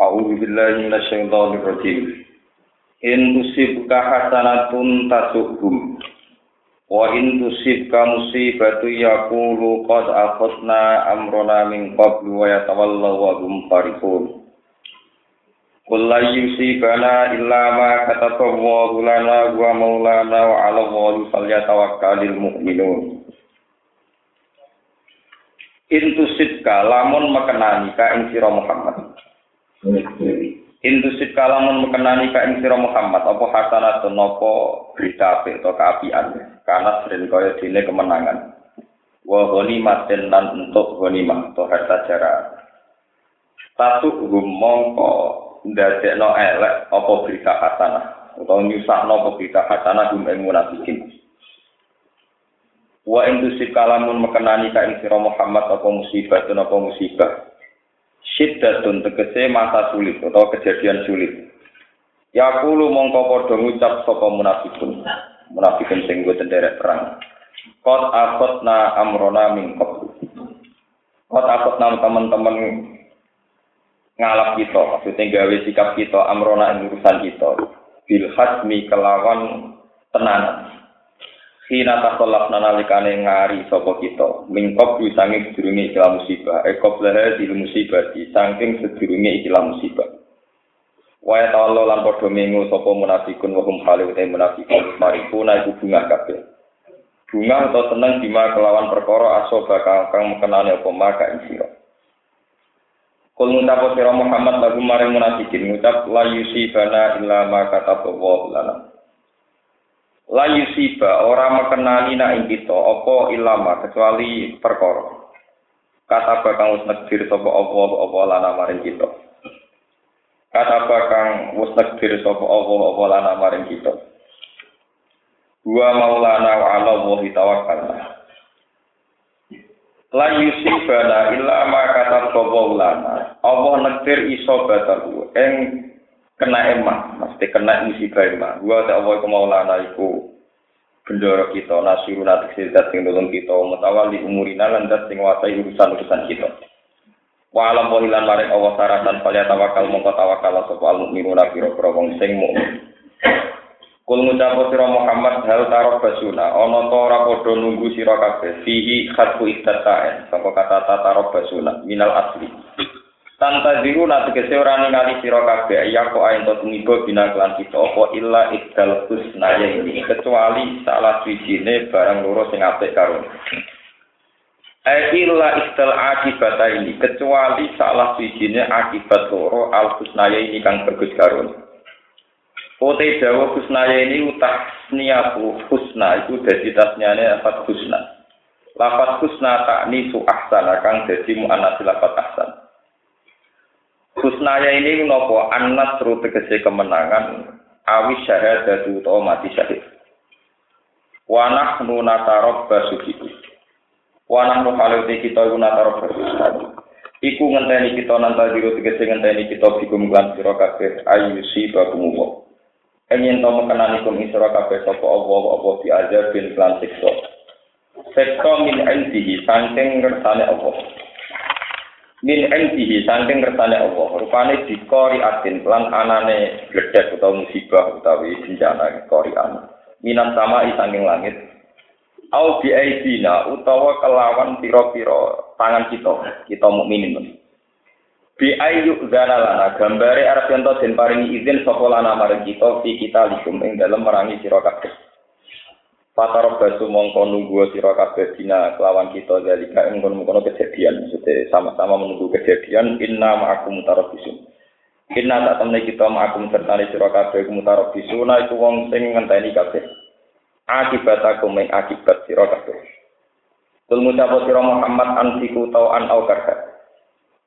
A'udzu billahi minasyaitonir rajim. In tusibka hasanatun tasuhum wa in tusibka musibatu yaqulu qad akhadna amrona min qablu wa yatawallaw wa hum farihun. Qul la yusibana illa ma kataballahu lana wa maulana wa 'ala Allahi falyatawakkalul mu'minun. Intusibka lamun mekenani ka ing sira Muhammad. Intusit kalamun mekenani ka ing sira Muhammad apa hasanatun napa berita apik atau keapian karena sering kaya dene kemenangan. Wa ghanimatin lan untuk ghanimah atau harta jara. Satu mongko ndadekno elek apa berita hasanah utawa nyusahno apa berita hasanah gum ing munafikin. Wa intusit kalamun mekenani ka ing sira Muhammad apa musibah apa musibah syiddatun tegese masa sulit atau kejadian sulit. Ya kulo mongko padha ngucap sapa munafikun. Munafikun sing go derek perang. Qad akhadna amrona min qabl. Qad akhadna teman-teman ngalap kita, maksudnya gawe sikap kita amrona urusan kita. Bil hasmi kelawan tenanan. Hina tasolaf nalikane ngari sapa kita, mingkop wisange sedurunge ikilah musibah, ekop lehe di musibah di saking sedurunge ikilah musibah. Waya ta'ala lan padha mengu sapa munafikun wa hum halu te munafikun marifuna iku bunga kabeh. Bunga atau seneng bima kelawan perkara asoba kang mekenane apa maka ing sira. Kul ngucap sira Muhammad lagu maring munafikin ngucap la yusibana illa ma katabawa lana. La yusiba ora mekenani nak ing kita apa ilama kecuali perkara. Kata bakang wis negdir sapa apa apa lana maring kita? Kata bakang wis negdir sapa apa apa lana maring kita? Wa maulana wa ala wa tawakkalna. La yusibana illa ma kata sapa lana Allah negdir iso bataru ing kena emah, mesti kena musibah emah. Gua tak apa iku maulana iku bendoro kita, nasiru natik sidat sing nolong kita, mutawali umurina dat sing wasai urusan-urusan kita. Wa alam wahilan maring Allah saratan falya tawakal mongko tawakal sapa al mukminuna pira-pira wong sing mukmin. Kul ngucap sira Muhammad hal tarok basuna ana ta ora padha nunggu sira kabeh fihi khatfu istata'en sapa kata tarok basuna minal asli. Tanta diru nanti kese ora ningali sira kabeh ya kok ayen to tumiba bina kelan kita apa illa iddal husnaya ini kecuali salah wijine barang loro sing apik. Ai illa iddal akibata ini kecuali salah wijine akibat loro al husnaya ini kang bagus karo. Ote dawa husnaya ini utah niatu husna itu dadi tasnyane apa husna. Lafat husna takni su ahsana kang dadi muannats lafat ahsan. Husnaya ini nopo anas tegese kemenangan awi syahadatu utawa mati syahid. Wanah nu natarok basuki. Wanah nu haluti kita iku natarok basuki. Iku ngenteni kita nanta diru tegese ngenteni kita bikum lan sira kabeh ayu si bakumu. Enyen to mekenani kum isra kabeh sapa Allah apa diajar bin lan siksa. Siksa min indihi saking ngersane Allah. Min entihi saking kersane Allah. Rupane dikori atin lan anane gledek utawa musibah utawi bencana kori an minan sama saking langit. Au bi aidina utawa kelawan pira-pira tangan kita kita mukminin bi ayu lana gambare arep ento den paringi izin sapa marang kita fi kita likum ing dalem merangi sira kabeh Patar basu mongko nunggu sira kabeh dina kelawan kita zalika ing kono kejadian. Maksudnya sama-sama menunggu kejadian inna ma'akum mutarabbisun inna tak temne kita ma'akum sertane sira kabeh mutarabbisun iku wong sing ngenteni kabeh. Akibat aku ing akibat sira kabeh. Kul ngucap sira Muhammad antiku tau an au karha.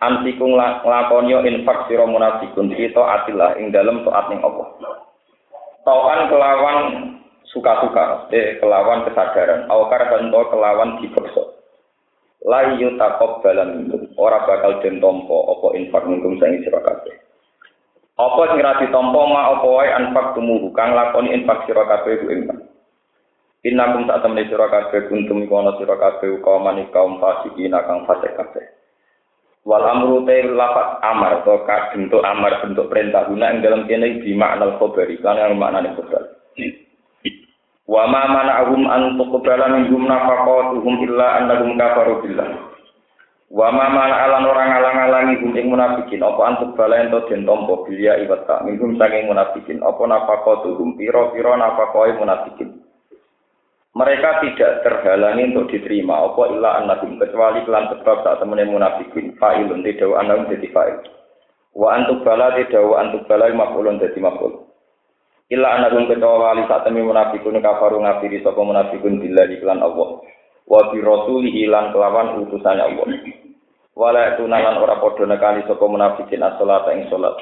Antiku nglakoni infak sira munafikun. Kita atilah ing dalem taat ning Allah. Tauan kelawan suka-suka, eh kelawan kesadaran, awakar bento kelawan dipaksa. La yutakop dalam itu, ora bakal den tompo apa infak mungkum sang sira kabeh. Apa sing ra ditampa ma apa wae infak tumuhu kang lakoni infak sira kabeh ku infak. Innakum sak temne sira kabeh kuntum ana sira kabeh kaum kaum fasikin kang fasik kabeh. Wal amru te lafat amar atau bentuk amar bentuk perintah guna yang dalam kene di makna khobari kan yang makna khobar. Wa ma mana'ahum an tuqbala minhum nafaqatuhum illa annahum kafaru billah. Wa ma alan orang alang-alangi hum ing munafikin apa antuk bala ento den tampa bilia iwata minhum saking munafikin apa nafaqatuhum pira-pira nafaqoi munafikin. Mereka tidak terhalangi untuk diterima apa illa annahum kecuali kelan sebab saat temene munafikin fa'ilun tidak annahum dadi fa'il. Wa antuk bala tidak wa antuk bala maf'ulun dadi maf'ul. Illa annahum kecuali saat temene munafikun kafaru ngafiri sapa munafikun billahi kelan Allah. Wa bi lan kelawan utusan Allah. wala tunalan ora padha nekani sapa munafikin as-salat ing salat.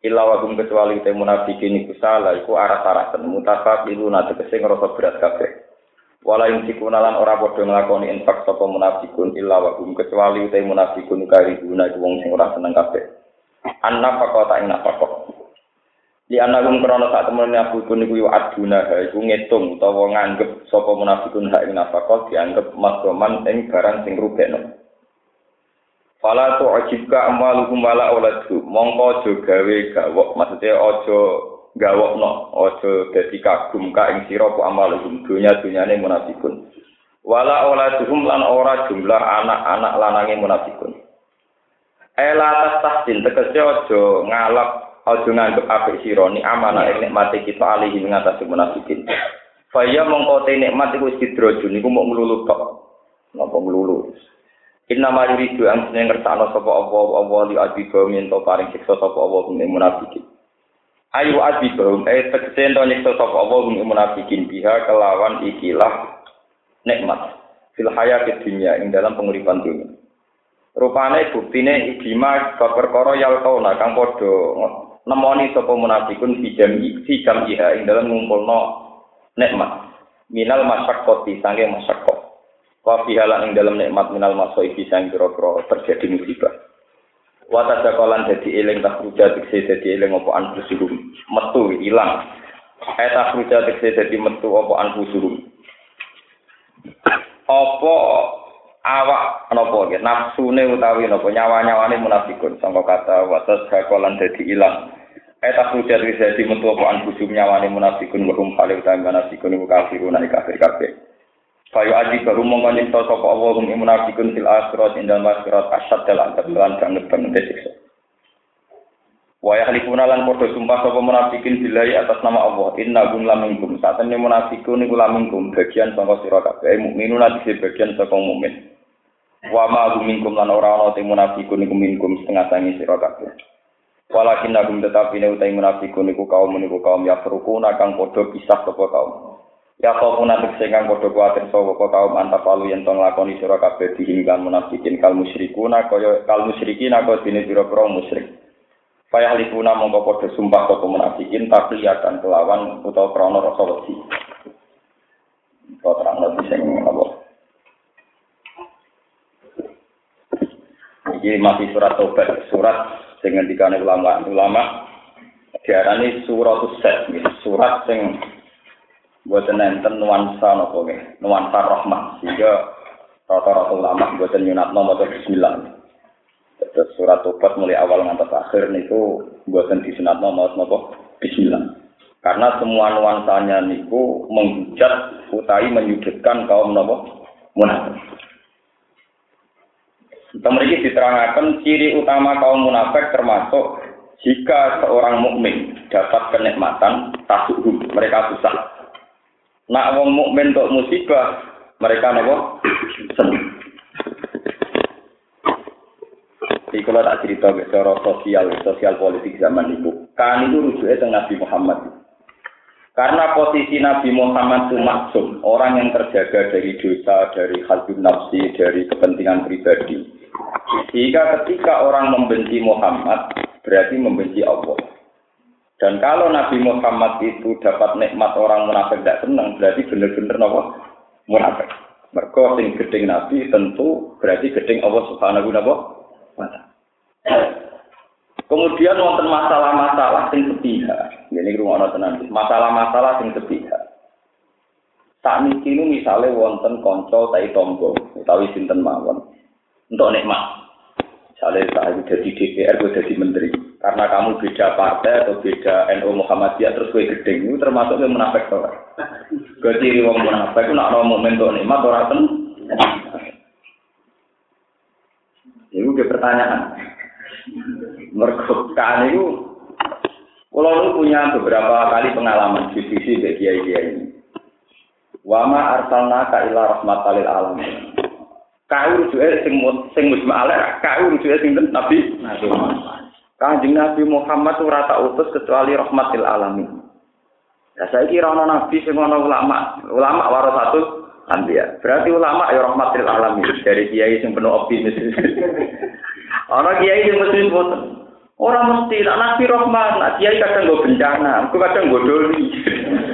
Illa kecuali te munafikin iku salah iku mutafaq ilu nate kese ngrasa berat kabeh. Wala ing sikunalan ora padha nglakoni infak sapa munafikun illa wa gum kecuali te munafikun kari guna iku wong sing ora seneng anna fakota ing nafakot di anagum krono saat temen munafikun iku aduna iku ngitung utawa nganggep sapa munafikun ha ing nafakot dianggep makroman ing barang sing rubekno Fala tu ajibka amaluhum wala auladuhum. Mongko aja gawe gawok, maksudnya aja gawokno, aja dadi kagum ka ing sira ku amaluhum dunya-dunyane munafikun. Wala auladuhum lan ora jumlah anak-anak lanange munafikun. Ela tas tahsin tegese aja ngalap aja nganggep apik sira ni amanah ing nikmate kita alihi ngatasi munafikin. Faya mongko te nikmat iku sidrojun niku mok nglulu tok. Napa nglulu? Inna ma yuridu an sene ngersakno sapa apa apa li adiba minto paring siksa sapa apa ing munafikin. Ayu adiba eh tegese ento nyiksa sapa apa ing munafikin biha kelawan ikilah nikmat fil hayat dunia ing dalam penguripan dunia. Rupane buktine idima bab perkara yal kauna kang padha nemoni sapa munafikun bijam bijam iha ing dalam ngumpulno nikmat. Minal masyaqqati sange masyaqqat wa fihala ing dalam nikmat minal masaibi sang kira-kira terjadi musibah. Wa tadakolan dadi eling tak dikse dadi eling apa anfusuhum. Metu ilang. Eta ruja dikse dadi metu apa anfusuhum. Apa awak napa nggih. Nafsune utawi napa nyawa-nyawane munafikun. Sangka kata wa tadakolan dadi ilang. Eta ruja dikse dadi metu apa anfusuhum nyawane munafikun wa hum khalil utawi munafikun kafiruna kafir kabeh Fayu aji baru mongko nyipta sapa Allah hum munafikun fil akhirat indal akhirat asyad dalam kebelan banget banget siksa. Wa yahlifuna lan sumpah munafikin atas nama Allah. Inna gum la minkum. Saat ini munafikun iku la minkum. Bagian saka sira kabeh mukminun ati bagian saka mukmin. Wa ma minkum lan ora ana te munafikun iku minkum setengah sangi sira kabeh. Walakin nagum tetapi ne utai munafikun iku kaum niku kaum ya perukuna kang padha pisah sapa kaum. Ya kau munafik sehingga kodo kuatir sopo kau kaum antap palu yang tong lakoni sira kabeh dihinggan munafikin kal musyrikuna kaya kal musyrikin aku dene pira pro musyrik. Payah lipuna mongko padha sumpah sapa munafikin tapi akan kelawan utawa krana rasa wedi. Kau terang sing apa? Ini masih surat tobat, surat dengan dikane ulama. Ulama diarani surat set, surat sing buatan enten nuansa nopo nggih? Nuansa rahmat sehingga rata-rata ulama buatan nyunatno maca bismillah. Terus surat tobat mulai awal ngantos akhir niku buatan disunatno maca nopo bismillah. Karena semua nuansanya niku menghujat utai menyudutkan kaum nopo munafik Mereka diterangkan ciri utama kaum munafik termasuk jika seorang mukmin dapat kenikmatan tasuhum mereka susah Nak wong mukmin untuk musibah, mereka nopo seneng. Jadi kalau tak cerita secara sosial, sosial politik zaman itu, kan itu rujuknya tentang Nabi Muhammad. Karena posisi Nabi Muhammad itu maksum, orang yang terjaga dari dosa, dari hati nafsi, dari kepentingan pribadi. Sehingga ketika orang membenci Muhammad, berarti membenci Allah. Dan kalau Nabi Muhammad itu dapat nikmat orang munafik tidak senang, berarti benar-benar nopo munafik. Mereka sing gedeng Nabi tentu berarti gedeng Allah Subhanahu wa Kemudian wonten masalah-masalah sing sepihak. Ini rumah tenan. Masalah-masalah sing sepihak. Tak niki nu misale wonten kanca tai tombo utawi sinten mawon untuk nikmat. Misalnya saya jadi DPR, gue jadi menteri. Karena kamu beda partai atau beda NU Muhammadiyah, terus gue gedeng, itu termasuk yang munafik. Gue ciri munafik, itu nak mau tuh nikmat orang ten. Itu dia pertanyaan. Mergokan itu, kalau punya beberapa kali pengalaman diskusi kayak kiai kiai ini. Wama arsalna ka ila rahmatal alamin. Kau rujuke sing sing musma ala, kau rujuke sing Nabi. Kanjeng Nabi Muhammad ora tak utus kecuali rahmatil alamin. Ya saya kira ono nabi sing ono ulama, ulama satu anbiya. Berarti ulama ya rahmatil alamin dari kiai sing penuh optimis. ono kiai sing mesti boten. Ora mesti nak nabi rahmat, nak kiai kadang go bencana, aku kadang go doli.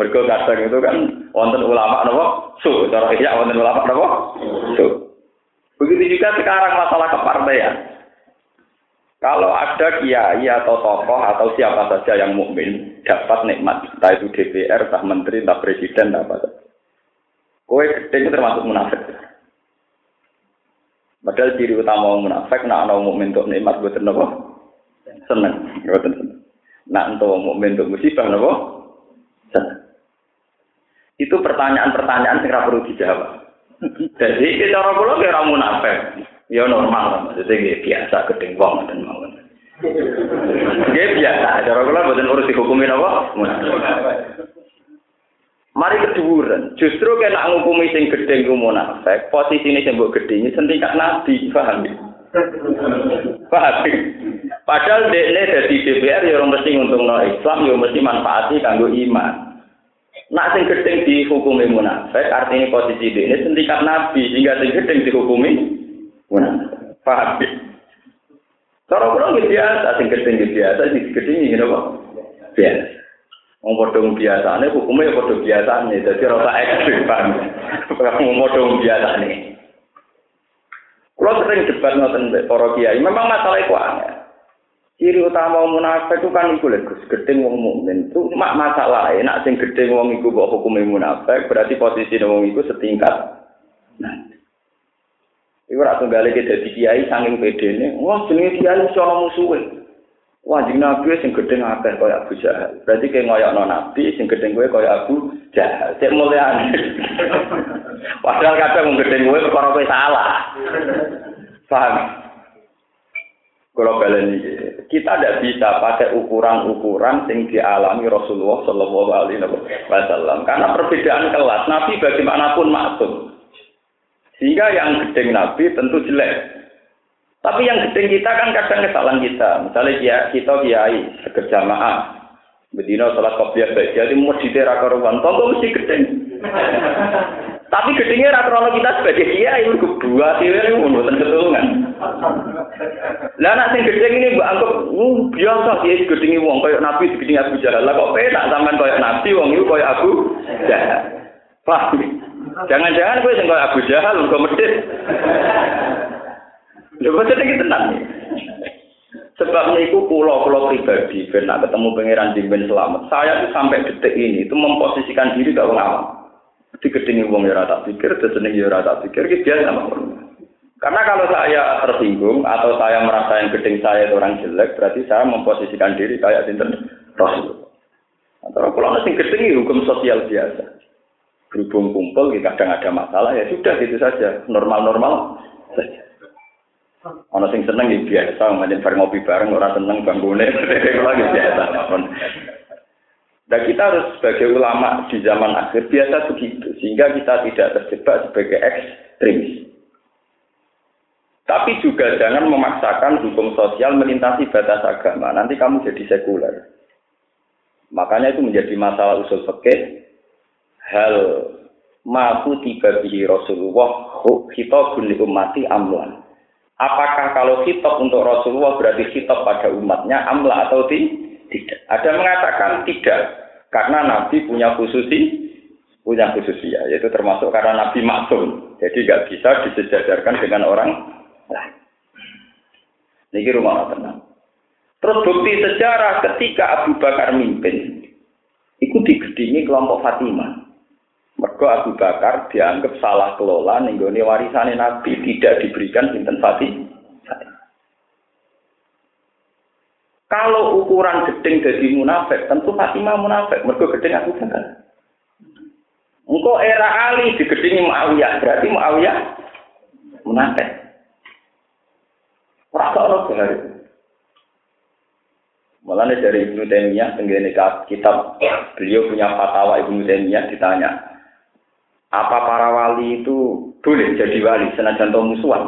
Mergo kadang itu kan wonten ulama napa? Su, cara iya wonten ulama napa? Su. Begitu juga sekarang masalah kepartaian. Kalau ada kiai atau tokoh atau siapa saja yang mukmin dapat nikmat, entah itu DPR, entah menteri, entah presiden, entah apa saja. Kowe gede termasuk munafik. Padahal ciri utama munafik, nak ana mukmin untuk nikmat buat napa? Seneng, buatan seneng. Nak untuk mukmin untuk musibah napa? Seneng. Itu pertanyaan-pertanyaan yang perlu dijawab. Jadi kita orang pulau kira munafik, ya normal, maksudnya biasa wong dan mau. Dia biasa, cara kula buatan urus dihukumi apa? Mari keduren. Justru kena ngukumi sing gedeng ku munafik, posisine sing mbok gedenge setingkat nabi, paham ya? Paham. Padahal dekne dadi DPR ya mesti nguntungno Islam, ya mesti manfaati kanggo iman. Nak sing gedeng dihukumi munafik, artinya posisi ini sentikat nabi, sehingga sing gedeng dihukumi munafik. Paham? Cara kula nggih biasa, sing gedeng nggih biasa, sing gedeng nggih napa? Biasa. Wong padha biasane hukume ya padha biasane, dadi ora ekstrim paham. Wong padha biasane. Kulo sering debat ngoten para kiai, memang masalah iku aneh. Ciri utama munafik itu kan iku lho gedeng wong mukmin. Itu mak masalah nak sing gedeng wong iku kok hukume munafik, berarti posisi wong iku setingkat. Nah. Iku ora tunggale ke dadi kiai saking pedene. Wah, jenenge kiai iso ana musuhe. Wah, jeneng nabi sing gedeng akeh kaya Abu Jahal. Berarti kayak ngoyokno nabi sing gedeng kowe kaya Abu Jahal. Cek mulyane. Padahal kadang wong gedeng kowe perkara salah. Paham? Kalau balen kita tidak bisa pakai ukuran-ukuran yang dialami Rasulullah Shallallahu Alaihi Wasallam. Karena perbedaan kelas Nabi bagaimanapun maksum. Sehingga yang gedeng Nabi tentu jelek. Tapi yang gedeng kita kan kadang kesalahan kita. Misalnya dia kita kiai seger jamaah. Bedino sholat kopiah baik. Jadi mau ditera karuan tonggo mesti gedeng tapi gedengnya rata kita sebagai kiai itu dua sih ini mboten ketulungan lah nak sing gedeng ini mbak anggap uh, biasa dia gedengi wong koyo nabi gedengi Abu Jahal. Lah kok penak sampean koyo nabi wong iku koyo Abu Jahal. Paham? Jangan-jangan kowe sing koyo Abu Jahal kok medhit. Lha kok iki tenan. Sebab niku kula kula pribadi ben ketemu pangeran Jimben selamat. Saya tuh sampai detik ini itu memposisikan diri gak wong awam. Digedingi wong ya tak pikir, deseneng ya tak pikir, iki biasa mawon. Karena kalau saya tersinggung atau saya merasa yang gedeng saya itu orang jelek, berarti saya memposisikan diri kayak sinten Rasul. Antara kalau nasi gedeng hukum sosial biasa. Berhubung kumpul, kadang ada masalah, ya sudah gitu saja. Normal-normal saja. Ono sing seneng ya biasa, ngajin bareng ngopi bareng, orang seneng banggune, itu lagi biasa. Dan kita harus sebagai ulama di zaman akhir biasa begitu, sehingga kita tidak terjebak sebagai ekstremis. Tapi juga jangan memaksakan hukum sosial melintasi batas agama. Nanti kamu jadi sekuler. Makanya itu menjadi masalah usul fikih. Hal mampu tiba bihi Rasulullah khitabun li ummati amlan. Apakah kalau khitab untuk Rasulullah berarti khitab pada umatnya amla atau tidak? Ada mengatakan tidak. Karena Nabi punya khususi punya khususia, yaitu termasuk karena Nabi maksum. Jadi nggak bisa disejajarkan dengan orang Nah, ini rumah tenang. Terus bukti sejarah ketika Abu Bakar mimpin, itu digedingi kelompok Fatimah. Mergo Abu Bakar dianggap salah kelola nenggone warisan Nabi tidak diberikan sinten Fatimah. Kalau ukuran gedeng jadi munafik, tentu Fatimah munafik. Mereka gedeng aku Bakar. Engkau era Ali digedingi Muawiyah, berarti Muawiyah munafik. Rasa orang benar. Malah dari Ibnu Taimiyah tenggene kitab beliau punya fatwa Ibnu Taimiyah ditanya, apa para wali itu boleh jadi wali senajan to musuhan?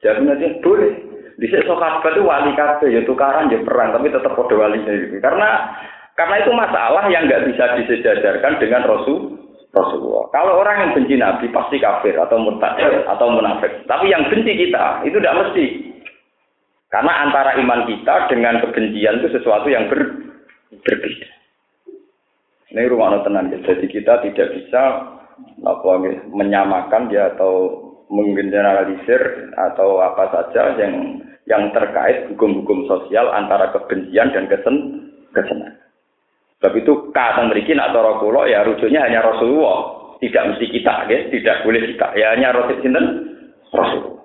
Jawabnya boleh. Di sini sahabat itu wali kabeh ya tukaran ya perang tapi tetap pada wali itu. Karena karena itu masalah yang nggak bisa disejajarkan dengan Rasul Rasulullah. Kalau orang yang benci Nabi pasti kafir atau murtad atau munafik. Tapi yang benci kita itu tidak mesti. Karena antara iman kita dengan kebencian itu sesuatu yang ber, berbeda. Ini rumah tenang. Jadi kita tidak bisa apa menyamakan dia atau menggeneralisir atau apa saja yang yang terkait hukum-hukum sosial antara kebencian dan kesen kesenangan. Sebab itu kata merikin atau rokulo ya rujuknya hanya Rasulullah, tidak mesti kita, ya. tidak boleh kita, ya hanya Rasul sinten Rasulullah.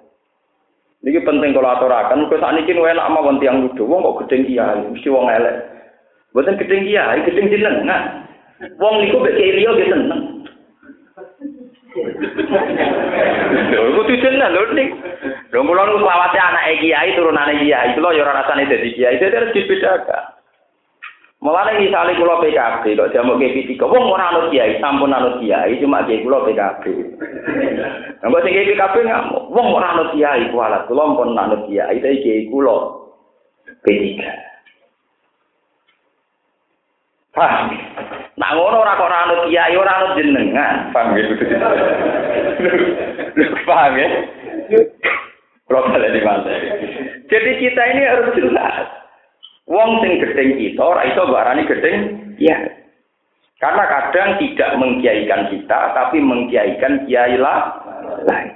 Ini penting kalau aturakan, kalau saat ini enak wong tiang lucu, wong kok gedeng kiai, mesti wong elek. Bukan gedeng kiai, gedeng jeneng, nah. Wong niku mek kiai liya seneng. Lho kudu jeneng lho ning. Lho kula nu selawase anake kiai turunane kiai, lho ya ora rasane dadi kiai, itu harus dibedakan. Mulane misale kula PKB kok jamu GP3, wong ora anut kiai, sampun anut kiai, cuma kiai kula PKB. Nggak sing PKB ngamuk, wong ora anut kiai kualat, kula pun anut kiai, tapi kiai kula P3. Paham? Nah ngono ora kok ora anut kiai, ora anut jenengan, paham ya? Paham ya? Kalau di mana? Jadi kita ini harus jelas. Wong sing gedeng kita ora iso barani gedeng ya. Karena kadang tidak mengkiaikan kita, tapi mengkiaikan kiai lain.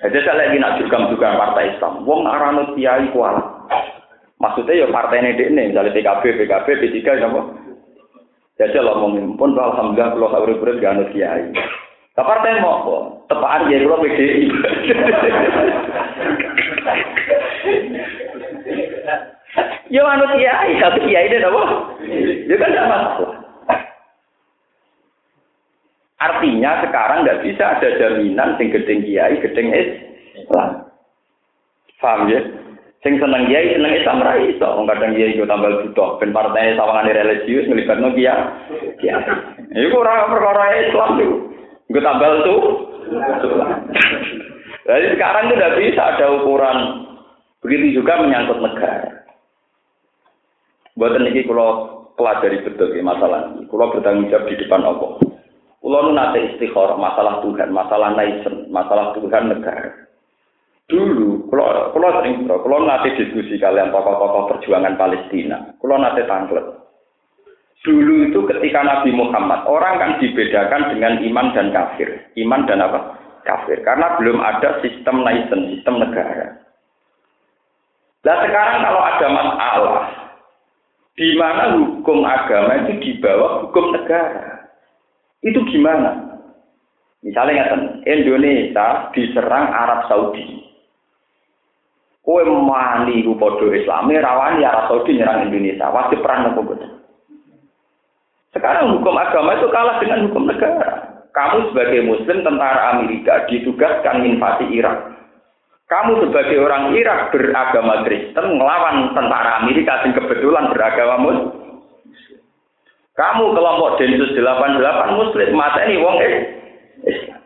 Jadi saya lagi nak juga partai Islam. Wong arano kiai kuala. Maksudnya ya partai ini ini, misalnya PKB, PKB, P3, apa? Jadi Allah memimpin, alhamdulillah kalau saya urip gak anut kiai. Tapi partai mau apa? Tepaan ya kalau PDI. Ya anut kiai, tapi kiai ini apa? Ya kan tidak masalah. Artinya sekarang nggak bisa ada jaminan sing gedeng kiai, gedeng Islam. Paham ya? Sing seneng kiai seneng Islam ra iso. Wong kadang kiai yo tambah butuh ben partai sawangane religius nglibatno kiai. Kiai. Iku ora perkara Islam tuh. Gue tambal tuh. Jadi sekarang tidak bisa ada ukuran. Begitu juga menyangkut negara. Buat ini kalau pelajari betul ya masalah ini. Kalau bertanggung jawab di depan Allah. Kalau nate istikharah masalah Tuhan, masalah naisen, masalah Tuhan negara. Dulu, kalau kalau sering kalau nanti diskusi kalian tokoh-tokoh perjuangan Palestina, kalau nanti tanglet. Dulu itu ketika Nabi Muhammad, orang kan dibedakan dengan iman dan kafir. Iman dan apa? Kafir. Karena belum ada sistem nation, sistem negara. Nah sekarang kalau ada masalah, di mana hukum agama itu di bawah hukum negara, itu gimana? Misalnya Indonesia diserang Arab Saudi. Kowe mani ku padha Islame rawani Arab Saudi nyerang Indonesia, wajib perang nopo Sekarang hukum agama itu kalah dengan hukum negara. Kamu sebagai muslim tentara Amerika ditugaskan invasi Irak. Kamu sebagai orang Irak beragama Kristen melawan tentara Amerika yang kebetulan beragama Muslim. Kamu kelompok Densus 88 Muslim mata ini wong Islam.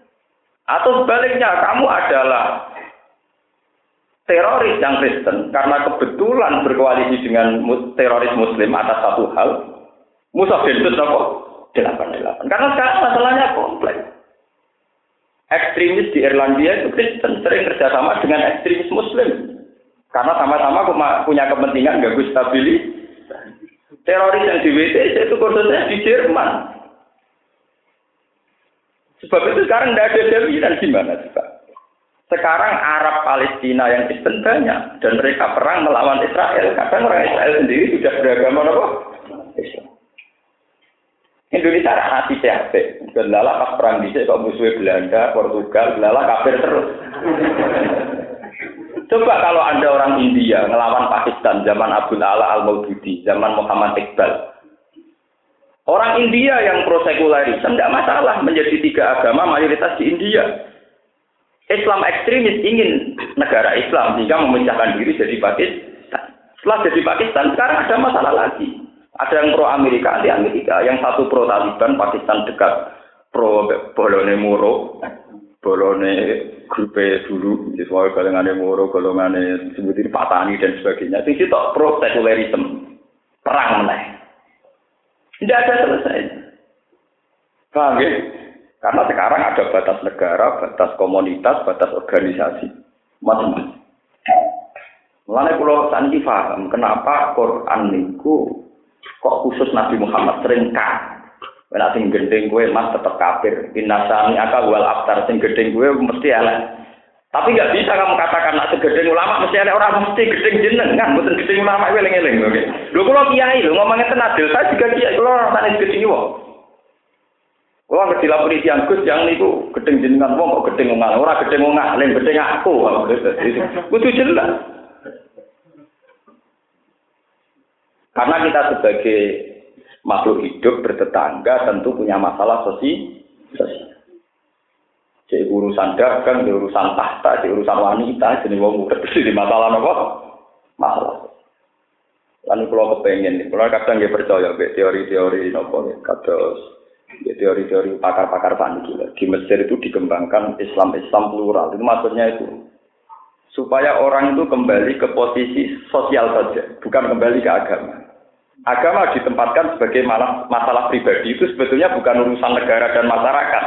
Atau sebaliknya kamu adalah teroris yang Kristen karena kebetulan berkoalisi dengan teroris Muslim atas satu hal, musuh Densus apa? Delapan delapan. Karena sekarang masalahnya kompleks. Ekstremis di Irlandia itu Kristen sering kerjasama dengan ekstremis Muslim karena sama-sama punya kepentingan ganggu stabilitas. Teroris yang di WTC itu khususnya di Jerman. Sebab itu sekarang tidak ada jaminan gimana sih Pak? Sekarang Arab Palestina yang Kristen banyak dan mereka perang melawan Israel. Kadang orang Israel sendiri sudah beragama apa? Islam. Indonesia hati sehat. Gendala pas perang di kok musuhnya Belanda, Portugal, Belanda kafir terus. Coba kalau ada orang India ngelawan Pakistan zaman Abdul Ala al Maududi, zaman Muhammad Iqbal. Orang India yang pro sekularisme tidak masalah menjadi tiga agama mayoritas di India. Islam ekstremis ingin negara Islam sehingga memecahkan diri jadi Pakistan. Setelah jadi Pakistan, sekarang ada masalah lagi. Ada yang pro Amerika di Amerika, yang satu pro Taliban, Pakistan dekat pro Bolone Moro, Bolone grupe dulu, sesuai golongan Moro, golongan sebutin Patani dan sebagainya. Itu itu pro sekularisme, perang meneh. Tidak ada selesai. Paham ya? Karena sekarang ada batas negara, batas komunitas, batas organisasi, macam-macam. Mulanya pulau sanji paham kenapa Quran niku kok khusus Nabi Muhammad sering kan. Nek sing gendeng gue mas tetap kafir. Inasani aka wal aftar sing gendeng gue mesti elek. Tapi nggak bisa kamu katakan nak segedeng ulama mesti ada orang mesti gedeng jeneng kan, bukan gedeng ulama gue eling-eling. Oke. Lho kula kiai lho ngomongnya tenadil, saya juga kiai kula rasane gedeng wong. Wah, ngerti lapor yang Gus yang niku gedeng jenengan wong kok gedeng wong ora gedeng wong lain gedeng aku. Kudu jelas. Karena kita sebagai makhluk hidup bertetangga tentu punya masalah sosial. Jadi urusan dagang, di urusan tahta, di urusan wanita, jadi wong udah di masalah apa? Masalah. Lalu kalau kepengen, kalau kadang dia percaya teori-teori nopo, kados Ya, teori-teori pakar-pakar paniki. Di Mesir itu dikembangkan Islam-Islam plural. Itu maksudnya itu. Supaya orang itu kembali ke posisi sosial saja, bukan kembali ke agama. Agama ditempatkan sebagai masalah pribadi itu sebetulnya bukan urusan negara dan masyarakat.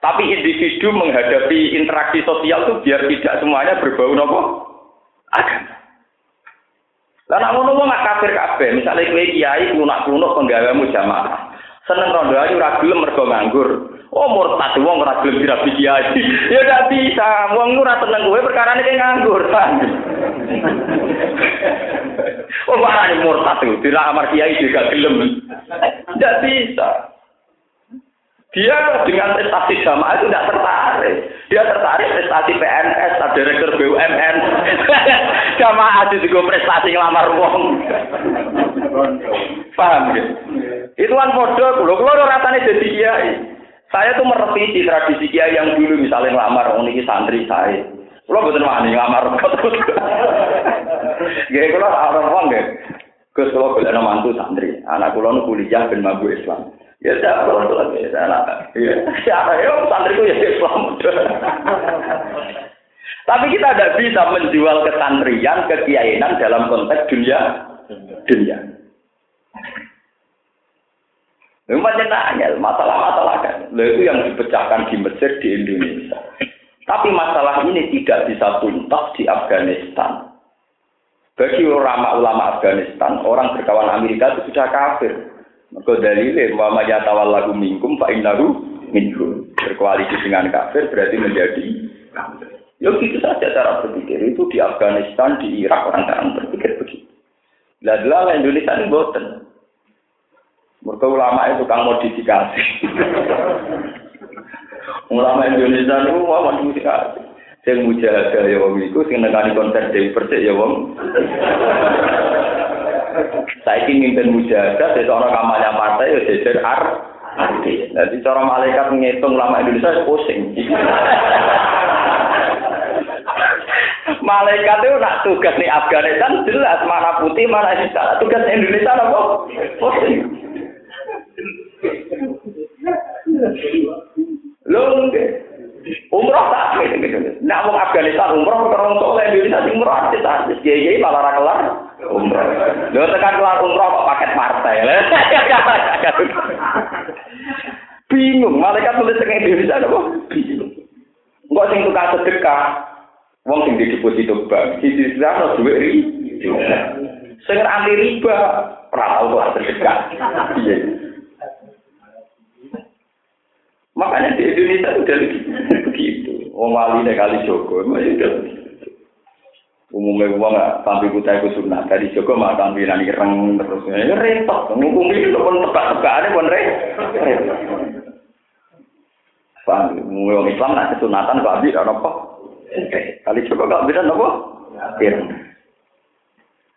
Tapi individu menghadapi interaksi sosial itu biar tidak semuanya berbau nopo agama. Lah ngono nggak kafir kabeh, misalnya kowe kiai kuno-kuno penggawamu jamaah. Seneng rondo ayu ora gelem mergo nganggur. Oh murtad wong ora gelem dirabi kiai. ya ndak bisa. Wong ora seneng kowe perkara iki nganggur. oh marane murtad itu tidak amar kiai juga gelem. Ndak bisa. Dia dengan prestasi jamaah itu tidak tertarik. Dia tertarik prestasi PNS, direktur BUMN. jamaah itu juga prestasi ngelamar wong. Paham ya? Itu kan bodoh, kalau kalau rasanya jadi kiai. Saya tuh merevisi tradisi kiai yang dulu misalnya ngelamar orang ini santri saya. Kalau betul wani ngelamar terus. Gak kalau orang uang gak. Gus kalau boleh mantu santri, anak kulo kuliah ben mampu Islam. Ya saya kalau tuh lagi anak. Ya siapa ya santri ya Islam. Tapi kita tidak bisa menjual kesantrian, kekiainan dalam konteks dunia dunia. Memang nanya masalah-masalah kan. itu yang dipecahkan di Mesir di Indonesia. Tapi masalah ini tidak bisa tuntas di Afghanistan. Bagi ulama-ulama Afghanistan, orang berkawan Amerika itu sudah kafir. Maka dalilnya, Muhammad Yatawal lagu mingkum, Pak Indaru, minkum. Berkoalisi dengan kafir berarti menjadi kafir. Ya gitu saja cara berpikir. Itu di Afghanistan, di Irak, orang-orang berpikir begitu. Lalu Indonesia ini boten. Mereka ulama itu kang modifikasi. ulama Indonesia itu mau modifikasi. Sing mujahadah ya wong iku sing nekani konser Dewi Persik ya wong. Saiki mimpin mujahadah dadi ana kampanye partai ya jejer ar. Jadi cara malaikat ngitung ulama Indonesia pusing. Malaikat itu nak tugas di Afghanistan jelas mana putih mana hitam. Tugas Indonesia apa? Pusing. Nggih. Umroh tak. Nah, wong Afghanistan umroh terus soleh Indonesia umroh artis kiai malah kelar umroh. Lho tekan kelar umroh kok paket partai. Bingung, malaikat tulis teng Indonesia apa? Bingung. Enggak sing tukang sedekah. Wong sing di deposito bank, sisi sana duit ri. Sing anti riba, ora tau sedekah. Iya. Makanya di Indonesia udah begitu. Wong wali kali Joko, ya udah umumnya uang nggak tampil kita itu sunnah dari Joko mah tampilan ireng terus ya repot ngomong itu pun tebak-tebak ada pun repot paham umumnya Islam nak kesunatan kok abis apa kali Joko gak bisa apa Irna.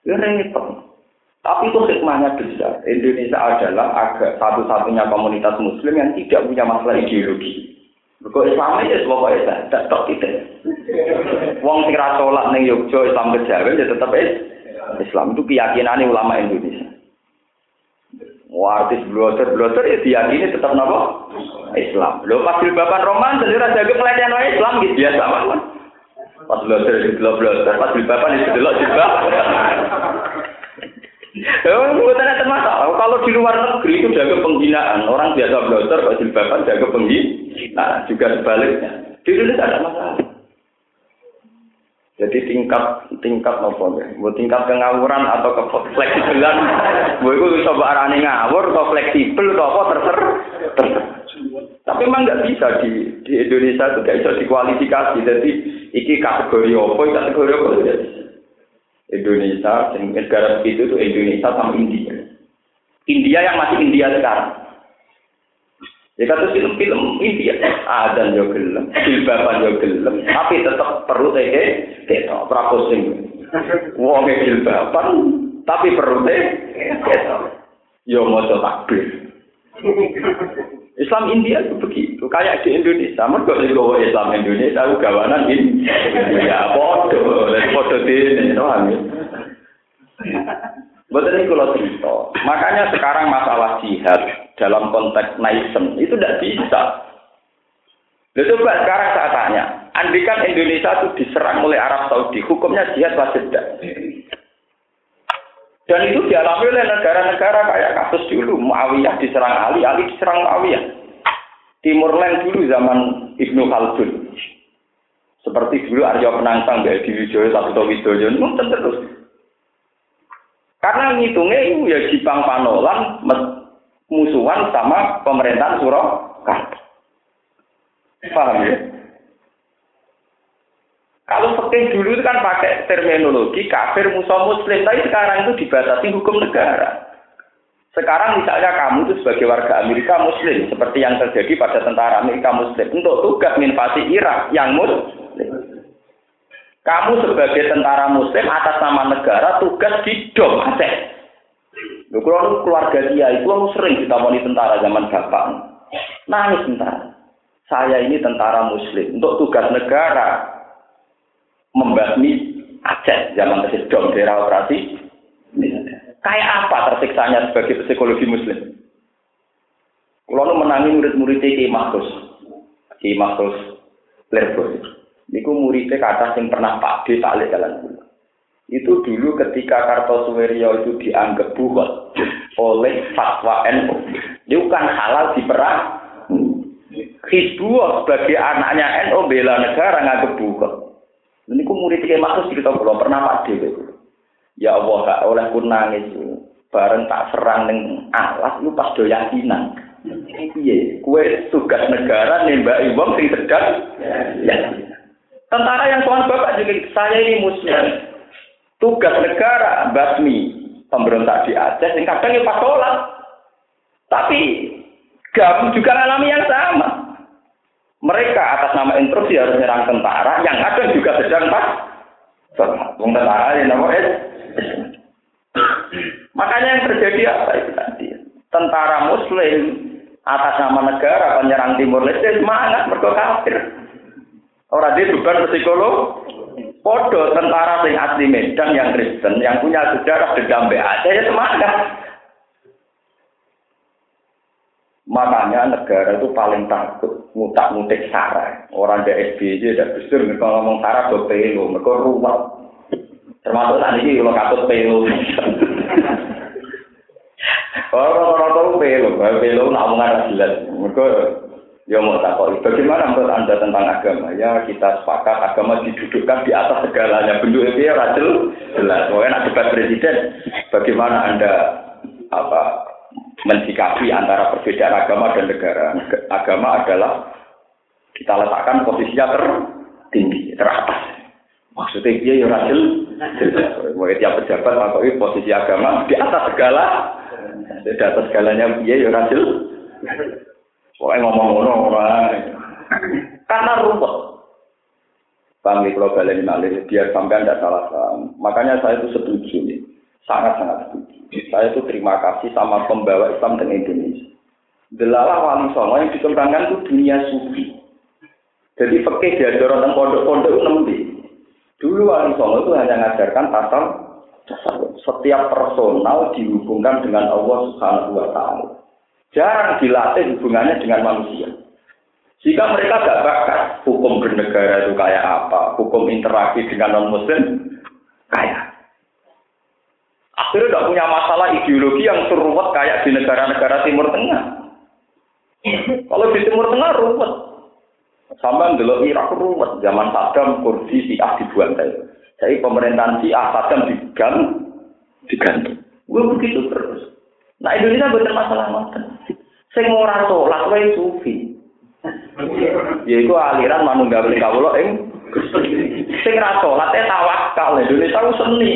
Ya repot. Tapi itu hikmahnya besar. Indonesia adalah agak satu-satunya komunitas muslim yang tidak punya masalah ideologi. Kok Islam ya pokoknya tak tok kita. Wong sing ra salat ning Yogyakarta Islam kejawen ya tetep Islam itu keyakinan ulama Indonesia. Wah, artis bloter bloter ya diyakini tetap napa? Islam. Lo pas bapak roman jadi raja jaga pelatihan Islam gitu ya sama kan. Pas bloter di bloter, pas bapak di delok juga. Bukan termasuk. Kalau di luar negeri itu jaga penghinaan. Orang biasa bloter, kok jilbaban jaga penghinaan. Nah, juga sebaliknya. Di Indonesia ada masalah. Jadi tingkat tingkat nopo ya, mau tingkat kengawuran atau ke fleksibelan, mau itu bisa arane ngawur atau fleksibel atau apa terserah, terserah. Tapi memang nggak bisa di di Indonesia itu nggak bisa dikualifikasi. Jadi iki kategori apa, kategori apa. Indonesia, negara begitu itu Indonesia sama India. India yang masih India sekarang. Ya kata film-film India, ada yo gelem, jilbaban yo gelem, tapi tetap perlu teh kita prapusing. Wong jilbaban, tapi perlu teh kita. Yo mau takbir. Islam India itu begitu, kayak di Indonesia. Mereka juga Islam Indonesia, aku gawanan ini. Ya, bodoh, bodoh di ini, paham ya? Betul ini kalau cerita. Makanya sekarang masalah jihad dalam konteks naisem itu tidak bisa. Lalu coba sekarang saya tanya, andikan Indonesia itu diserang oleh Arab Saudi, hukumnya jihad wajib tidak? Dan itu dialami oleh negara-negara kayak kasus dulu. Muawiyah diserang Ali, Ali diserang Muawiyah. Timur Leng dulu zaman Ibnu Khaldun. Seperti dulu Arya Penangsang, Gaya Diwijoyo, Sabito Widoyo, terus. Karena ngitungnya itu ya Jipang Panolan musuhan sama pemerintahan Surakarta. Paham ya? Kalau fakih dulu itu kan pakai terminologi kafir musuh muslim, tapi sekarang itu dibatasi hukum negara. Sekarang misalnya kamu itu sebagai warga Amerika muslim, seperti yang terjadi pada tentara Amerika muslim, untuk tugas invasi Irak yang muslim. Kamu sebagai tentara muslim atas nama negara tugas di Dom Aceh. Lu keluarga dia itu aku sering ditamoni tentara zaman bapak. Nangis tentara. Saya ini tentara muslim untuk tugas negara membasmi Aceh zaman tersedom daerah operasi. Kayak apa tersiksanya sebagai psikologi muslim? Kalau menangi murid-murid Ki Mahfuz, Ki Mahfuz Lerbo. Niku muridnya kata yang pernah Pak D tak jalan Itu dulu ketika Kartosuwiryo itu dianggap buhot oleh fatwa NU. Itu kan halal diperang. Hizbullah sebagai anaknya NU bela negara nganggep buhot. Ini ku murid kayak maksud cerita belum pernah pak dewi. Ya Allah gak oleh pun nangis. Bareng tak serang neng alas lu pas do yakinan. Iya, kue tugas negara nembak wong sing sedang ya. Tentara yang tuan bapak juga saya ini muslim. Tugas negara basmi pemberontak di Aceh yang kadang ya pas sholat. Tapi gabung juga alami yang sama. Mereka atas nama instruksi harus menyerang tentara, yang ada juga sedang pas. Wong tentara yang nomor Makanya yang terjadi apa itu tadi? Tentara Muslim atas nama negara penyerang Timur Leste semangat mereka kafir. Orang dia bukan psikolog. Podo tentara sing asli Medan yang Kristen yang punya sejarah dendam Aceh ya semangat. Makanya negara itu paling takut ngutak ngutik sara. Orang di SBY tidak besar mereka ngomong sara do pelo, mereka ruwet. Termasuk tadi ini kalau katut pelo. Orang-orang tahu pelo, pelo namungan jelas. Mereka ya mau takut. Bagaimana menurut anda tentang agama? Ya kita sepakat agama didudukkan di atas segalanya. Bentuk itu ya rajel jelas. Nak debat presiden, bagaimana anda apa mensikapi antara perbedaan agama dan negara. Agama adalah kita letakkan posisinya tertinggi, teratas. Maksudnya dia ya rajil, mau tiap pejabat atau posisi agama di atas segala, di atas segalanya dia ya rajil. Pokoknya ngomong-ngomong orang, karena rumput. Ya, kalau balen malih, biar sampai tidak salah paham. Makanya saya itu setuju nih. Sangat-sangat setuju. Saya itu terima kasih sama pembawa Islam dengan Indonesia. Delala wali songo yang dikembangkan itu dunia sufi. Jadi fakih diajar tentang pondok-pondok itu nembi. Dulu wali songo itu hanya mengajarkan pasal setiap personal dihubungkan dengan Allah Subhanahu wa taala. Jarang dilatih hubungannya dengan manusia. Jika mereka gak bakat hukum bernegara itu kayak apa, hukum interaksi dengan non muslim kayak. Akhirnya tidak punya masalah ideologi yang seruat kayak di negara-negara Timur Tengah. Kalau di Timur Tengah ruwet. Sama dulu Irak ruwet. Zaman Saddam, Kurdi, Syiah dibantai. Jadi pemerintahan Syiah Saddam diganti. diganti. Gue begitu terus. Nah Indonesia betul masalah ngoten. sing ora salat wae sufi. Yaiku aliran manunggal ning kawula ing sing ora salat e tawakal Indonesia ku seni.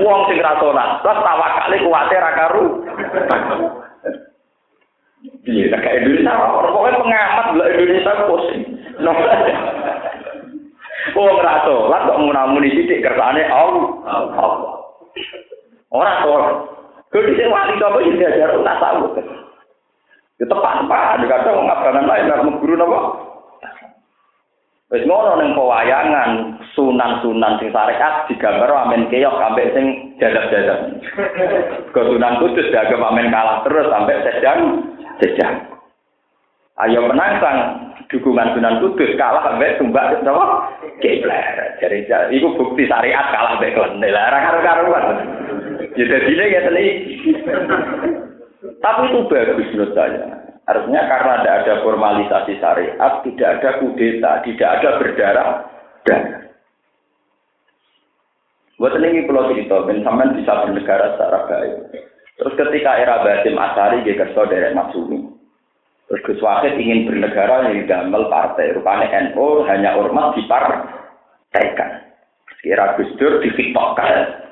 Wong sing ora salat terus tawakal e ku ate ra karu. Piye ta kae Indonesia ora pengamat lho Indonesia posisi. No. Wong ora salat kok ngunamuni sithik kersane Allah. Ora tolak. Kudu sing wali to apa sing diajar ora tahu. Ya tepat apa? Dikata mau ngapain lain, nggak guru nopo. Wis ngono ning pewayangan sunan-sunan sing syariat digambar amen keok sampai sing jadab-jadab. Ke Sunan Kudus dianggap amen kalah terus sampai sedang sedang. Ayo menantang dukungan Sunan Kudus kalah sampai tumbak napa? Kiblat. Jadi iku bukti syariat kalah mbek klene. Lah ora karo-karuan. Ya dadine ya Tapi itu bagus menurut saya. Artinya karena tidak ada formalisasi syariat, tidak ada kudeta, tidak ada berdarah darah. Buat ini pulau ben sampean bisa bernegara secara baik. Terus ketika era Basim Asari, dia kerso dari Maksumi. Terus Gus Wahid ingin bernegara yang damel partai. Rupanya NU hanya ormas dipartaikan. Kira Gus Dur difiktokkan.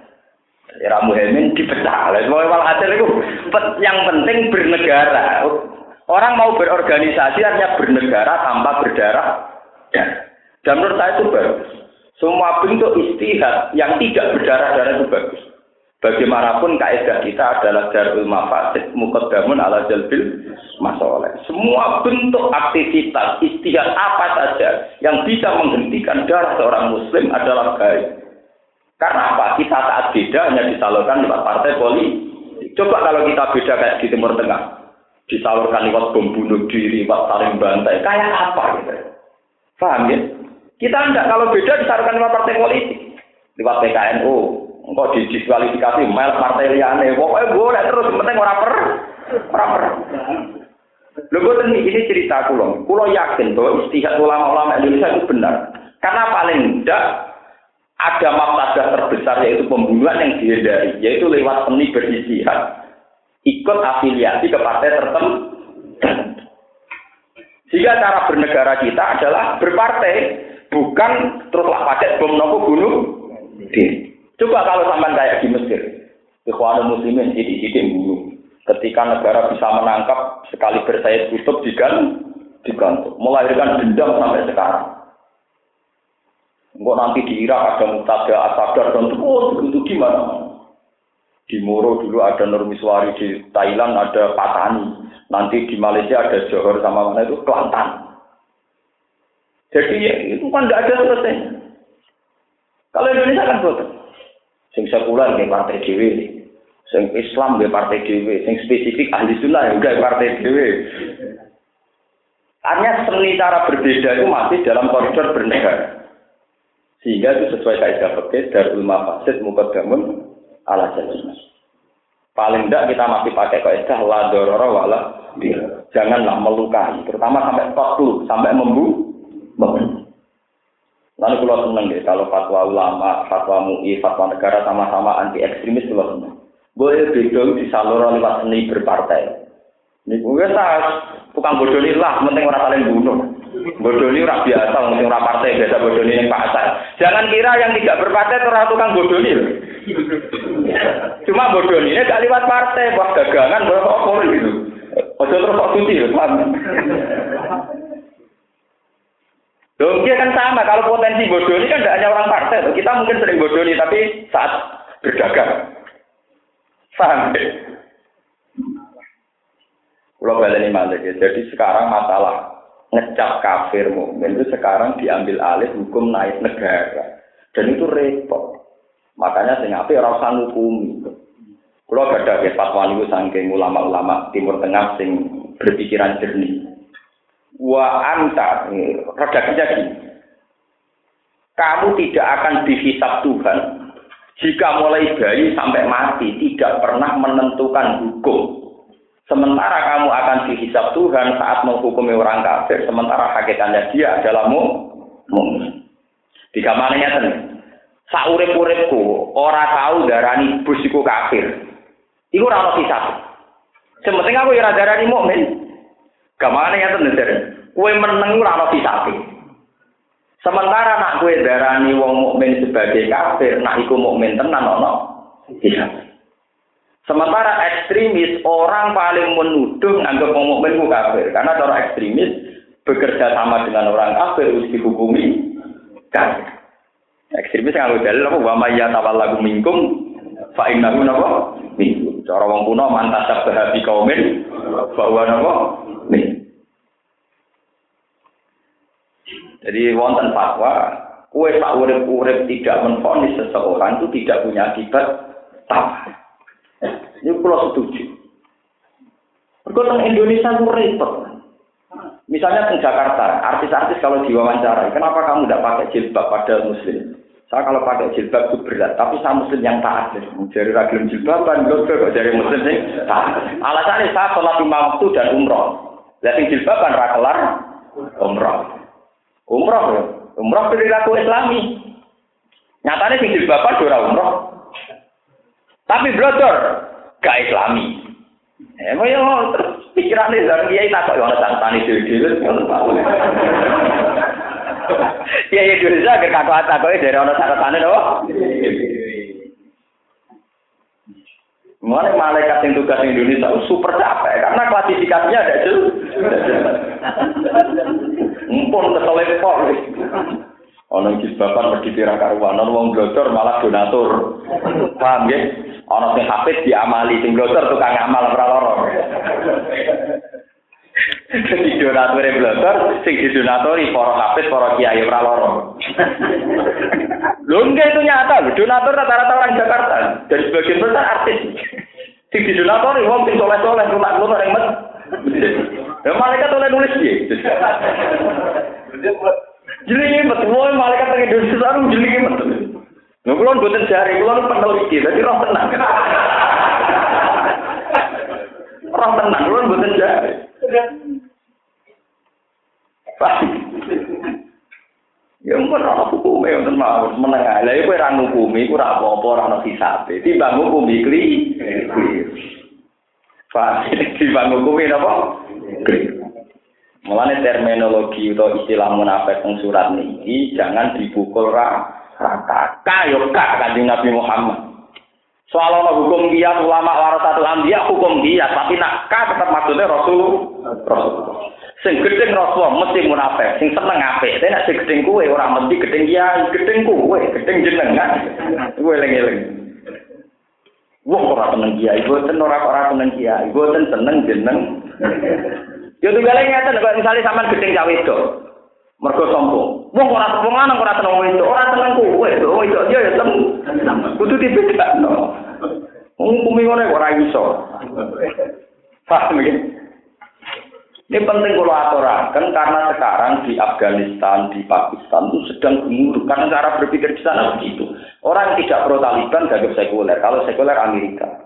Era Muhammad dipecah. Semua hasil itu yang penting bernegara. Orang mau berorganisasi artinya bernegara tanpa berdarah. Dan, dan menurut saya itu bagus. Semua bentuk istihad yang tidak berdarah-darah itu bagus. Bagaimanapun kaidah kita adalah darul mafasid mukaddamun ala jalbil masalah. Semua bentuk aktivitas istihad apa saja yang bisa menghentikan darah seorang muslim adalah baik. Karena apa? Kita saat beda hanya disalurkan lewat partai politik. Coba kalau kita beda kayak di Timur Tengah, disalurkan lewat bom bunuh diri, lewat saling bantai, kayak apa gitu? Paham ya? Kita enggak kalau beda disalurkan lewat partai politik, lewat PKNU, engkau didiskualifikasi mel partai liane, pokoknya boleh terus, penting orang per, orang per. Lho ini, ini cerita kulo. Kulo yakin bahwa istihad ulama-ulama Indonesia itu benar. Karena paling tidak ada mafsadah terbesar yaitu pembunuhan yang dihindari, yaitu lewat seni beristihad, ikut afiliasi ke partai tertentu. Jika cara bernegara kita adalah berpartai, bukan teruslah pakai bom nopo bunuh. Coba kalau sampai kayak di Mesir, Ikhwanul Muslimin sidik-sidik bunuh. Ketika negara bisa menangkap sekali bersayap tutup digantung, digantung, melahirkan dendam sampai sekarang. Enggak nanti di Irak ada mutada asadar dan terus itu gimana? Di Moro dulu ada Nurmiswari, di Thailand ada Patani, nanti di Malaysia ada Johor sama mana itu Kelantan. Jadi ya, itu kan tidak ada selesai. Kalau Indonesia kan betul. Sing sekuler di partai dewi, sing Islam di partai dewi, sing spesifik ahli sunnah juga partai dewi. Artinya seni cara berbeda itu masih dalam koridor bernegara. Sehingga itu sesuai kaidah fikih darul mafasid mukaddamun ala jalil Paling tidak kita masih pakai kaidah la dororo wala Janganlah melukai, terutama sampai dulu, sampai membu. Lalu kalau seneng deh, kalau fatwa ulama, fatwa MUI, fatwa negara sama-sama anti ekstremis kalau seneng. Boleh beda disalur lewat seni berpartai. Ini gue tukang bodoh lah, penting orang saling bunuh. Bodoni ora biasa, mungkin ora partai biasa bodoni yang pasar. Jangan kira yang tidak berpartai itu tukang bodoni. Cuma bodoni ini gak lewat partai, buat dagangan, buat apa gitu. Ojo terus kok cuci, paham? Loh, dia kan sama. Kalau potensi bodoh ini kan tidak hanya orang partai. Kita mungkin sering bodoh ini, tapi saat berdagang. Paham? Kalau balik malik ya. Jadi sekarang masalah ngecap kafir mukmin itu sekarang diambil alih hukum naik negara. Dan itu repot. Makanya sing ape ora usah ngukumi. Kalau ada ke fatwa niku saking ulama-ulama Timur Tengah sing berpikiran jernih. Wa anta redaksinya gini. Kamu tidak akan dihisap Tuhan jika mulai bayi sampai mati tidak pernah menentukan hukum. Sementara kamu akan dihisap Tuhan saat menghukumi orang kafir, sementara hakikatnya dia adalah mukmin. Tiga mananya ten. Saurip-uripku ora tahu darani bus iku kafir. Iku ora ono kisah. Sementing aku ora darani mukmin. Gamane ya ten. Kue meneng ora ono. Sementara nak kue darani wong mukmin sebagai kafir, nak iku mukmin tenan ono kisah. Sementara ekstremis orang paling menuduh anggap mukmin ku kafir karena cara ekstremis bekerja sama dengan orang kafir harus dihukumi kafir. Ekstremis yang dalil apa wa may lagu mingkum fa innahu napa mingkum. Cara wong kuno mantasab bahabi kaumin bahwa napa min. Jadi wonten fatwa kue tak urip-urip tidak menfonis seseorang itu tidak punya akibat tamah. Ini pulau setuju. Berkota Indonesia itu repot. Misalnya di Jakarta, artis-artis kalau diwawancara, kenapa kamu tidak pakai jilbab pada muslim? Saya kalau pakai jilbab itu berat, tapi saya muslim yang taat. Jadi ragilum jilbaban, kok jadi muslim sih taat. Alasannya saya sholat lima waktu dan umroh. Lihat jilbaban rakelar umroh. Umroh ya, umroh perilaku islami. Nyatanya sing jilbaban ora umroh. Tapi blodor, gak islami. Eh, mau yang terus pikirannya dari dia tak kok yang ada tani dulu dulu. Ya ya dulu saja kakak kata kok dari orang tani loh. Mulai malaikat yang tugas Indonesia super capek karena klasifikasinya ada jelas. Mumpun keselepor. Ono jilbaban pergi kira karuan, ono wong blodor malah donatur. Paham ya? Ono sing hafid diamali, sing blodor tukang amal ora lara. Jadi donatur blodor, sing didonatori para hafid, para kiai ora lara. Lho enggak itu nyata, donatur rata-rata orang Jakarta. Dari sebagian besar artis. Sing didonatori wong sing soleh-soleh rumah rumah yang met. Ya malaikat oleh nulis dia. Jadi betul, malaikat yang Indonesia sekarang jadi betul. Nggak kulon buatan jari, kulon peneliti, jadi roh tenang. roh tenang, kulon buatan jari. Ya ampun ora hukume wonten mawon menengah. Lah iku ora ngukumi, iku ora apa-apa ora ono hisabe. Timbang ngukumi kli. Pak, timbang ngukumi napa? Kli. Mulane terminologi atau istilah munafik yang surat ini jangan dipukul rata. Kayo kak kanjeng Nabi Muhammad. Soal ono hukum dia ulama warasatul anbiya hukum dia tapi nak ka tetap maksudnya Rasul Rasul. Sing gedeng Rasul mesti munafik, sing seneng apik. Nek sing gedeng kuwe ora mesti gedeng dia, gedeng kuwe, gedeng jenengan. Kuwe eling-eling. Wong ora seneng kiai, boten ora ora seneng kiai, boten seneng jeneng. Ya tunggale ngeten kok misale sampean gedeng cah. Mergo sombong. Wong ora wong lanang ora seneng wedok, ora seneng kowe. Wong wedok dia ya seneng. Kudu dibedakno. Wong kumi ngene ora iso. Paham ya? Ini penting kalau aturakan karena sekarang di Afghanistan, di Pakistan itu sedang gemuruh karena cara berpikir di sana begitu. Orang tidak pro Taliban gagap sekuler, kalau sekuler Amerika.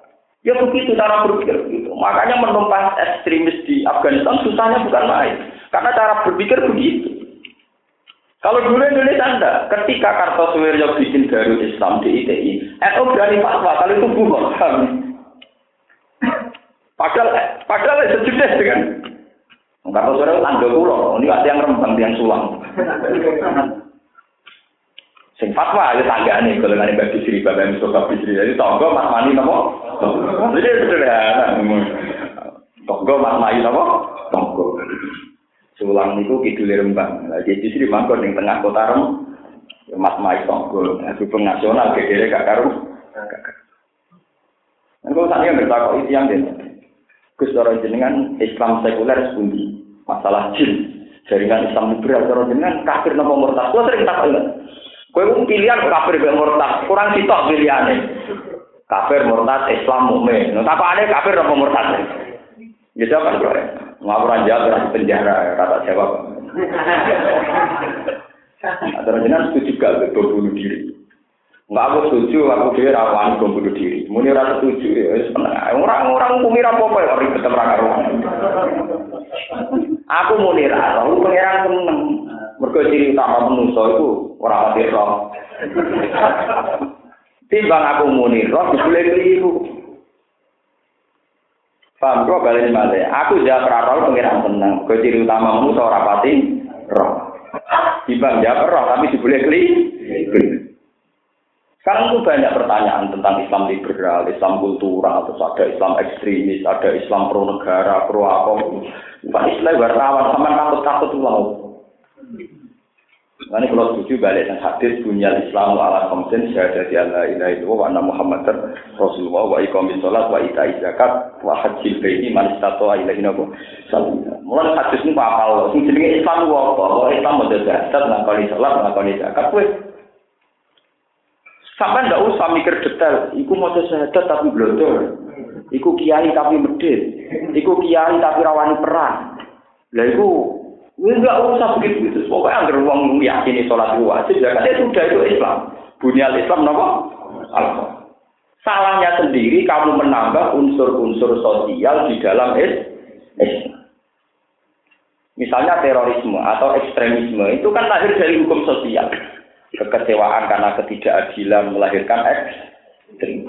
Ya begitu cara berpikir begitu. Makanya menumpas ekstremis di Afghanistan susahnya bukan main. Karena cara berpikir begitu. Kalau dulu Indonesia anda, ketika Kartosuwiryo bikin Darul Islam di ITI, NU berani fatwa kalau itu bukan Padahal, padahal sejenis dengan Kartosuwiryo tangga pulau, ini ada yang rembang, yang sulang. Sing fatwa ya tanggane golongan Mbak Bisri, Bapak Mustafa Bisri. Jadi tonggo Mas Mani napa? Jadi sederhana. Tonggo Mas Mani napa? Tonggo. Sulang niku kidul Rembang. Jadi di mangkon ning tengah kota Rembang. Mas Mai Songgol, hubung nasional gegere gak karu. Engko sak yang bertakok itu yang den. Gus jenengan Islam sekuler sepundi? Masalah jin. Jaringan Islam liberal cara jenengan kafir napa murtad? Kuwi sering takok. Kowe pilihan kafir be murtad, kurang sitok pilihane. Kafir murtad Islam mukmin. Nah, takokane kafir napa murtad? Ya jawab kan, ngawur aja di penjara, kata jawab. Terus jenengan setuju gak bunuh diri? Enggak aku setuju, aku dia rawan bom bunuh diri. Muni ora setuju, ya Orang-orang kumi apa-apa ya ribet ora karo. Aku muni ra, aku pengiran seneng. Mergo ciri utama manusa iku ora mati roh. Timbang aku muni roh dibule keliru. Paham kok balik balik. Aku jawab raro pengiran seneng. Mergo ciri utama manusa ora pati roh. Timbang jawab roh tapi dibule keliru. Sekarang itu banyak pertanyaan tentang Islam liberal, Islam kultural, terus ada Islam ekstremis, ada Islam pro negara, pro apa. Bukan Islam wartawan, sama takut-takut mau. Ini kalau setuju balik dan hadis dunia Islam ala komsen syahadat Allah ilaha illallah wa anna Muhammad Rasulullah wa iqamis sholat wa ita zakat wa hajjil baiti man istata'a ilaihi nabu Mulai hadis ini apa? Sing jenenge Islam apa? Islam mau zakat, ngakoni sholat, ngakoni zakat, Sampai ndak usah mikir detail. Iku mau syahadat tapi blondor. Iku kiai tapi medit. Iku kiai tapi rawani perang. Lah iku enggak usah begitu gitu. Pokoknya anggar wong yakini sholat wajib ya kan sudah itu Islam. Bunyal Islam nopo? Alfa. Salahnya sendiri kamu menambah unsur-unsur sosial di dalam Islam. Misalnya terorisme atau ekstremisme itu kan lahir dari hukum sosial kekecewaan karena ketidakadilan melahirkan ekstrim.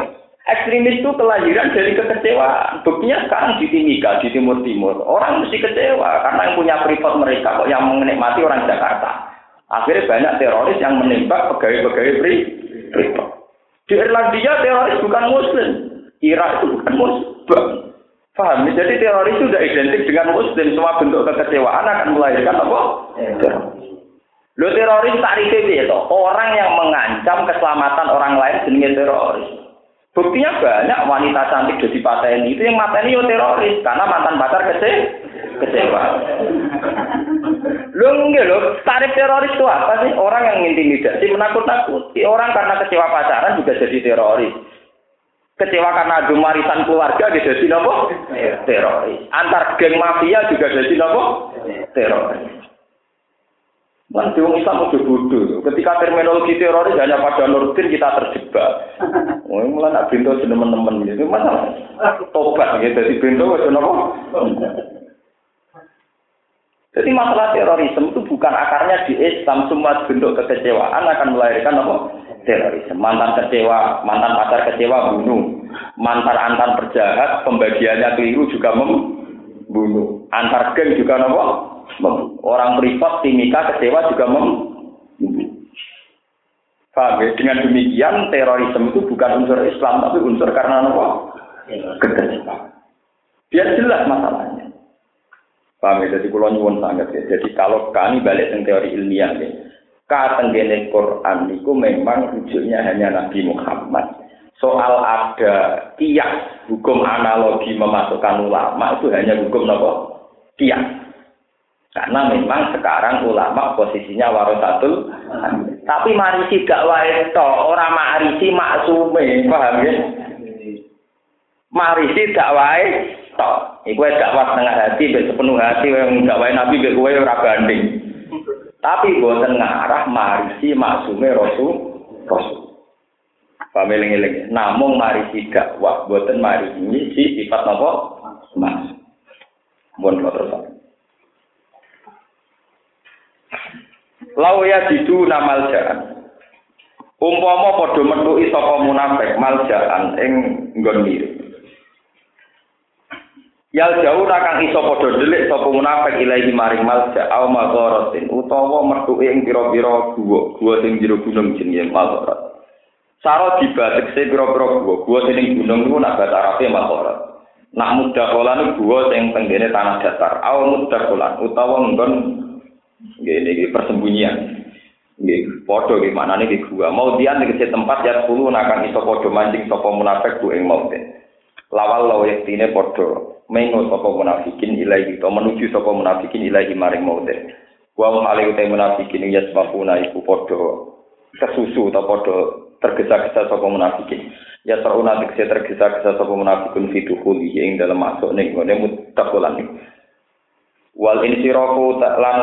Ekstremis itu kelahiran dari kekecewaan. Buktinya sekarang di Timika, di Timur Timur, orang mesti kecewa karena yang punya privat mereka kok yang menikmati orang Jakarta. Akhirnya banyak teroris yang menembak pegawai-pegawai privat. Di Irlandia teroris bukan Muslim, Irak itu bukan Muslim. Paham? Jadi teroris sudah identik dengan Muslim. Semua bentuk kekecewaan akan melahirkan apa? Lo teroris tak piye to? Orang yang mengancam keselamatan orang lain jenenge teroris. Buktinya banyak wanita cantik jadi pateni itu yang mateni yo teroris karena mantan pacar kece kecewa. Lo enggak lo, tarif teroris itu apa sih? Orang yang intimidasi, menakut-nakuti. Orang karena kecewa pacaran juga jadi teroris. Kecewa karena adu warisan keluarga dia jadi nopo? Teroris. Antar geng mafia juga jadi nopo? Teroris. Nanti orang Islam udah bodoh. Ketika terminologi teroris hanya pada Nurdin kita terjebak. Oh, mulai nak bintu teman-teman gitu. Mana tobat gitu. Jadi bintu itu nopo. Jadi masalah terorisme itu bukan akarnya di Islam. Semua bentuk kekecewaan akan melahirkan apa? Terorisme. Mantan kecewa, mantan pacar kecewa bunuh. Mantan antar perjahat, pembagiannya keliru juga membunuh. Antar geng juga nopo Orang privat timika kecewa juga mem Paham ya? Dengan demikian terorisme itu bukan unsur Islam tapi unsur karena apa? Kekecewaan. Biar jelas masalahnya. Paham ya? Jadi kalau nyuwun sangat ya. Jadi kalau kami balik ke teori ilmiah ya. Katenggene Quran itu memang rujuknya hanya Nabi Muhammad. Soal ada kias hukum analogi memasukkan ulama itu hanya hukum apa? Kias. Karena memang sekarang ulama posisinya warasatul tapi marisi gak wae to, ora marisi maksume, paham ya? Marisi gak wae to. Iku dakwah setengah hati, mbek sepenuh hati yang gak wae nabi mbek kowe ora banding. Tapi boten ngarah marisi maksume rasul rasul. Paham eling-eling. Namung marisi dakwah boten marisi sifat napa? Mas. Mohon terus. Lau ya jidu namal jaan. Umpama padha metuki sapa munafik maljaan ing nggon mirip. Yal jauh kang iso padha delik sapa munafik ilahi maring malja au magharatin utawa metuki ing pira-pira guwa, guwa sing jero gunung jenenge magharat. Saro dibatek se pira-pira guwa, guwa sing gunung iku nak bahasa Arabe magharat. Nak mudah kolan guwa sing tenggene tanah datar, au mudah kolan utawa nggon Ini, ini persembunyian. Nggih, padha nggih maknane nggih gua. Mau dia ning tempat ya 10 nakang iso padha mancing sapa munafik ku ing maute. Lawal law yektine padha mengo sapa munafikin ilahi to menuju sapa munafikin ilahi maring maute. Wa hum alaihi ta munafikin yasbahuna iku padha kesusu ta padha tergesa-gesa sapa munafikin. Ya saruna tegese tergesa-gesa sapa munafikun fiduhuli ing dalam masuk ning ngene mutakolan. Wal insirafu lan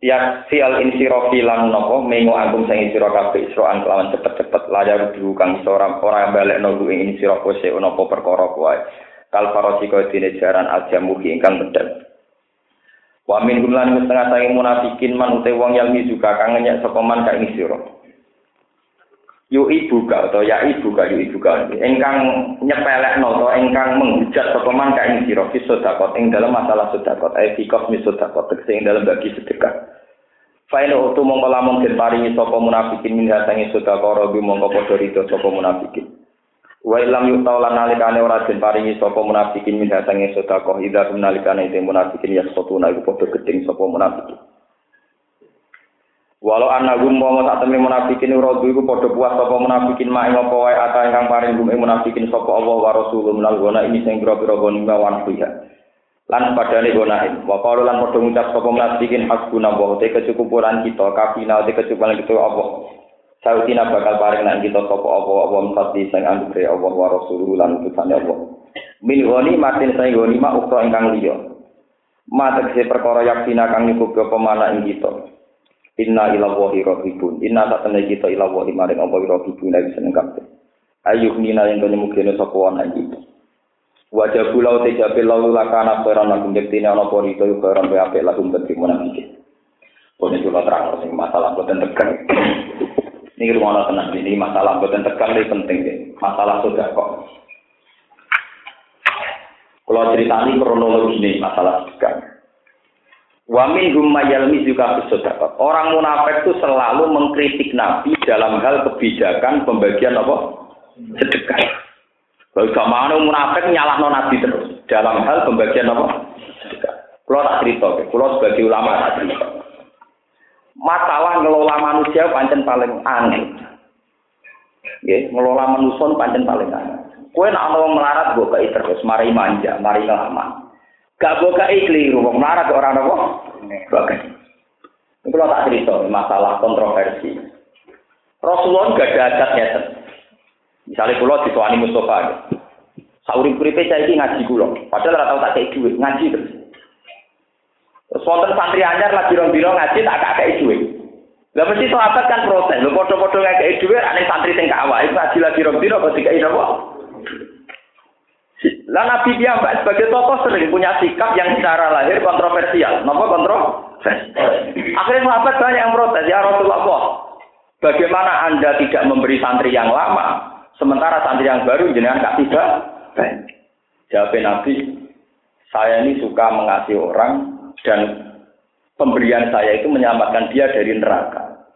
yak sial insirofi lan nopo mengo agung sang insiro kafe isro kelawan cepet cepet layar dulu kang seorang orang yang balik nunggu ing insiro kose unopo perkoro kuai. Kal parosi kau tine jaran aja mugi ingkang bedel wamin gumlan setengah tangi munafikin man ute wong yang juga kangen yak sokoman kak insiro yu ibu ka atau ya ibu ka yu ibu ka ingkang nyepelekno atau ingkang menghujat sapa man ka ing sira fi sedekah ing dalam masalah sedekah ai fi kosmi sedekah tegese ing dalam bagi sedekah Faile utu mongko lamun den paringi sapa munafikin min hasangi robi mongko padha rido sapa munafikin. Wa ilam yuta lan nalikane ora den paringi sapa munafikin min hasangi sedekah idza nalikane te munafikin ya sotuna iku padha gedeng sapa munafikin. Walau anak gum mau tak temen munafikin rodu iku padha puas sapa munafikin mak ing apa wae ata ingkang paring gum munafikin sapa Allah wa rasulullah minal gona ini sing pira-pira goni wan lan padane gonain wa qalu lan padha ngucap sapa munafikin hasbuna wa te kecukupan kita kafina te kecukupan kita apa sautina bakal paring nang kita sapa apa mati sing anggere Allah wa rasulullah lan utusane Allah. Min goni matin sing goni ma ukra ingkang liya. Ma tegese perkara yaksina kang nyukup apa mana ing kita inna ila wahi rahibun inna tak tenan kita ila wahi maring apa rahibun lagi seneng kabeh ayuh nina yang mungkin sapa ana iki Wajah pulau tiga pulau lakana peran lagu jektine ana pori itu peran BAP lagu bentuk munafik. Pun itu lah terang sing masalah boten tekan. Rumah tenang ini masalah boten tekan ini penting deh. Masalah sudah kok. Kalau ceritani kronologi ini masalah tekan. Wamin humayalmi juga bersedekah. Orang munafik itu selalu mengkritik Nabi dalam hal kebijakan pembagian apa? Sedekah. Kalau mana munafik nyalahno nabi terus dalam hal pembagian apa? Kalau tak cerita, kalau sebagai ulama tak cerita. Masalah ngelola manusia pancen paling aneh. Ya, ngelola manusia pancen paling aneh. Kue nak mau melarat gue terus, mari manja, mari ngelaman. Gak kai keliru, mau melarat orang apa? Bagai. Ini kalau tak cerita, masalah kontroversi. Rasulullah gak ada adatnya. Misalnya pulau di Tuani Mustafa, sauri kuripe saya ini ngaji kulo, padahal rata tak kayak duit ngaji terus. Terus wonten santri anyar lagi biro ngaji tak kayak duit. Lah mesti sahabat kan protes, lho padha-padha kayak duit ane santri sing kawah, ngaji lagi biro kok dikai apa? Lah Nabi dia mbak sebagai tokoh sering punya sikap yang secara lahir kontroversial. Napa kontroversial? Akhirnya sahabat banyak yang protes, ya Rasulullah. Bagaimana Anda tidak memberi santri yang lama, Sementara santri yang baru jenengan gak tiba. Jawab Nabi, saya ini suka mengasihi orang dan pemberian saya itu menyelamatkan dia dari neraka.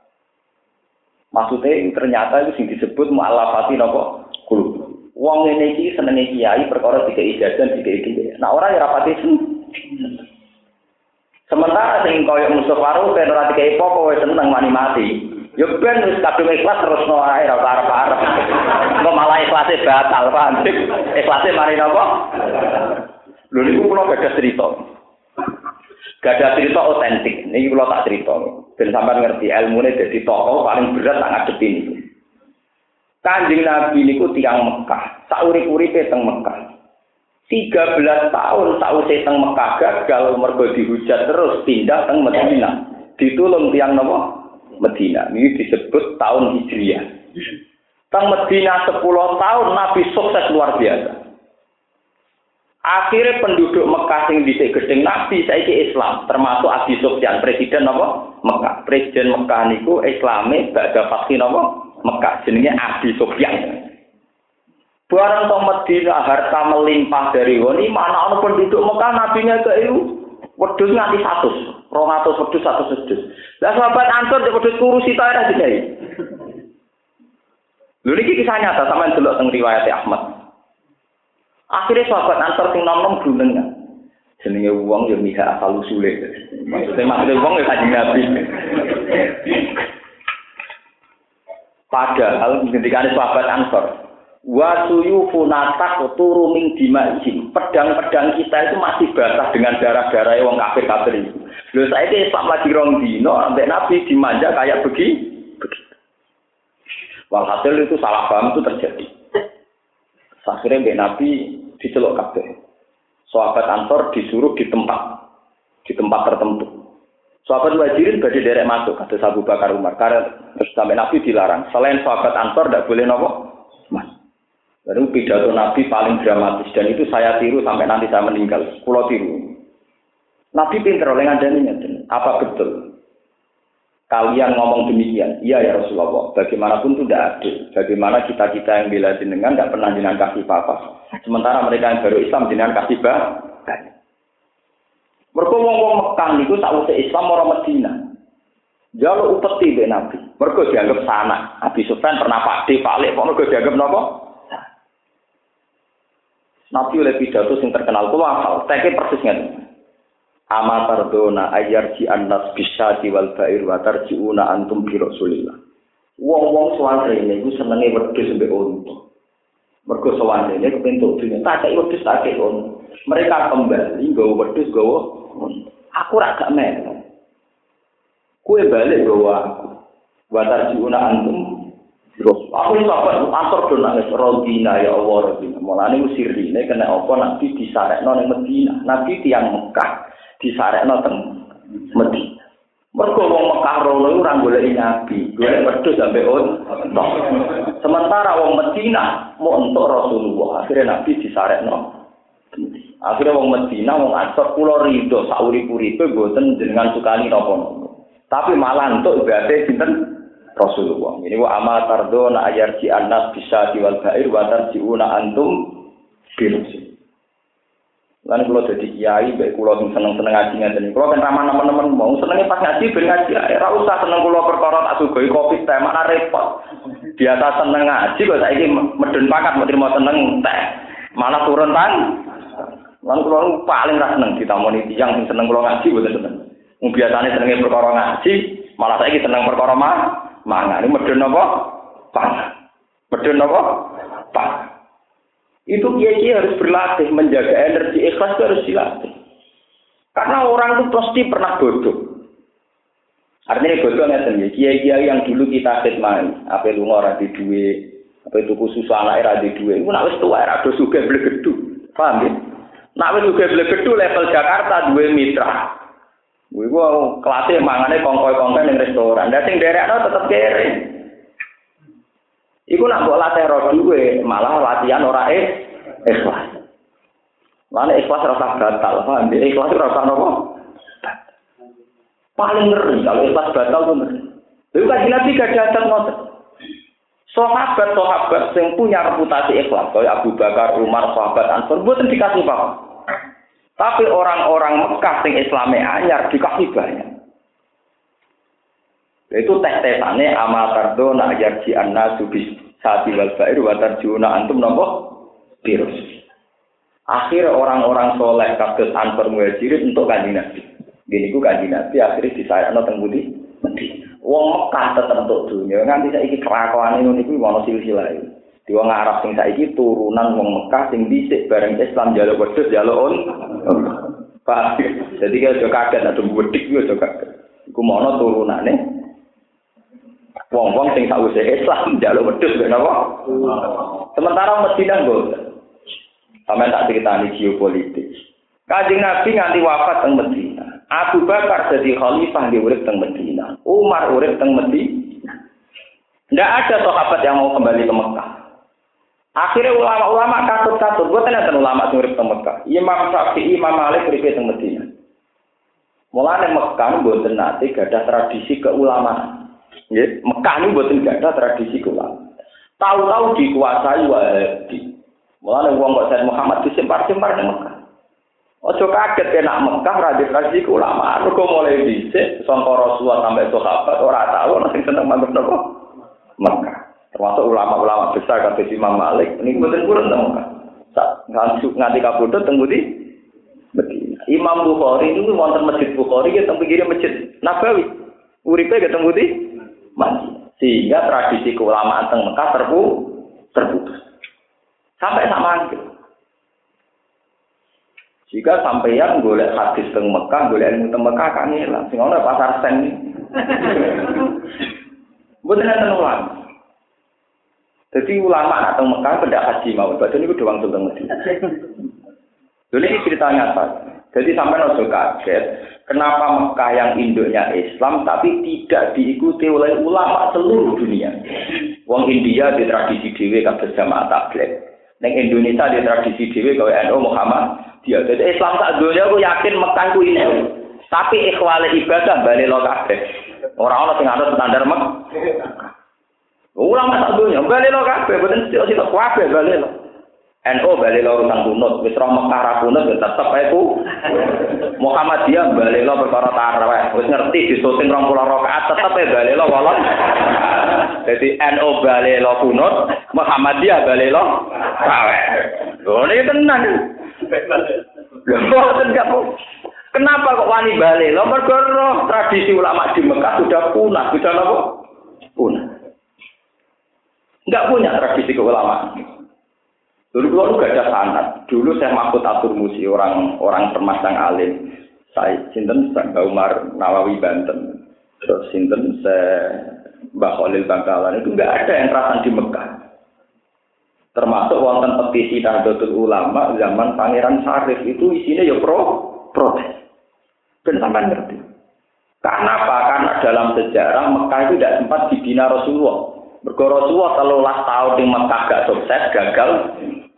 Maksudnya ternyata itu yang disebut mu'alafati nopo. Wong ini iki senenge kiai perkara tiga ijazah tiga iki. Nah orang yang rapati Sementara sing koyo musuh waru ben ora dikai pokok seneng mani mati. Yo ben wis kadung ikhlas terus no ae ora arep-arep. Engko malah ikhlase batal, paham? Ikhlase mari napa? Lho niku kula gadah cerita. Gadah cerita otentik. Niki kula tak cerita. Ben sampean ngerti ilmune dadi tokoh paling berat tak ngadepi niku. Kanjeng Nabi niku tiang Mekah, saurip-uripe teng Mekah. 13 tahun sausé teng Mekah gagal mergo dihujat terus pindah teng Madinah. Ditulung tiang napa? Medina. Ini disebut tahun Hijriah. Tang Medina 10 tahun Nabi sukses luar biasa. Akhirnya penduduk Mekah sing dhisik gedeng Nabi saiki Islam, termasuk Abi Sufyan, presiden apa? Mekah. Presiden Mekah niku Islame badha vaksin apa? Mekah jenenge Abi Sufyan. Barang to Medina harta melimpah dari goni, mana ana penduduk Mekah nabinya ke itu wedhus nganti 100, 200 wedhus 100 wedhus. Lah sahabat Ansor di wedhus kurusi ta ora dikai. Lho niki kisah nyata sampean delok teng riwayat Ahmad. Akhirnya sahabat Ansor sing nom-nom gunung jenenge wong ya miha asal usule. Maksudnya maksudnya wong ya kanjeng Nabi. Padahal ketika sahabat Ansor, wa suyufu natak turu ming dimaihim. Pedang-pedang kita itu masih basah dengan darah-darah wong kafir-kafir itu. Lho saya ini Islam lagi rong dino, sampai Nabi dimanja kayak begini. Walhasil itu salah paham itu terjadi. Akhirnya Mbak Nabi dicelok kabeh. Sahabat Ansor disuruh di tempat di tempat tertentu. Sahabat Muhajirin badhe derek masuk kata Abu Bakar Umar karena terus sampai Nabi dilarang. Selain sahabat Ansor tidak boleh nopo mas. Lalu pidato Nabi paling dramatis dan itu saya tiru sampai nanti saya meninggal. Kulo tiru. Nabi pinter oleh ngandani Apa betul? Kalian ngomong demikian, iya ya Rasulullah. Bagaimanapun itu tidak adil. Bagaimana kita kita yang bela jenengan tidak pernah jenengan kasih apa-apa. Sementara mereka yang baru Islam jenengan kasih banyak. Mergo wong-wong Mekah niku sakwise Islam ora Medina. Jaluk upeti mbek Nabi. Mergo dianggap sana. Abi Sufyan pernah pakde Pak kok mergo dianggap napa? Nabi oleh pidato sing terkenal kula hafal, teke persis ngene. Ama ayar ji annas bisyati wal bair wa tarjiuna antum bi Rasulillah. Wong-wong suwane niku senenge wedhus mbek unta. Mergo suwane niku kepentuk dunya tak kei wedhus tak kei Mereka kembali nggawa wedhus nggawa Aku ora gak melu. Kue balik bawa aku. Watar jiuna antum. Terus aku ini apa? Antar do nangis rodina ya Allah rodina. Mulane usir ini kena apa nabi disarekno ning Medina. Nabi tiang Mekah disarekno teng Medina. Mergo wong Mekah rono ora golek nabi, golek wedhus sampe on. Sementara wong Medina mau entuk Rasulullah. Akhirnya nabi disarekno Akhirnya wong Medina wong Ansor kula rido sauri-uripe mboten jenengan sukani napa-napa. Tapi malah entuk berarti sinten Rasulullah. Ini wa ama tardona ayarji anas bisa diwal bair wa tarjiuna antum birusi. Lan kula dadi kiai baik kula sing seneng-seneng ngaji ngaten. Kula kan ramah teman-teman mau senenge pas ngaji ben ngaji ora usah seneng kula perkara tak sugoi kopi teh mana repot. Biasa seneng ngaji kok saiki medun pakat mau terima seneng teh. Malah turun tan Lan kula paling ra seneng ditamoni tiyang sing seneng kula ngaji mboten seneng. Wong biasane senenge perkara ngaji, malah saiki seneng perkara mah. Ini medun apa? Pangan. Medun apa? Pangan. Itu kiai harus berlatih menjaga energi ikhlas itu harus dilatih. Karena orang itu pasti pernah bodoh. Artinya bodoh ngeten ya, kiai-kiai yang dulu kita khidmati, apa lu ora di duwe, apa itu khusus anak era di duwe, itu nak wis tuwa era do sugih blegedu. Paham ya? Nak wis juga beli gedhu level Jakarta dua mitra. Gue gua kelasnya mangane kongkoi-kongkoi ning restoran. Dan sing derekno tetep kere. Iku nak mbok latih roh duwe, malah latihan ora eh ikhlas. Mana ikhlas rasa batal, paham? Ikhlas rasa nopo? Paling ngeri kalau ikhlas batal tuh ngeri. Lalu kan Nabi gak datang ngotot. Sahabat-sahabat yang punya reputasi ikhlas, kayak Abu Bakar, Umar, sahabat Ansor, buatan dikasih apa? Tapi orang-orang Mekah sing Islame anyar dikasih banyak. Itu tes-tesane amatardo nak yarji anna subis sati wal bair wa tarjuna antum nopo virus. Akhir orang-orang soleh kados Ansor Muhajirin untuk kanjeng Nabi. Gini ku kanjeng Nabi akhirnya disayakno teng budi. Wong Mekah tetep untuk dunia. Nganti saiki kelakuan ini niku ono silsilah. Di wong Arab sing saiki turunan wong Mekah sing dhisik bareng Islam jaluk wedhus jaluk on. Pak, jadi kalau aja kaget ada wedik yo aja kaget. Iku mono turunane wong-wong sing sause Islam jaluk wedhus ben apa? Sementara Medina nggo. Sampai tak ceritani geopolitik. Kanjeng Nabi nganti wafat teng Medina. Abu Bakar jadi khalifah di urip teng Medina. Umar urip teng Medina. Tidak ada sahabat yang mau kembali ke Mekah. Akhirnya ulama-ulama katut-katut, gue tanya ulama urip teng Mekah. Imam Syafi'i, Imam Malik urip teng Madinah. Mulane Mekah mboten nate gadah tradisi keulamaan. Nggih, Mekah niku mboten gadah tradisi keulamaan. Tahu-tahu dikuasai Wahabi. Mulane wong kok Said Muhammad disempar-sempar ning Mekah. Ojo kaget kena Mekah radhi tradisi keulamaan. Mergo mulai dhisik sangka Rasulullah sampai sahabat ora tahu seneng manut napa. Mekah. Termasuk ulama-ulama besar kata Imam Malik ini buatan kurang dong kan nganti nganti kabudut tunggu di Medina Imam Bukhari itu wonten masjid Bukhari ya teng pinggir masjid Nabawi. Uripe ketemu di Madinah. Sehingga tradisi keulamaan teng Mekah terpu terputus. Sampai sama gitu. Jika sampeyan golek hadis teng Mekah, golek ilmu teng Mekah kan hilang. Sing ana pasar sen. Mboten enten ulama. Jadi ulama nak teng Mekah pendak haji mau, badan itu doang teng Medina. Dulu ini ceritanya apa? Jadi sampai nojo kaget, kenapa Mekah yang induknya Islam tapi tidak diikuti oleh ulama seluruh dunia. Wong India di tradisi dewi kados jamaah tablet. Neng Indonesia di tradisi dewi kau NU Muhammad. Dia jadi Islam tak dunia aku yakin Mekah ku ini. Tapi ikhwale ibadah balik lo kabeh. Orang-orang sing ada standar Mekah. Ulama tak dunia balik lo kabeh, boten sik-sik kabeh balik lo. NU balik lo urusan kunut, wis roh Mekah ra kunut ya tetep ae ku. Muhammadiyah balik lo perkara tarawih, wis ngerti disuting 20 rakaat tetep ae balik lo walon. Jadi NU balik lo kunut, Muhammadiyah balik lo tarawih. Lho ini gak Kenapa kok wani balik? Lo mergo tradisi ulama di Mekah sudah punah, sudah apa? Punah. Enggak punya tradisi keulamaan. Dulu kalau gak ada sanat. Dulu saya makut atur musi orang orang termasang alim. Saya sinten Mbak Umar Nawawi Banten. Terus sinten saya Mbak Khalil Bangkalan itu nggak ada yang terasan di Mekah. Termasuk wonten petisi Nahdlatul Ulama zaman Pangeran Sarif itu isinya ya pro protes. Dan sampai ngerti. Karena apa? Karena dalam sejarah Mekah itu tidak sempat dibina Rasulullah. Mergo Rasulullah telulah tahun di Mekah gak sukses, gagal,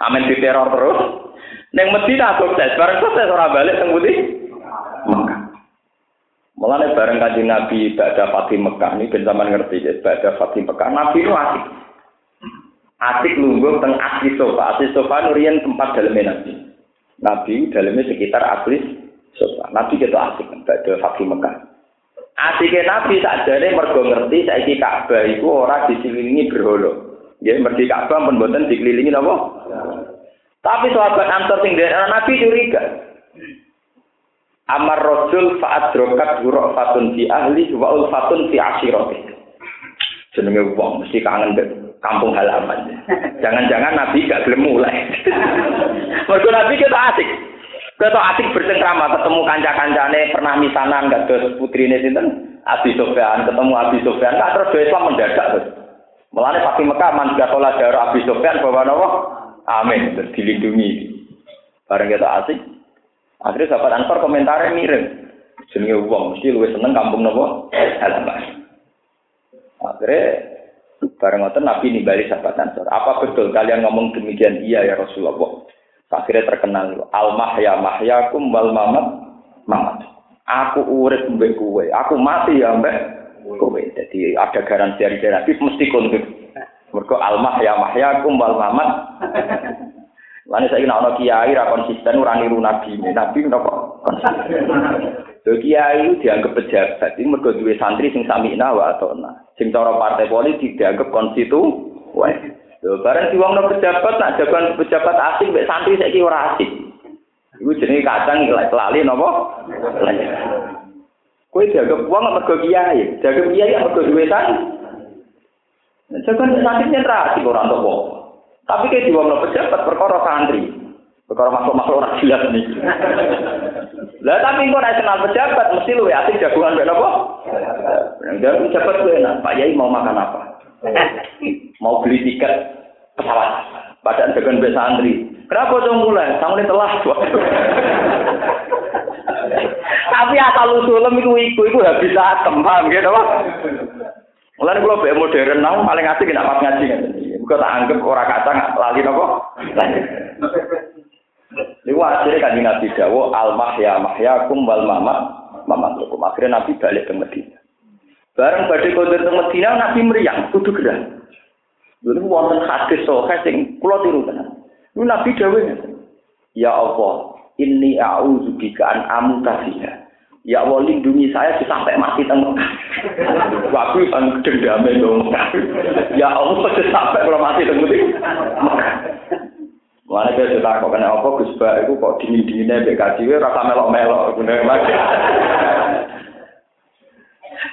amin di teror terus. Neng Medina sukses, bareng sukses orang balik teng Budi. Mekah. Mulane bareng kanjeng Nabi pada Fatih Mekah ini ben ngerti ya, pada Fatih Mekah Nabi itu asik. Asik lungguh teng asli sofa, asli sofa nurian tempat dalamnya Nabi. Nabi dalamnya sekitar asli sofa. Nabi itu asik pada Fatih Mekah. Asike Nabi sakjane mergo ngerti saiki Ka'bah iku ora dikelilingi berhala. Ya mergi Ka'bah pun mboten dikelilingi napa? Tapi sahabat Ansor sing Nabi curiga. Amar rajul fa'adrokat fatun fi ahli wa fatun fi ashirati. Jenenge wong mesti kangen kampung halaman. Jangan-jangan Nabi gak gelem mulai. Mergo Nabi kita asik. Kita asik bersengkrama ketemu kanca-kancane pernah misanan gak terus putri ini sinten Abi Sofyan ketemu Abi Sofyan gak terus Islam mendadak terus. Melane Pak Mekah man sekolah darah Abi Sofyan bawa nawa Amin terus dilindungi. Bareng kita asik. Akhirnya sahabat Ansar komentarnya mirip. Jenenge wong mesti luwih seneng kampung nopo halaman. Akhirnya bareng ngoten Nabi nimbali sahabat Ansar. Apa betul kalian ngomong demikian? Iya ya Rasulullah. Akhirnya terkenal al mahya mahyakum wal mamat mamat. Aku urip mbek kowe, aku mati ya mbek kowe. Jadi ada garansi dari Nabi mesti kontuk. Mergo al mahya mahyakum wal mamat. Lalu saya ono kiai ra konsisten ora niru nabi. Nabi napa konsisten. Lho kiai dianggap pejabat, ini mergo duwe santri sing samina wa atona. Sing cara partai politik dianggap konstitu. Wah, Lho, bareng diwongno pejabat nak jagoan pejabat asing mbek santri saiki ora asik. Iku jenenge kacang lali napa? Kowe dianggap wong mergo kiai, dianggap kiai mergo duwe santri. Jagoan santri nyentrak asik ora entuk wong. Tapi kayak diwongno pejabat perkara santri. Perkara masuk-masuk ora jelas nih. Lah tapi kok nek kenal pejabat mesti lu asik jagoan mbek napa? Yang pejabat kuwi enak, Pak Yai mau makan apa? Mau beli tiket pesawat. Padahal dengan besa santri. Kenapa dong mulai? Ini telah. Tapi asal usulem itu iku iku habis atem, paham gitu apa? Mulai kalau be modern, namun paling asik tidak pas ngaji kan. Bukan tak anggap orang kacang lali nopo. Lalu akhirnya kan Nabi Dawo al mahya mahyakum wal mama mama Akhirnya Nabi balik ke Medina. Bareng badhe kondur teng Medina Nabi meriang, kudu gerah. Lha wonten hadis sahih sing kula tiru tenan. Lu Nabi dawuh Ya Allah, inni a'udzu bika an amuta fiha. Ya Allah lindungi saya sampai mati teng. Aku sang dendame dong. Ya Allah sampai kalau mati teng. Mana dia cerita kok kena apa Gus Ba itu kok dingin dinginnya kaji rasa melok melok bener mas.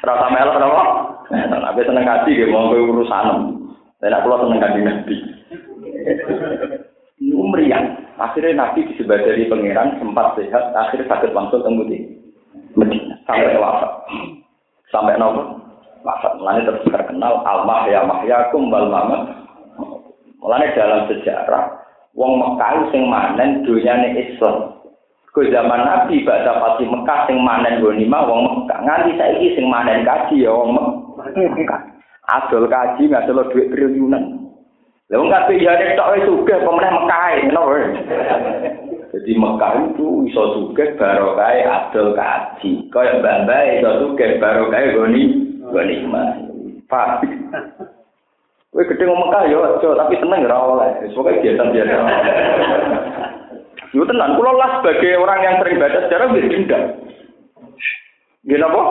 rasa melok apa? Nah, tapi seneng kaji gitu mau urusan. Nak pulang seneng kaji nabi. Ini meriang. Akhirnya Nabi disebut pangeran sempat sehat. Akhirnya sakit langsung tembudi Medina sampai wafat. Sampai nopo wafat. Mulanya terus terkenal al-mahya wal mamat. Mulanya dalam sejarah wong Mekah sing manen dunyane Islam. Ku zaman Nabi baca pasti Mekah sing manen gonima wong Mekah. Nganti saiki sing manen kaji ya wong Mekah. Adol kaji ngadol duit triliunan. Wong kabeh ya nek tok wis sugih pemenah Mekah ngono Jadi Mekah itu iso sugih barokah adol kaji. Kaya mbah-mbah iso sugih barokah goni gonima. Pak. Kowe gedhe ngomong Mekah ya aja, tapi seneng ora oleh. Pokoke biasa-biasa. Yo tenan, kula lah sebagai orang yang sering baca sejarah wis dendam. Nggih napa?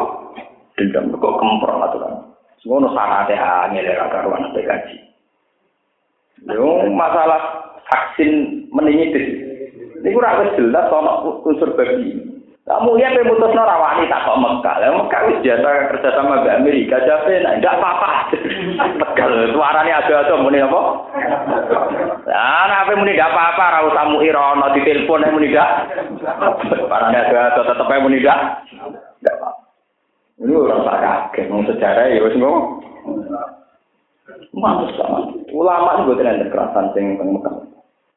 Dendam kok kempro aturan. Ngono sanate angel ora karuan kaji. Yo masalah vaksin meningitis. Niku ora wis jelas ana unsur babi. Kamu ya pemutus rawani tak kok Mekah. Lah Mekah wis biasa kerja sama Mbak Amerika. Jadi enggak apa-apa. Tegal suaranya ada-ada muni apa? Lah nek muni enggak apa-apa ra usah mu irono ditelepon muni enggak. Suaranya ada-ada tetep muni enggak. Ini orang tak kaget, mau sejarah ya wis ngono. Mantus sama. Ulama juga tidak kekerasan sing Mekah.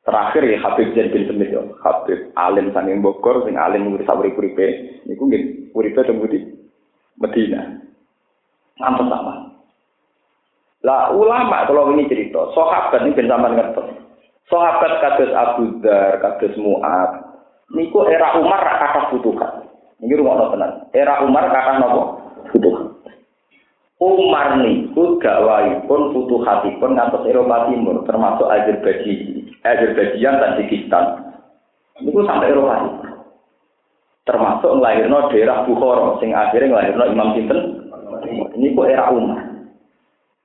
terakhir ya Habib Zain bin Semit ya. Habib alim sanging Bogor sing alim ngurus urip uripe niku nggih uripe temu di Medina. Ngantos sama lah ulama kalau ini cerita sahabat ini ben sampean ngertos. Sahabat kados Abu Dar kados Mu'ad niku era Umar kata futuhat ini rumah tenan era Umar kata nopo futuhat Umar niku gawaipun futuhatipun ngantos Eropa Timur termasuk Azerbaijan Azerbaijan, Tajikistan. Itu sampai Eropa. Termasuk ngelahirno daerah Bukhara, sing akhirnya ngelahirno Imam Sinten. Ini kok era Umar.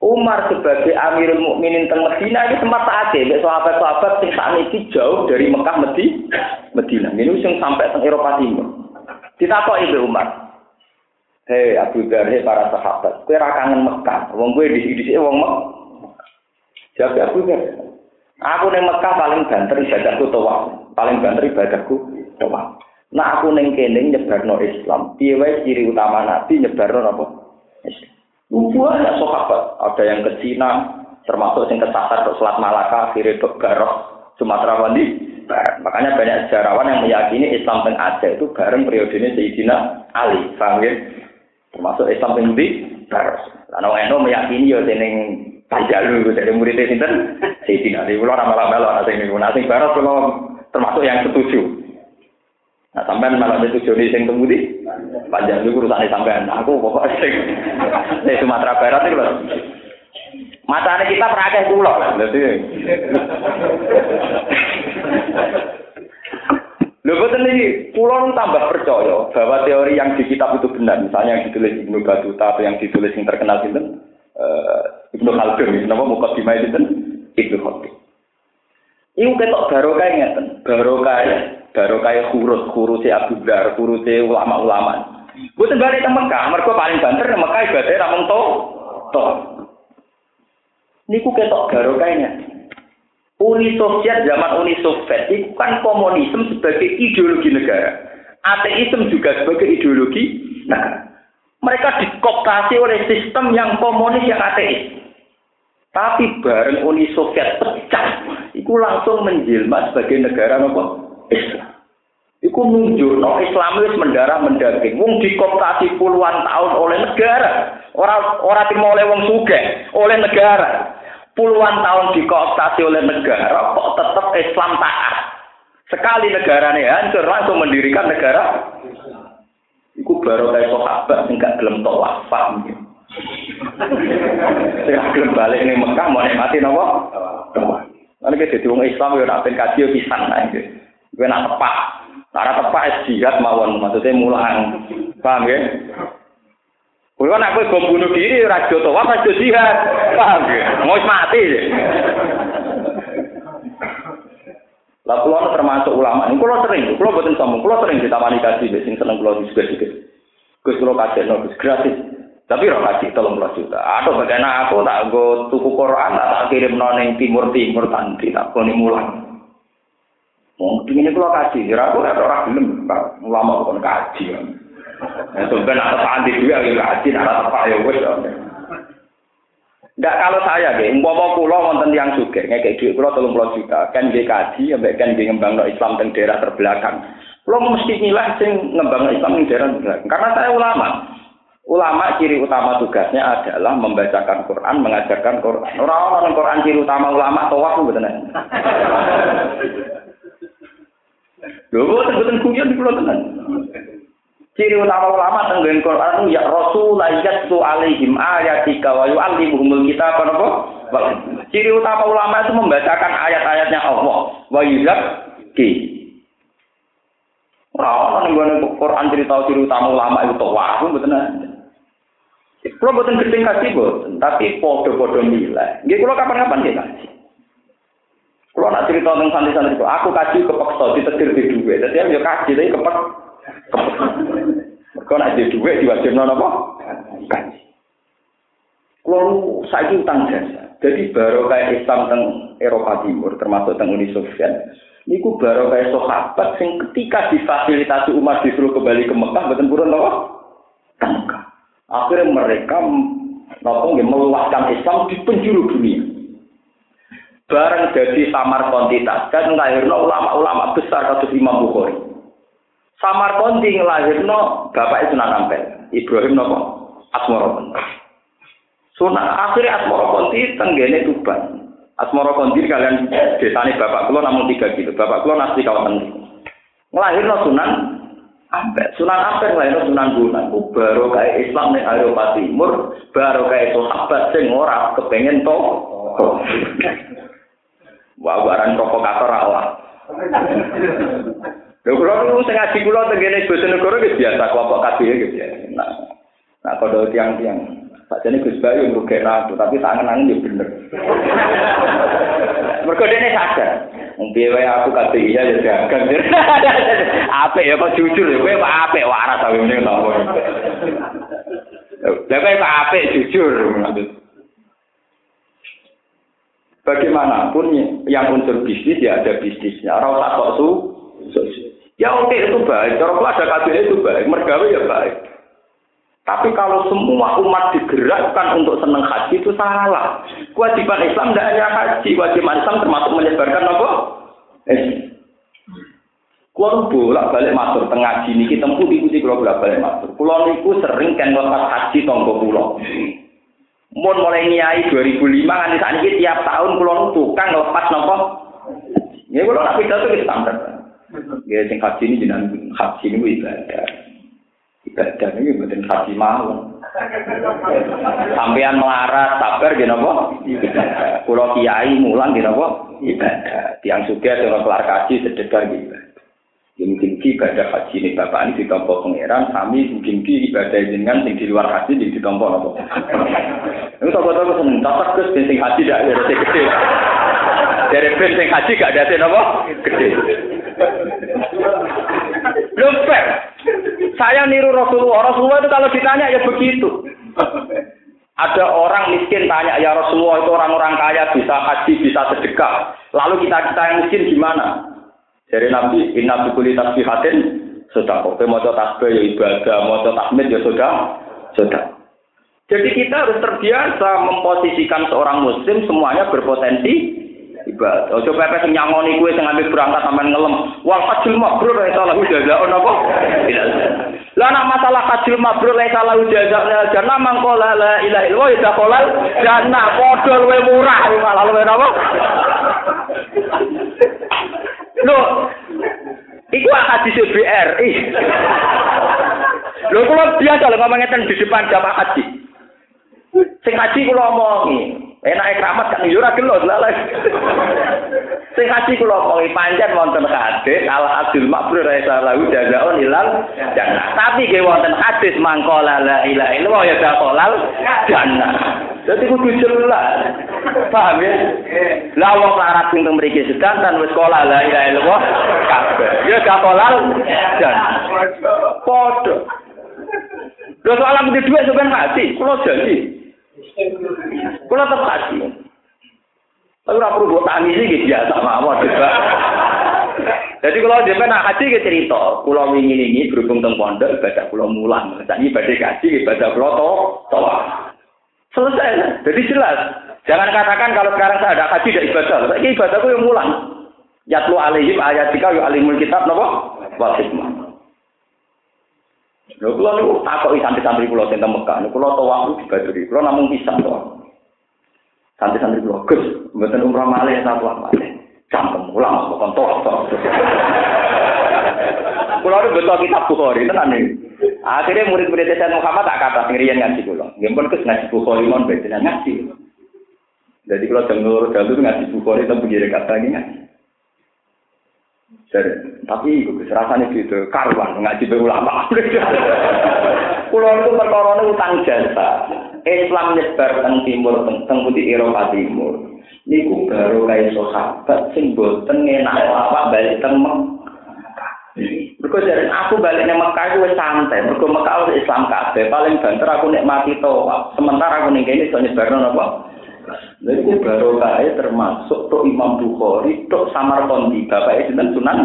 Umar sebagai Amirul Mukminin teng Medina ini sempat saat ini sahabat-sahabat sing saat jauh dari Mekah Medi, Medina. Ini sing sampai teng Eropa Timur. Ditakok ibu Umar. Hei Abu Dhar, hei para sahabat, kue kangen Mekah. Wong kue sini wong Mekah. Jawab Abu Dhar, Aku neng Mekah paling banter ibadahku toa, paling banter ibadahku toa. Nah aku neng kene nyebarno Islam. Piye wae ciri utama Nabi nyebarno apa? Islam. Banyak sahabat, ada yang ke Cina, termasuk yang kesasar ke Selat Malaka, akhirnya ke Barok, Sumatera Wandi. Makanya banyak sejarawan yang meyakini Islam teng Aceh itu bareng periode ini Sayyidina Ali, paham ya? Termasuk Islam teng di Barok. Lalu Eno meyakini ya seneng Panjalu dari muridnya sinten Sayyidina Ali kula ora malah-malah ana sing niku sing barat kula termasuk yang setuju Nah, sampean malah setuju nih sing temudi Panjalu urusane sampean nah, aku pokoknya sing Sumatera Barat itu lho Matane kita perakeh kula. Lah dadi Lho boten iki kula tambah percaya bahwa teori yang di kitab itu benar. Misalnya yang ditulis Ibnu Battuta atau yang ditulis yang terkenal sinten? Uh, Ibnu Khaldun, nama muka dimai itu Ibnu Khaldun. Iku ketok barokah ngeten, barokah barokah huruf huruf Abu Dar, huruf ulama-ulama. Boten balik teng Mekah, mergo paling banter nang Mekah ibadah ra mung to. Niku ketok barokahnya. Uni Soviet zaman Uni Soviet itu kan komunisme sebagai ideologi negara. Ateisme juga sebagai ideologi negara. Mereka dikoptasi oleh sistem yang komunis yang ateis. Tapi bareng Uni Soviet pecah, itu langsung menjelma sebagai negara apa? Islam. Iku nunjuk no itu mendarah mendaging. Wong dikoptasi puluhan tahun oleh negara. Orang orang timur oleh wong suge, oleh negara. Puluhan tahun dikoptasi oleh negara, kok tetap Islam taat. Sekali negaranya hancur, langsung mendirikan negara Iku baru kayak sahabat sing gak gelem tok wafat. Sing gelem balik ning Mekah mau nikmati napa? Lan iki dadi wong Islam yo nak kaji yo pisan iki. Kowe nak tepak. Cara tepak jihad mawon maksudnya mulang. Paham ya? Kulo nak kowe bom bunuh diri ora jo tawaf ora jihad. Paham ya? Mau mati. Lah kula termasuk ulama. Ini kula sering, kula boten sombong, kula sering ditamani kaji sing seneng kula juga-juga. Gus kula kaji no, gratis. Tapi ora kaji tolong puluh juta. Atau bagaimana aku tak go tuku Quran, tak kirim noning timur timur tanti, tak koni mulang. Mungkin ini kalau kaji, kira aku ada orang belum, ulama bukan kaji. Ya, sebenarnya ada santri juga yang kaji, ada apa ya wes. Enggak kalau saya deh, umpama kula wonten yang juga, kayak duit kula tolong puluh juta, kan dia kaji, ambek kan dia ngembang Islam di daerah terbelakang. Lo mesti nilai sing ngembang Islam di daerah terbelakang, karena saya ulama. Ulama ciri utama tugasnya adalah membacakan Quran, mengajarkan Quran. Orang-orang Quran ciri utama ulama tawaf betul Lho, boten kuyon di pulau tenan. Ciri utama ulama tenggen Quran ya Rasul yatsu alaihim ayatika wa yu'allimuhumul kitab apa? Ciri utama ulama itu membacakan ayat-ayatnya Allah wa yuzakki. Ora ono ning Quran cerita ciri utama ulama itu tawaf betul Kalau buatan gedeng kasih buatan, tapi podo-podo nilai. Nggih kalau kapan-kapan nggih kasih. Nak cerita tentang santri-santri aku kaji kepeksa ditetir di duit. Jadi ya kaji tapi kepek. Kalau nak di duit diwajib nono apa? Kaji. Kalau saya utang jasa. Jadi baru kayak Islam teng Eropa Timur, termasuk teng Uni Soviet. Niku baru kayak sahabat yang ketika difasilitasi umat disuruh kembali ke Mekah, betul purun apa? Mekah. Akhirnya mereka nopo meluaskan Islam di penjuru dunia. Bareng jadi samar kontitas kan ngelahirno ulama-ulama besar kados Imam Bukhari. Samar konti ngelahirno bapak Sunan Ampel, Ibrahim nopo Asmoro Sunan akhirnya Asmoro Konti tenggene Tuban. Asmoro Konti kalian desane bapak kulo namun tiga kilo. Bapak kulo nasi kawasan. Ngelahirno Sunan Ambek Sunan Ampel lah Sunan Gunung. Ku baru kayak Islam nih Eropa Timur, baru kayak sahabat sing ora kepengen to. Wah, barang provokator Allah. Lho kula niku sing ngaji kula tengene Bojonegoro wis biasa kelompok kabeh gitu ya. Nah, nah kalau tiang-tiang Sakjane Gus Bayu ngrugekno aku, tapi tangan-tangan ya bener. Mergo dene sadar. Piye wae aku kate iya ya dagang. Apik ya kok jujur ya kowe kok apik waras ta ngene ta. Lah kowe kok apik jujur. Bagaimanapun yang unsur bisnis ya ada bisnisnya. Ora usah kok su. Ya oke itu baik. Kalau ada kabel itu baik. Mergawe ya baik. Tapi kalau semua umat digerakkan untuk senang haji itu salah. Kewajiban Islam tidak hanya haji, kewajiban Islam termasuk menyebarkan apa? Eh. Kulo bolak balik masuk tengah sini kita tempuh ikuti kulo bolak balik masuk. Kulo niku sering kan lepas haji tonggo kulo. Mun mulai niai 2005 kan saat ini tiap tahun kulo tukang lepas nopo. Ya nak pidato itu standar. Ya sing haji ini jenengan haji ini ibadah. ibadah ini bukan haji mau. Sampean melarat, sabar gini apa? Pulau kiai mulang gini apa? Ibadah. Tiang suka dengan kelar kaji sedekah gitu. Ya, mungkin ki ibadah haji ini bapak ini ditompo pangeran, kami mungkin ki ibadah dengan yang di luar haji di ditompo apa? Ini toko-toko seneng, cocok gus sing haji tidak ada gede. Dari ben sing haji gak ada apa? Gede. Belum saya niru Rasulullah. Rasulullah itu kalau ditanya ya begitu. Ada orang miskin tanya, ya Rasulullah itu orang-orang kaya bisa haji, bisa sedekah. Lalu kita kita yang miskin gimana? Dari Nabi, inna bikuli tasbihatin, sudah kok. Mau tasbih ya ibadah, mau tahmid ya sudah, sudah. Jadi kita harus terbiasa memposisikan seorang muslim semuanya berpotensi ibadah. Ojo pepe sing nyangoni kuwe sing ambil berangkat sampean ngelem. Wal hajjul mabrur ra salah jazaa'un apa? Tidak. Lah nek masalah hajjul mabrur ra salah jazaa'un jannah mangko la ilaha illallah ya kolal jannah padha luwe murah malah luwe napa? Lho, Iku hadis BRI. Lho kula biasa lho ngomongin di depan jamaah haji. Sing haji kula omongi, Enak keramat kan yo ora gelo lalas. Sing haji kula omongi pancen wonten hadis al adil makbrur salahu jazaun ilal jannah. Tapi ge wonten hadis mangkola la ilaha illallah ya dakolal jannah. Jadi kudu jelas. Paham ya? Lah wong larat sing teng mriki sedanten wis sekolah la ilaha illallah kabeh. Ya gak kolal dan padha. Lho soal aku di dhuwit sampean mati, kula janji. Kula tetep mati. Tapi ora perlu mbok tangisi iki biasa mawon coba. Jadi kalau dia nak haji ke cerita, pulau wingi ini berhubung teng pondok ibadah pulau mulang, jadi ibadah haji ibadah pulau to, toa. Selesai. Jadi jelas. Jangan katakan kalau sekarang saya ada haji tidak ibadah. Ini ibadahku yang mulang. Yatlu alaihim ayatika yu alimul kitab napa? Wa hikmah. Lho kula niku takoki santri-santri kula sing teng Mekah. Niku kula tawa dibaduri. Kula namung pisang to. Santri-santri kula, Gus, mboten umrah malih ta malih. Campem ulang bukan toh toh. Kulo ada betul kitab Bukhari tenan nih. Akhirnya murid-murid Sayyid Muhammad tak kata ngirian ngaji kulo. Nggih pun kes ngaji Bukhari mon beda ngaji. Jadi kalau dengar dulu ngaji Bukhari itu begini kata ngaji. Jadi, tapi itu rasanya gitu, karuan ngaji ulama. Kulo itu perkara utang jasa. Islam nyebar teng timur, teng putih Eropa timur. niku baru kaya sahabat sing boten enak awak balik teng Mergo jare aku balik nang Mekah iku wis santai, mergo Mekah Islam kabeh, paling banter aku nikmati to. Sementara aku ning kene iso nyebarno napa? Lha iku baru kaya termasuk tok Imam Bukhari, tok Samarkandi, bapak sinten Sunan.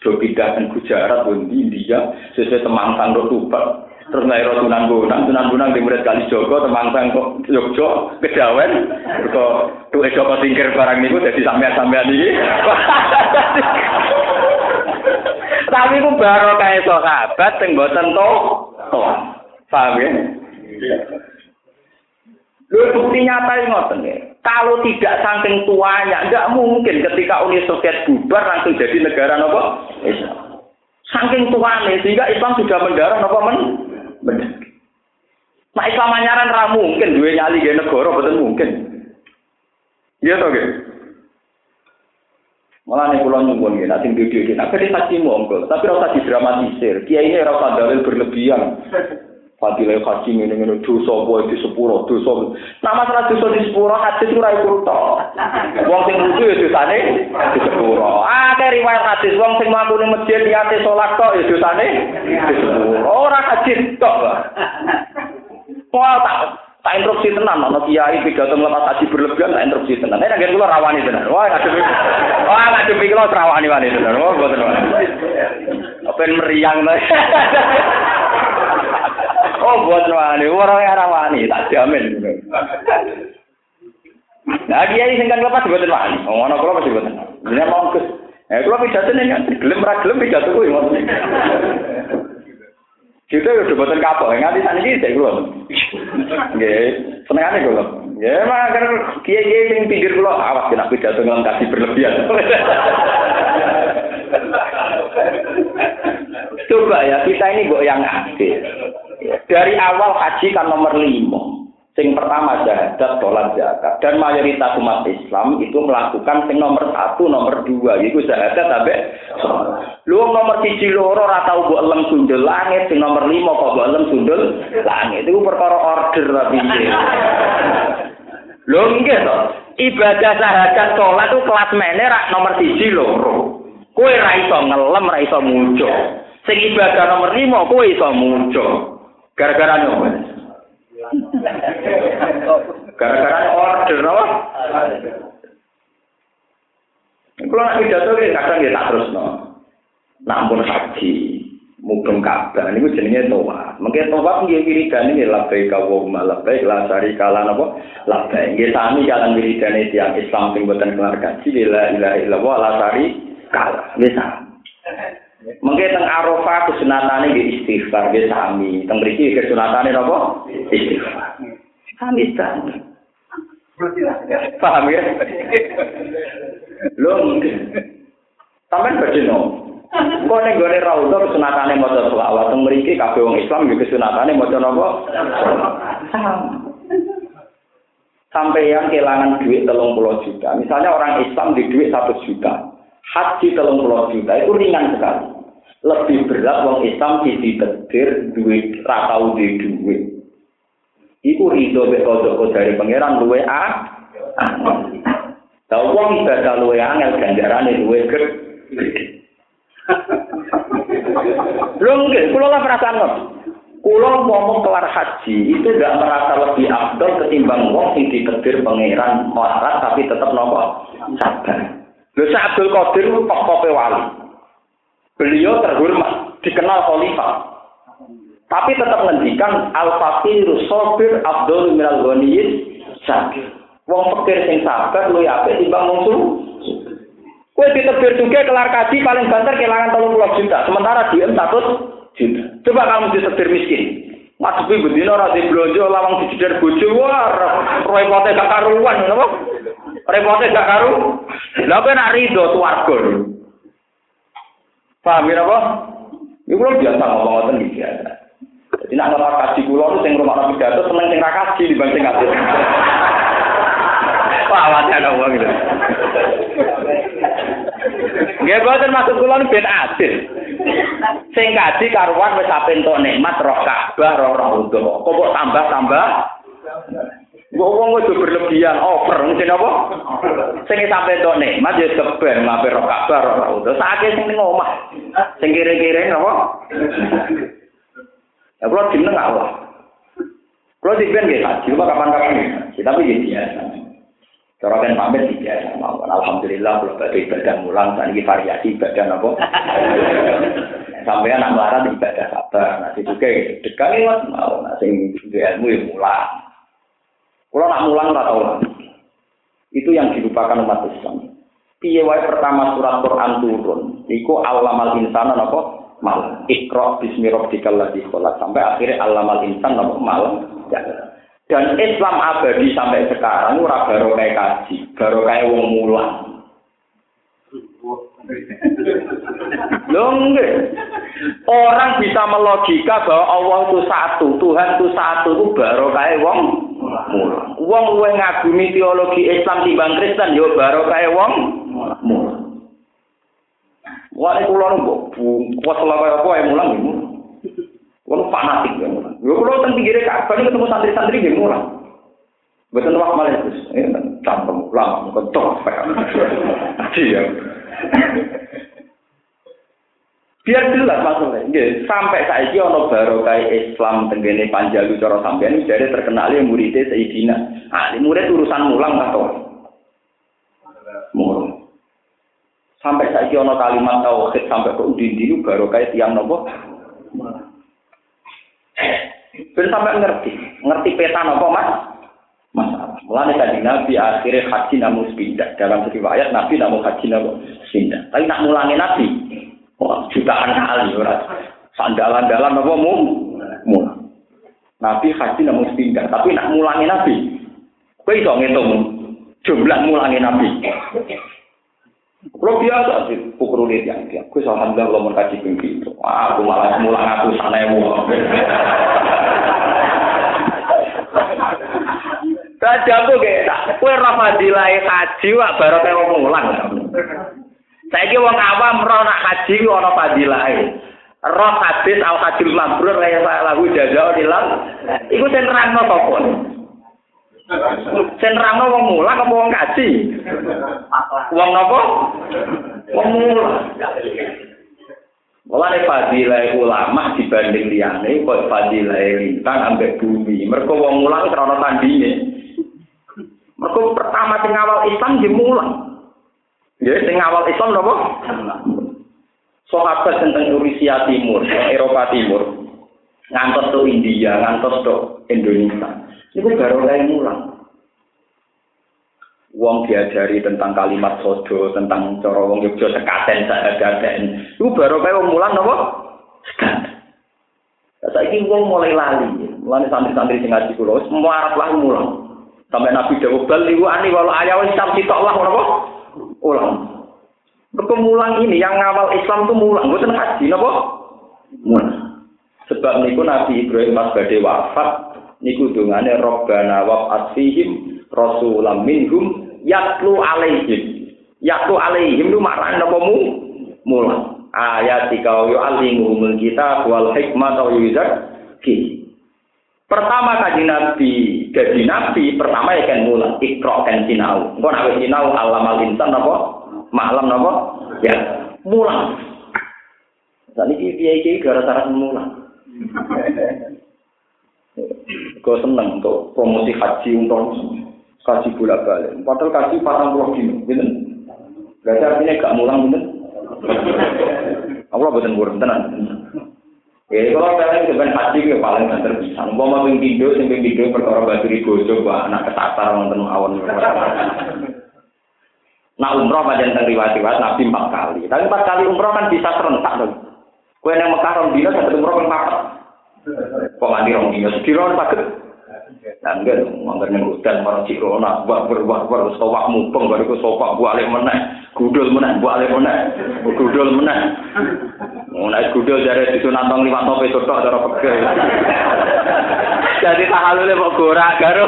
Do pindah ke Gujarat, di India, sesuai temang sandok tupak. terus lahir Sunan Bonang, Sunan Bonang di murid kali Joko, temang kok Yogyo, kejawen, kok tuh Joko tingkir barang niku jadi sampean-sampean ini. Tapi itu baru kayak sahabat, yang boten to, to, paham ya? Lu bukti nyata yang ngoten ya. Kalau tidak saking tuanya, nggak mungkin ketika Uni Soviet bubar langsung jadi negara nopo Islam. Saking tuanya sehingga Islam sudah mendarah nopo men bener. Nah Islam anyaran ra mungkin duwe nyali ge negara betul mungkin. Iya toh ge. Malah nih pulau nyumbun gini, nanti video ini, nanti haji monggo, tapi rasa didramatisir. Kiai ini rasa dalil berlebihan. Fadilah haji ini ini dosa boy di sepuro dosa. Nama salah dosa di sepuro hadis itu rai kurto. Wong sing lucu ya dosane di sepuro. Ah riwayat hadis wong sing mampu nih masjid di atas sholat kok ya dosane di sepuro. Orang haji tok. Wah tak tak instruksi tenan ana kiai pidato melepas haji berlebihan tak instruksi tenan. Nek nggih kula rawani tenan. Wah ngadepi. Wah ngadepi kula rawani wani tenan. Wah wani. Apa meriang ta. Oh, buat wani, orang yang wani, tak jamin. Nah, dia ini singkat lepas buat wani. Oh, mana kalau masih buat Ini mau kes. Eh, kalau pidato nih kan, gelem ra gelem pidato kuwi ngoten. Kita udah buatan kapal, nganti sana ini saya keluar. Nggih, senengane kula. Ya, mah kan kiai-kiai sing pinggir kula awas kena pidato ngelang kasih berlebihan. Coba ya, kita ini kok yang aktif. Dari awal haji kan nomor lima. Sing pertama jahadat, sholat zakat. Dan mayoritas umat Islam itu melakukan sing nomor satu, nomor dua. Itu jahadat sampai Lu nomor siji loro ora tau mbok elem sundul langit, sing nomor lima kok mbok elem sundul langit. Itu perkara order tapi nggih to. Ibadah sahadat sholat itu kelas rak nomor siji loro. Kowe ra iso ngelem, ra iso muncul. Sing ibadah nomor lima kowe iso muncul. Gara-gara nopo? Gara-gara order apa? Kalau nak pidato kadang ya tak terus no. Nampun haji, mudeng Ka'bah niku jenenge tawaf. Mungkin tawaf nggih wiridan iki labbaik Allahumma labbaik la syarika la napa labbaik. Nggih sami kalan wiridane tiyang Islam sing boten kelar kaji la ilaha illallah la syarika. Nggih sami. Mengke teng Arafah kesunatane nggih istighfar nggih sami. Teng mriki kesunatane napa? Istighfar. Sami sami. Paham ya? Lho, sampean bajeno. Kok ning gone raudha kesunatane maca selawat teng mriki kabeh wong Islam nggih kesunatane maca napa? Sampai yang kehilangan duit telung puluh juta. Misalnya orang Islam di duit satu juta. Haji telung puluh juta itu ringan sekali. Lebih berat wong Islam di ditetir duit ratau di duit. Iku rido mek kodok dari pangeran luwe a. Lah wong ibadah luwe angel ganjarane luwe gede. Lho nggih, kula lah perasaan. Kula ngomong kelar haji itu tidak merasa lebih abdul ketimbang wong sing ditedir pangeran melarat tapi tetap nopo sabar. Lho Abdul Qadir itu tokoh wali. Beliau terhormat, dikenal khalifah. Tapi tetap ngendikan al-faqiru sabir abdul minal ghaniyyin sakir. Wong fakir sing sabar luwih apik timbang wong Kue ditebir juga kelar kaji paling banter kehilangan tolong puluh juta. Sementara dia satu juta. Coba kamu ditebir miskin. Ngadepi bedino rasi belanja lawang dijedar bojo. Wah, repotnya gak karuan. Apa? Repotnya gak karu. Lah kowe nak rido swarga. Paham ya apa? Iku lho biasa ngomong ngoten iki biasa. Jadi nak ngelak kaji kula sing rumah pidato seneng sing ra kaji dibanding sing Wah, awake ana wong gitu. Nggih boten maksud kula nu ben adil. Sing kaji karuan wis ape entuk nikmat roh Ka'bah roh roh utuh. Kok tambah-tambah? Mbok wong wis berlebihan over mungkin apa? Sing sampe entuk nikmat ya keben ngape roh Ka'bah roh roh utuh. Saiki sing ning omah. Sing kire-kire apa? Ya kula jeneng Allah. Kula dipen nggih haji, kapan-kapan. Tapi ya biasa. Cara kan pamit ya, Alhamdulillah kalau pada ibadah mulang, saat ini variasi ibadah apa? Sampai anak melarat ibadah sabar, nanti juga dekat lewat mau, nanti ilmu yang mulang. Kalau nak mulang atau tahu Itu yang dilupakan umat Islam. Piye wae pertama surat Quran turun, iku alamal insana napa? Malam. Iqra bismi rabbikal ladzi khalaq. Sampai akhirnya alamal insan napa? Malam. Ya. Dan Islam abadi sampai sekarang ora baru kayak kaji, baru kayak wong mulang. Lungge. Orang bisa melogika bahwa Allah itu satu, Tuhan itu satu, itu barokah wong murah. Wong luwe ngagumi teologi Islam timbang Kristen yo barokah wong murah. Wong kula nunggu, kuwat lha kaya apa ae mulang iki. Wong fanatik ya mulang. Yo kula teng pinggire kabeh ketemu santri-santri nggih murah. Mboten wae malah Gus. Eh, tambah lama, kok tok. Iya. Biar jelas maksudnya. Sampai saiki ana barokah Islam tenggene Panjalu cara sampean jadi terkenal ya muridnya Sayyidina. Ah, murid urusan mulang atau mulang. Sampai saiki ana kalimat tauhid sampai ke udin-udin barokah tiang nopo? Ben sampai ngerti, ngerti peta nopo mas? Masalah. Mulane tadi Nabi akhirnya haji namun pindah. Dalam riwayat Nabi namun haji namun pindah. Tapi nak mulangi Nabi, wah jutaan kali orang. Sandalan-dalan apa mu? Mulang. Nabi haji namun pindah. Tapi nak mulangi Nabi, kau iso ngitung jumlah mulangi Nabi. Kalau biasa sih, pukul lihat yang dia. Gue alhamdulillah kalau mau kaji begitu. Aku malah mulang aku sana mau. Raja aku kayak, kue rafadilai haji wak baru kayak mulang. Saya kira wong awam roh nak haji ono fadilai. Roh hadis al hajil mabrur kaya saya lagu jajah hilang. Iku sentrang no sopon. Sentrang no wong mulang apa wong kaji? Wong nopo? Wong mulang. Mulane fadilah ulama dibanding liyane kok fadilah lintang ambek bumi. Mergo wong mulang ana tandinge. Mergo pertama sing awal Islam di mulang. Ya sing awal Islam napa? Sahabat tentang Rusia Timur, Eropa Timur, ngantos ke India, ngantos ke Indonesia. Itu baru mulai mulang. Wong diajari tentang kalimat sodo, tentang cara wong Yogyo sekaten sadaden. Iku baru kayak wong mulang napa? Sekaten. Saiki wong mulai lali. Mulane santri-santri sing ngaji kula wis muarap lah mulang. Sampai Nabi dawuh bal liwa ani walau sam sitok lah napa? Ulang. Kemulang ini yang ngawal Islam itu mulang, bukan haji napa? Mulang. Sebab niku Nabi Ibrahim Mas badhe wafat niku dungane robbana wa asfihim rasulam minhum yatlu alaihim yatlu alaihim lu marang napa mu mula ayat tika wa yu'allimuhumul kitab wal hikmah wa yuzakki Pertama kaji Nabi, jadi Nabi pertama ya kan mulang, ikro kan sinau. Engko nek sinau alam al insan? Malam apa? Ya, mulang. Saat ini kiai gara-gara mulang. Kau seneng untuk promosi haji untuk kaji bolak balik. Padahal kaji patang puluh dino, gitu. Berarti artinya gak mulang, gitu. Allah betul buruk tenan. Ya, kalau kalian sebenarnya haji ya paling gak terpisah. Mau mau ping tidur, sing ping tidur perkara batu di bojo, anak ketasar nonton awan. Nah umroh macam tentang riwayat-riwayat Nabi empat kali. Tapi empat kali umroh kan bisa serentak dong. Kue yang Mekah rong dino satu umroh kan empat. Kok nganti rong dino sediro sakit. Nah enggak dong, manggar yang hutan marah cirona, buat berbuat ber sowak mupeng, baru ke sopak buat alih meneh, gudul meneh, buat alih meneh, gudul meneh. Mulai gudul dari situ nantong lima topi tutok cara pegel. Jadi tahalule mau gorak karo.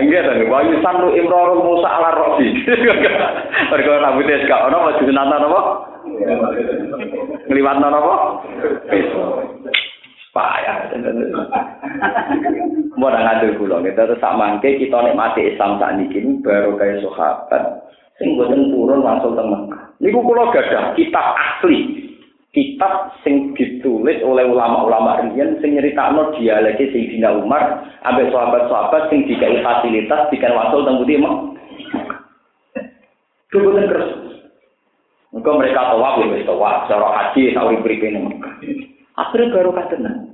Enggak to, wa yusannu imrarul Musa ala rosi. Mergo rambutnya gak ono wis sunatan apa? Ngliwatno apa? Payah. Mau ngatur kula, kita terus sak mangke kita nikmati Islam sak niki baru kaya sahabat sing boten purun langsung teng Mekah. Niku kula gadah kitab asli. Kitab sing ditulis oleh ulama-ulama riyen sing nyeritakno dialeke Sayyidina Umar ambek sahabat-sahabat sing dikai fasilitas bikin wasul teng Budi Mekah. Kebetulan keras. Mereka mereka tawaf ya wis tawaf, cara haji uripe ning Mekah. Akhirnya baru katenan.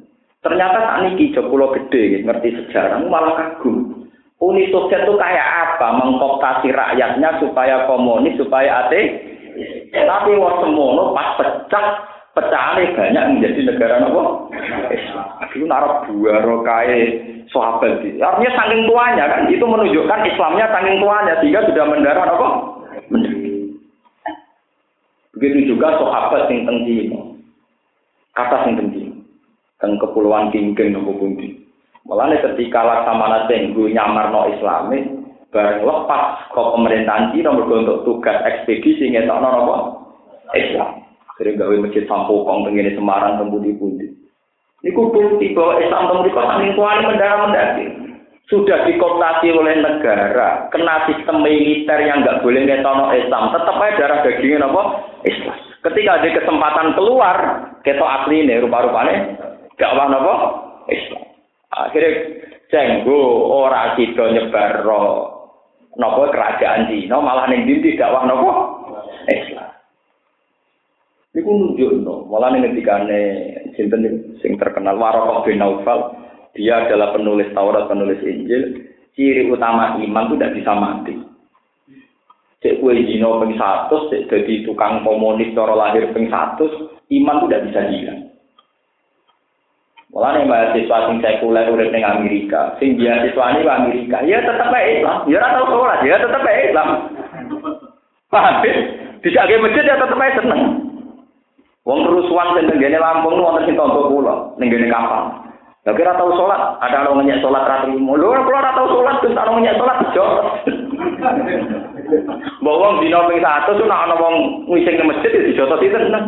Ternyata tak niki jekulo gede ngerti sejarah malah kagum. Uni Soviet itu kayak apa? Mengkooptasi rakyatnya supaya komunis, supaya ateis. Tapi wong semono pas pecah, pecahane banyak menjadi negara nopo? Islam. Itu naruh buaro kae sahabat itu. Artinya saking tuanya kan itu menunjukkan Islamnya saking tuanya sehingga sudah mendarah apa? Begitu juga sahabat yang tinggi Kata yang tinggi Teng kepulauan Kingking nopo pundi. Mulane ketika laksamana tenggu nyamar no Islami, bareng lepas ke pemerintahan Cina untuk tugas ekspedisi ngetokno napa? Islam. Sering gawe masjid Sampokong tengene Semarang teng pundi-pundi. Niku bukti bahwa Islam teng mriku saking kuali mendarah mendaki. Sudah dikooptasi oleh negara, kena sistem militer yang nggak boleh ngetono Islam, tetap aja darah dagingnya apa? Islam. Ketika ada kesempatan keluar, ketok asli ini rupa-rupanya dakwah napa? Islam. Akhirnya jenggo ora kita nyebar napa kerajaan Cina malah ning ndi dakwah napa? Islam. Niku nunjukno, malah ning ngendikane sinten sing terkenal Waraqah bin Naufal, dia adalah penulis Taurat, penulis Injil. Ciri utama iman itu tidak bisa mati. Cek kue jino peng satu, cek jadi tukang komunis cara lahir peng satu, iman itu tidak bisa hilang. Malah nih mahasiswa sing sekuler urip ning Amerika, sing beasiswa ini Amerika, ya tetap aja Islam, ya ora tau sholat, ya tetap aja Islam. Paham? Bisa ke masjid ya tetap aja seneng. Wong kerusuhan sing tenggene Lampung wonten sing tonton kula ning gene kapal. Lah kira tau sholat, ada orang ngenyek sholat ratri. Lho kula ora tau sholat, terus ana ngenyek sholat jo. Mbok wong dina ping 100 nek ana wong ngising nang masjid ya dijotos itu seneng.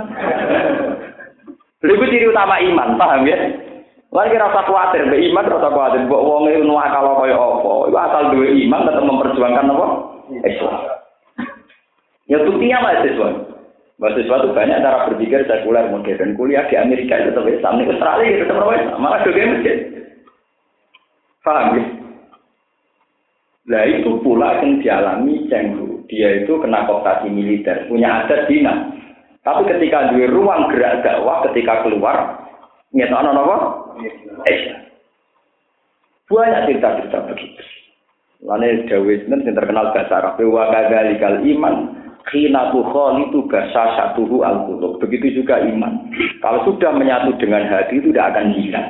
Lha ciri utama iman, paham ya? Lagi kira usah khawatir, mbak iman rasa khawatir. Mbok wong e kalau kaya apa, iku asal duwe iman tetap memperjuangkan apa? Islam. Ya buktinya mahasiswa. Mahasiswa itu banyak cara berpikir sekuler modern. Kuliah di Amerika itu tetap Islam, di Australia itu tetap Islam. Malah juga masjid. Paham ya? Nah itu pula yang dialami Cenggu. Dia itu kena kooptasi militer, punya adat dinas. Tapi ketika di ruang gerak dakwah, ketika keluar, ngetokno apa? Islam. Banyak cerita-cerita begitu. Lainnya Dawid yang terkenal bahasa Arab. Wa kagalikal iman khina itu bahasa satuhu al -qulub. Begitu juga iman. Kalau sudah menyatu dengan hati itu tidak akan hilang.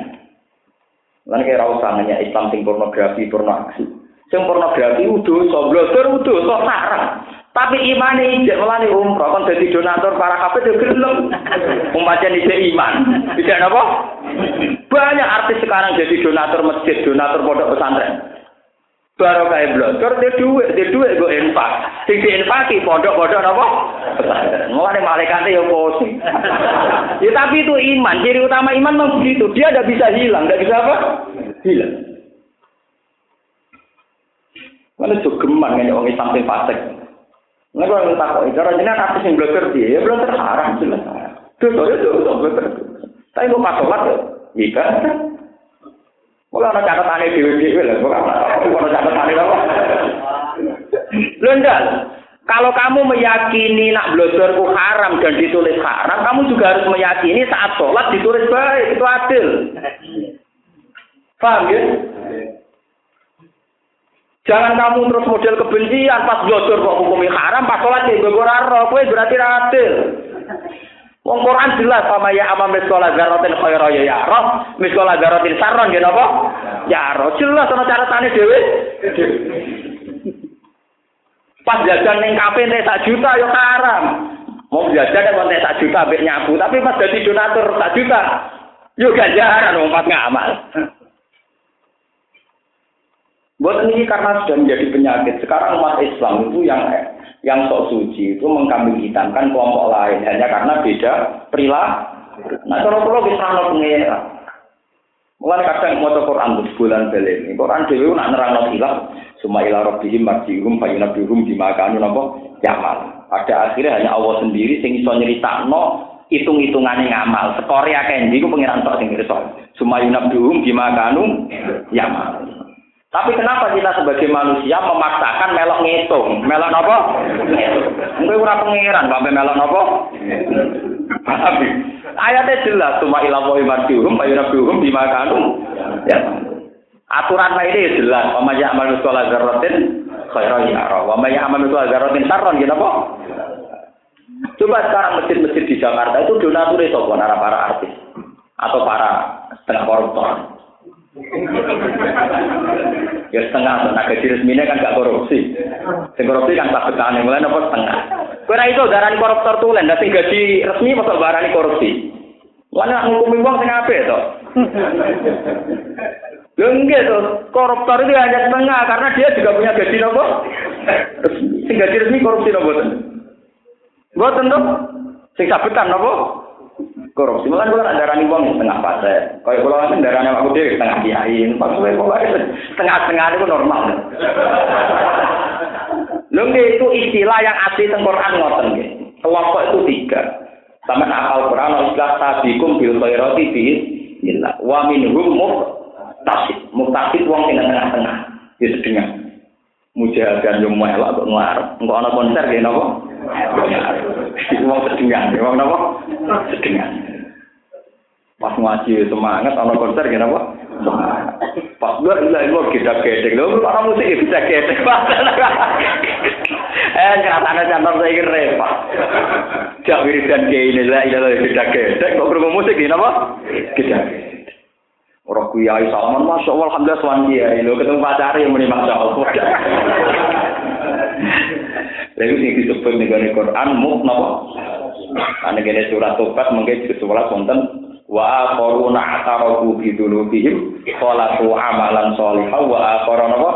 Lain kayak rasa hanya Islam sing pornografi, pornoaksi. Sing pornografi udah, blogger udah, so sarang. Tapi imane ijek melani umroh kon dadi donatur para kafir yo gelem. Umpamane ijek iman. Tidak napa? Banyak artis sekarang jadi donatur masjid, donatur pondok pesantren. Baru kayak blogger, dia duit, dia duit gue infak. Sing diinfaki, pondok-pondok apa? Mulai malaikatnya yang posing. ya tapi itu iman, ciri utama iman memang begitu. Dia tidak bisa hilang, tidak bisa apa? Hilang. Mana geman ini orang Islam yang fasik. Nah, kalau kita tahu, cara ini artis yang blogger dia, ya blogger haram jelas. Dosa itu dosa blogger. Tapi mau pasolat ya, iya Mulai ada catatan dewi-dewi lah, bukan ada catatan apa. Lendal, kalau kamu meyakini nak blodorku haram dan ditulis haram, kamu juga harus meyakini saat sholat ditulis baik, itu adil. Paham ya? Jangan kamu terus model kebencian, pas blodor kok hukumnya haram, pas sholat ya gue roh, berarti adil. Wong Quran jelas sama ya amam miskola zarotin khaira ya ya roh, miskola zarotin saron ya napa? Ya roh jelas ana catatane dhewe. Pas jajan ning kafe nek sak juta ya haram. Mau jajan nek sak juta mbek nyabu, tapi pas dadi donatur sak juta yo ganjaran wong pas ngamal. Buat ini karena sudah menjadi penyakit. Sekarang umat Islam itu yang yang sok suci itu mengkambing hitamkan kelompok lain hanya karena beda perilaku. Nah, kalau perlu bisa nol pengira. Mulai kadang mau Quran di bulan belen. Quran dewi nak nerang nol hilang. Semua ilah robbihim marjihum fayunabihum dimakanu nopo yamal. Pada akhirnya hanya Allah sendiri sing iso no hitung-hitungannya ngamal. Sekore akeh ndi ku pengiran tok sing. Semua yunabihum dimakanu yamal. Tapi kenapa kita sebagai manusia memaksakan melok ngitung? Melok apa? Mungkin ora pengiran, sampai melok apa? Tapi ayatnya jelas, cuma ilah wa imarjuhum, bayunabjuhum, bimakanu. Ya. Aturan ini jelas, wa maya amal sekolah zarratin, khairan yara, wa maya amal sekolah zarratin sarron, gitu apa? Coba sekarang masjid-masjid di Jakarta itu donatur itu para artis atau para setengah koruptor. ya setengah setengah gaji resminya kan gak korupsi. Sing korupsi kan tak betane mulai nopo setengah. Kowe itu darani koruptor tulen, dan sing gaji resmi masuk barani korupsi. Mana ngukumi uang sing apik to? Lho enggak tuh, koruptor itu hanya setengah karena dia juga punya gaji nopo. Sing gaji resmi korupsi nopo ten. Mboten to. Sing sabetan nopo? Korupsi. Malah kalau ada rani uang setengah fase. Kalau kalau nanti darahnya aku dia setengah kiai, maksudnya pokoknya setengah-setengah itu normal. Lalu itu istilah yang asli tengkorak ngoten Kelompok itu tiga. Sama akal Quran istilah tabikum bil khairati bi illa wa minhum muqtasid. Muqtasid wong sing tengah-tengah. Di setengah. Mujahadan yo melok kok ngarep. Engko ana konser nggih napa? Wong sedingan, wong napa? Sedingan. Pas ngaji semangat, ana konser gini apa? Pas gue ilah gue kita gedek, lo orang musik bisa gedek. eh nyatanya cantor saya kira repot. Jak wiridan kayak ini lah, ilah kita gedek. Kok berumah musik gini apa? Kita Orang kuyai salaman, masya Allah, alhamdulillah suan kiai. Lo ketemu pacar yang meni masya Allah. Lalu ini disebut nih Quran, muk napa? Karena gini surat tobat mungkin surat konten wa akharuna atarafu bi dzunubihim khalaqu amalan sholihan wa akharuna apa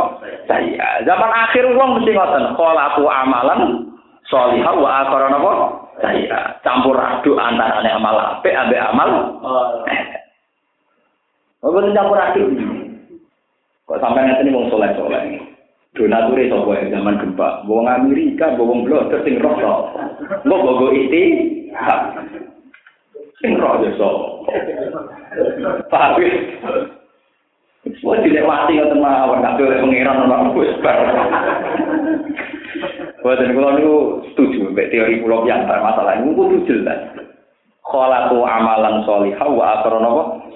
saya zaman akhir wong mesti ngoten khalaqu amalan sholihan wa akharuna apa saya campur aduk antarane amal apik ambek amal Oh, campur aduk. Kok sampai nanti wong soleh-soleh. Donatur itu ya zaman gempa. Wong Amerika, wong blok, sing roh. Mbok bogo iti. Sing roh ya so. Paham ya? Semua dilewati ngoten mawon kabeh oleh pangeran ora wis bar. Boten kula niku setuju mbek teori kula piantar masalah ini kudu jelas. Khalaqu amalan sholihah wa akhara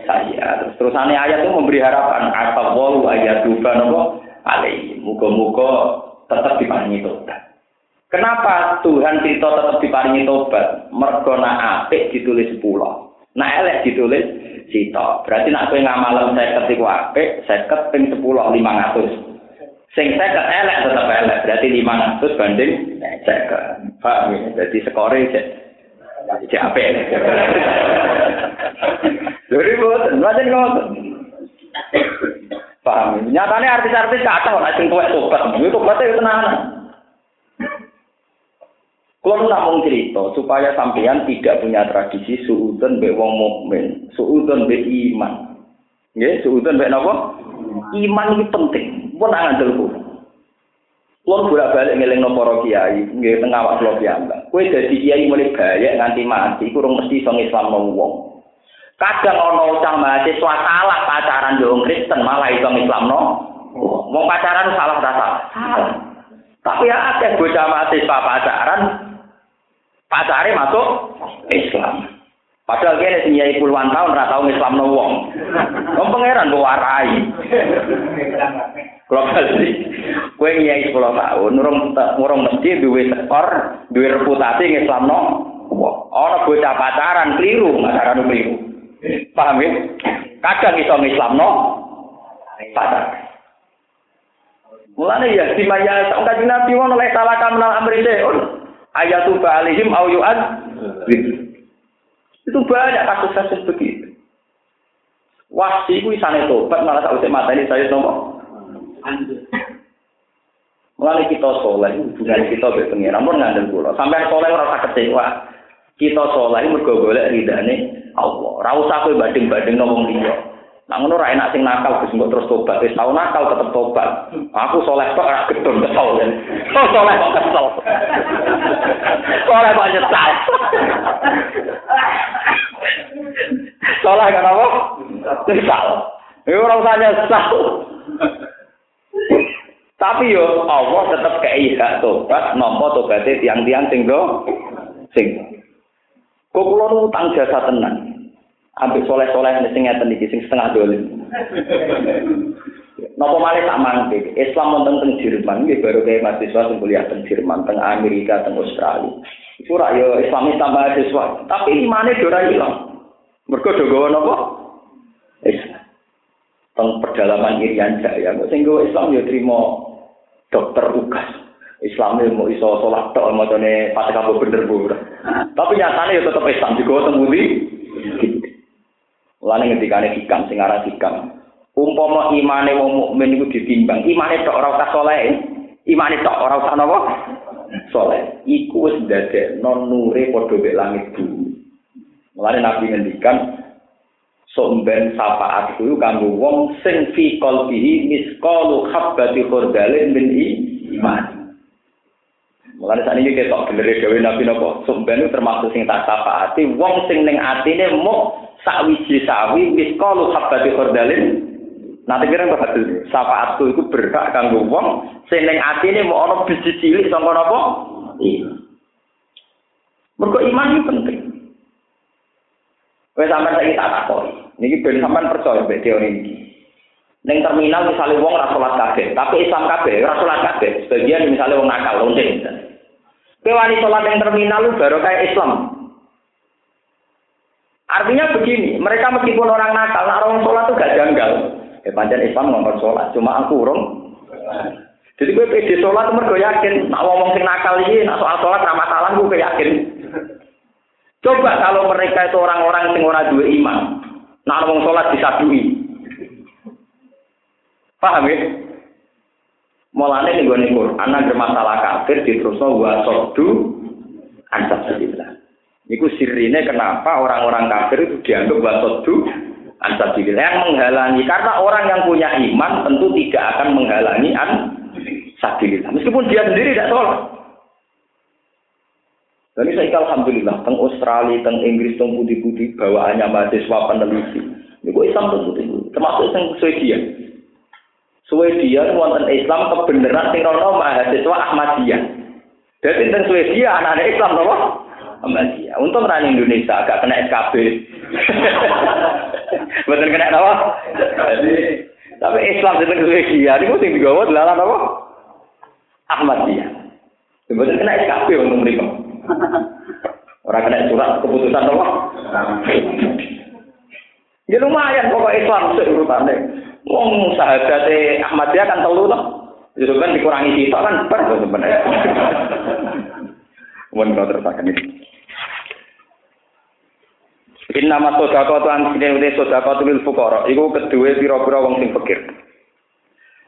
saya. Terus terusane ayat itu memberi harapan apa walu ayat juga napa alaihi. Muga-muga tetap diparingi tobat. Kenapa Tuhan cerita tetap diparingi tobat? Mergo nak apik ditulis 10. Nak elek ditulis sito. Berarti nak kowe ngamalem 50 iku apik, 50 ping 10 500. Sing 50 elek tetap elek, berarti 500 banding 50. Paham ya? Jadi skore cek cek apik. Lha boten, lha ngoten. Paham? Nyatanya artis-artis kata kok sing tuwek tobat, itu tobatnya itu tenanan. Kalau namun cerita supaya sampean tidak punya tradisi suudon be wong mukmin, suudon be iman. Nggih, suudon be napa? Iman itu penting. Pun ngandel kulo. Kulo bolak-balik ngelingno para kiai, nggih teng awak kula piyambak. Kowe dadi kiai mulai bayek nganti mati, kurang mesti iso ngislamno wong. Kadang ana cah mahasiswa salah pacaran yo Kristen malah iso Islamno. Wong pacaran salah ta salah? Tapi ya akeh bocah mahasiswa pacaran pacare masuk Islam. Padahal kene sing puluhan tahun ora tau Islamno wong. Wong pangeran kok warai. Kalau balik, kue nyai sepuluh tahun, nurung nurung mesti duwe skor, duwe reputasi Islamno. Orang bocah pacaran keliru, pacaran keliru. Paham ya? Kadang iso no, pacar. Mulane ya di maya sang kanjeng Nabi ngono lek salah kamnal amri seun. Ayatu ba'alihim au yu'ad. Itu banyak kasus-kasus begitu. Wasi ku isane tobat malah sausé mateni saya nopo. Mulane kita soleh, hubungan kita be pengiran mun ngandel kula. Sampai soleh kecewa. Kita soleh mergo golek ridane Allah. Ora usah kowe banding-banding wong liya. Nah ngono ora enak sing nakal Gus mbok terus tobat. Wis tau nakal tetep tobat. Aku soleh kok ora gedung kesel. Oh soleh kok kesel. Soleh kok nyesal. Soleh kan apa? Nyesal. Ya ora usah nyesal. Tapi yo Allah tetep kei hak tobat nampa tobaté tiang-tiang sing do sing Kok kula utang jasa tenan. Ambek soleh-soleh sing ngeten iki sing setengah dolen. Napa malih tak mangke? Islam wonten teng Jerman nggih baru kaya mahasiswa sing kuliah teng Jerman, teng Amerika, teng Australia. Iku ora yo Islam tambah mahasiswa, tapi imane ora ilang. Mergo do gawa napa? Islam. Teng pedalaman Irian Jaya, sing gawa Islam yo trimo dokter ugas. Islam mau iso sholat tok macane fatihah bu bener bu. Tapi nyatane ya tetep Islam juga temu di. Mulane ngendikane hikam sing aran hikam. Umpama imane wong mukmin iku ditimbang, imane tok ora usah saleh. Imane tok ora usah napa? Saleh. Iku wis non nure padha mek langit bumi. Mulane Nabi ngendikan somben syafaat kuwi kanggo wong sing fi qalbihi misqalu habbati khurdalin min iman. Mulane saat ini kita bener dewi nabi nopo. Sumben termasuk sing tak hati. Wong sing neng atine mau sakwiji sawi wis kalu habati khordalin. Nanti kira berhasil. Sapaatku itu berhak kanggo wong sing neng atine mau ono biji cilik sangka nopo. Iya. Mergo iman itu penting. Wes sampean saiki tak takoni. Niki ben sampean percaya mbek teori iki. Neng terminal misalnya wong ora salat kabeh, tapi Islam kabeh ora salat kabeh. Sebagian misalnya wong nakal lonceng. Kewani sholat yang terminal lu baru kayak Islam. Artinya begini, mereka meskipun orang nakal, nak orang sholat itu gak janggal. Ya panjang Islam ngomong sholat, cuma aku urung. Jadi gue pede sholat mergo yakin, nak ngomong sing nakal ini, nak soal sholat ramah salah gue yakin. Coba kalau mereka itu orang-orang sing ora dua iman, nak ngomong sholat disadui. Paham ya? Mulane ning gone Quran anak masalah kafir diterusno wa soddu ansabilillah. Niku sirine kenapa orang-orang kafir itu dianggap wa soddu ansabilillah yang menghalangi karena orang yang punya iman tentu tidak akan menghalangi an sabilillah meskipun dia sendiri tidak sholat. Dan saya alhamdulillah, teng Australia, teng Inggris, teng putih-putih bawaannya mahasiswa peneliti. Ini Islam teng putih-putih, termasuk teng Swedia. Swedia wonten Islam kebenaran sing rono mahasiswa Ahmadiyah. Jadi tentang Swedia anak-anak Islam nopo? Ahmadiyah. Untung ra Indonesia agak kena SKB. Betul kena apa? Tapi Islam tentang Swedia niku sing digawa dalan apa? Ahmadiyah. Betul kena SKB untuk mereka. Orang kena surat keputusan apa? Ya lumayan pokok Islam sih urutannya. Wong sahabate Ahmadiyah kan telu toh. Itu kan dikurangi kita kan ber sebenarnya. Wong kau terpakai ini. Inna mas sodako tuan sini udah sodako tuh fukara. Iku kedua piro-piro wong sing fakir.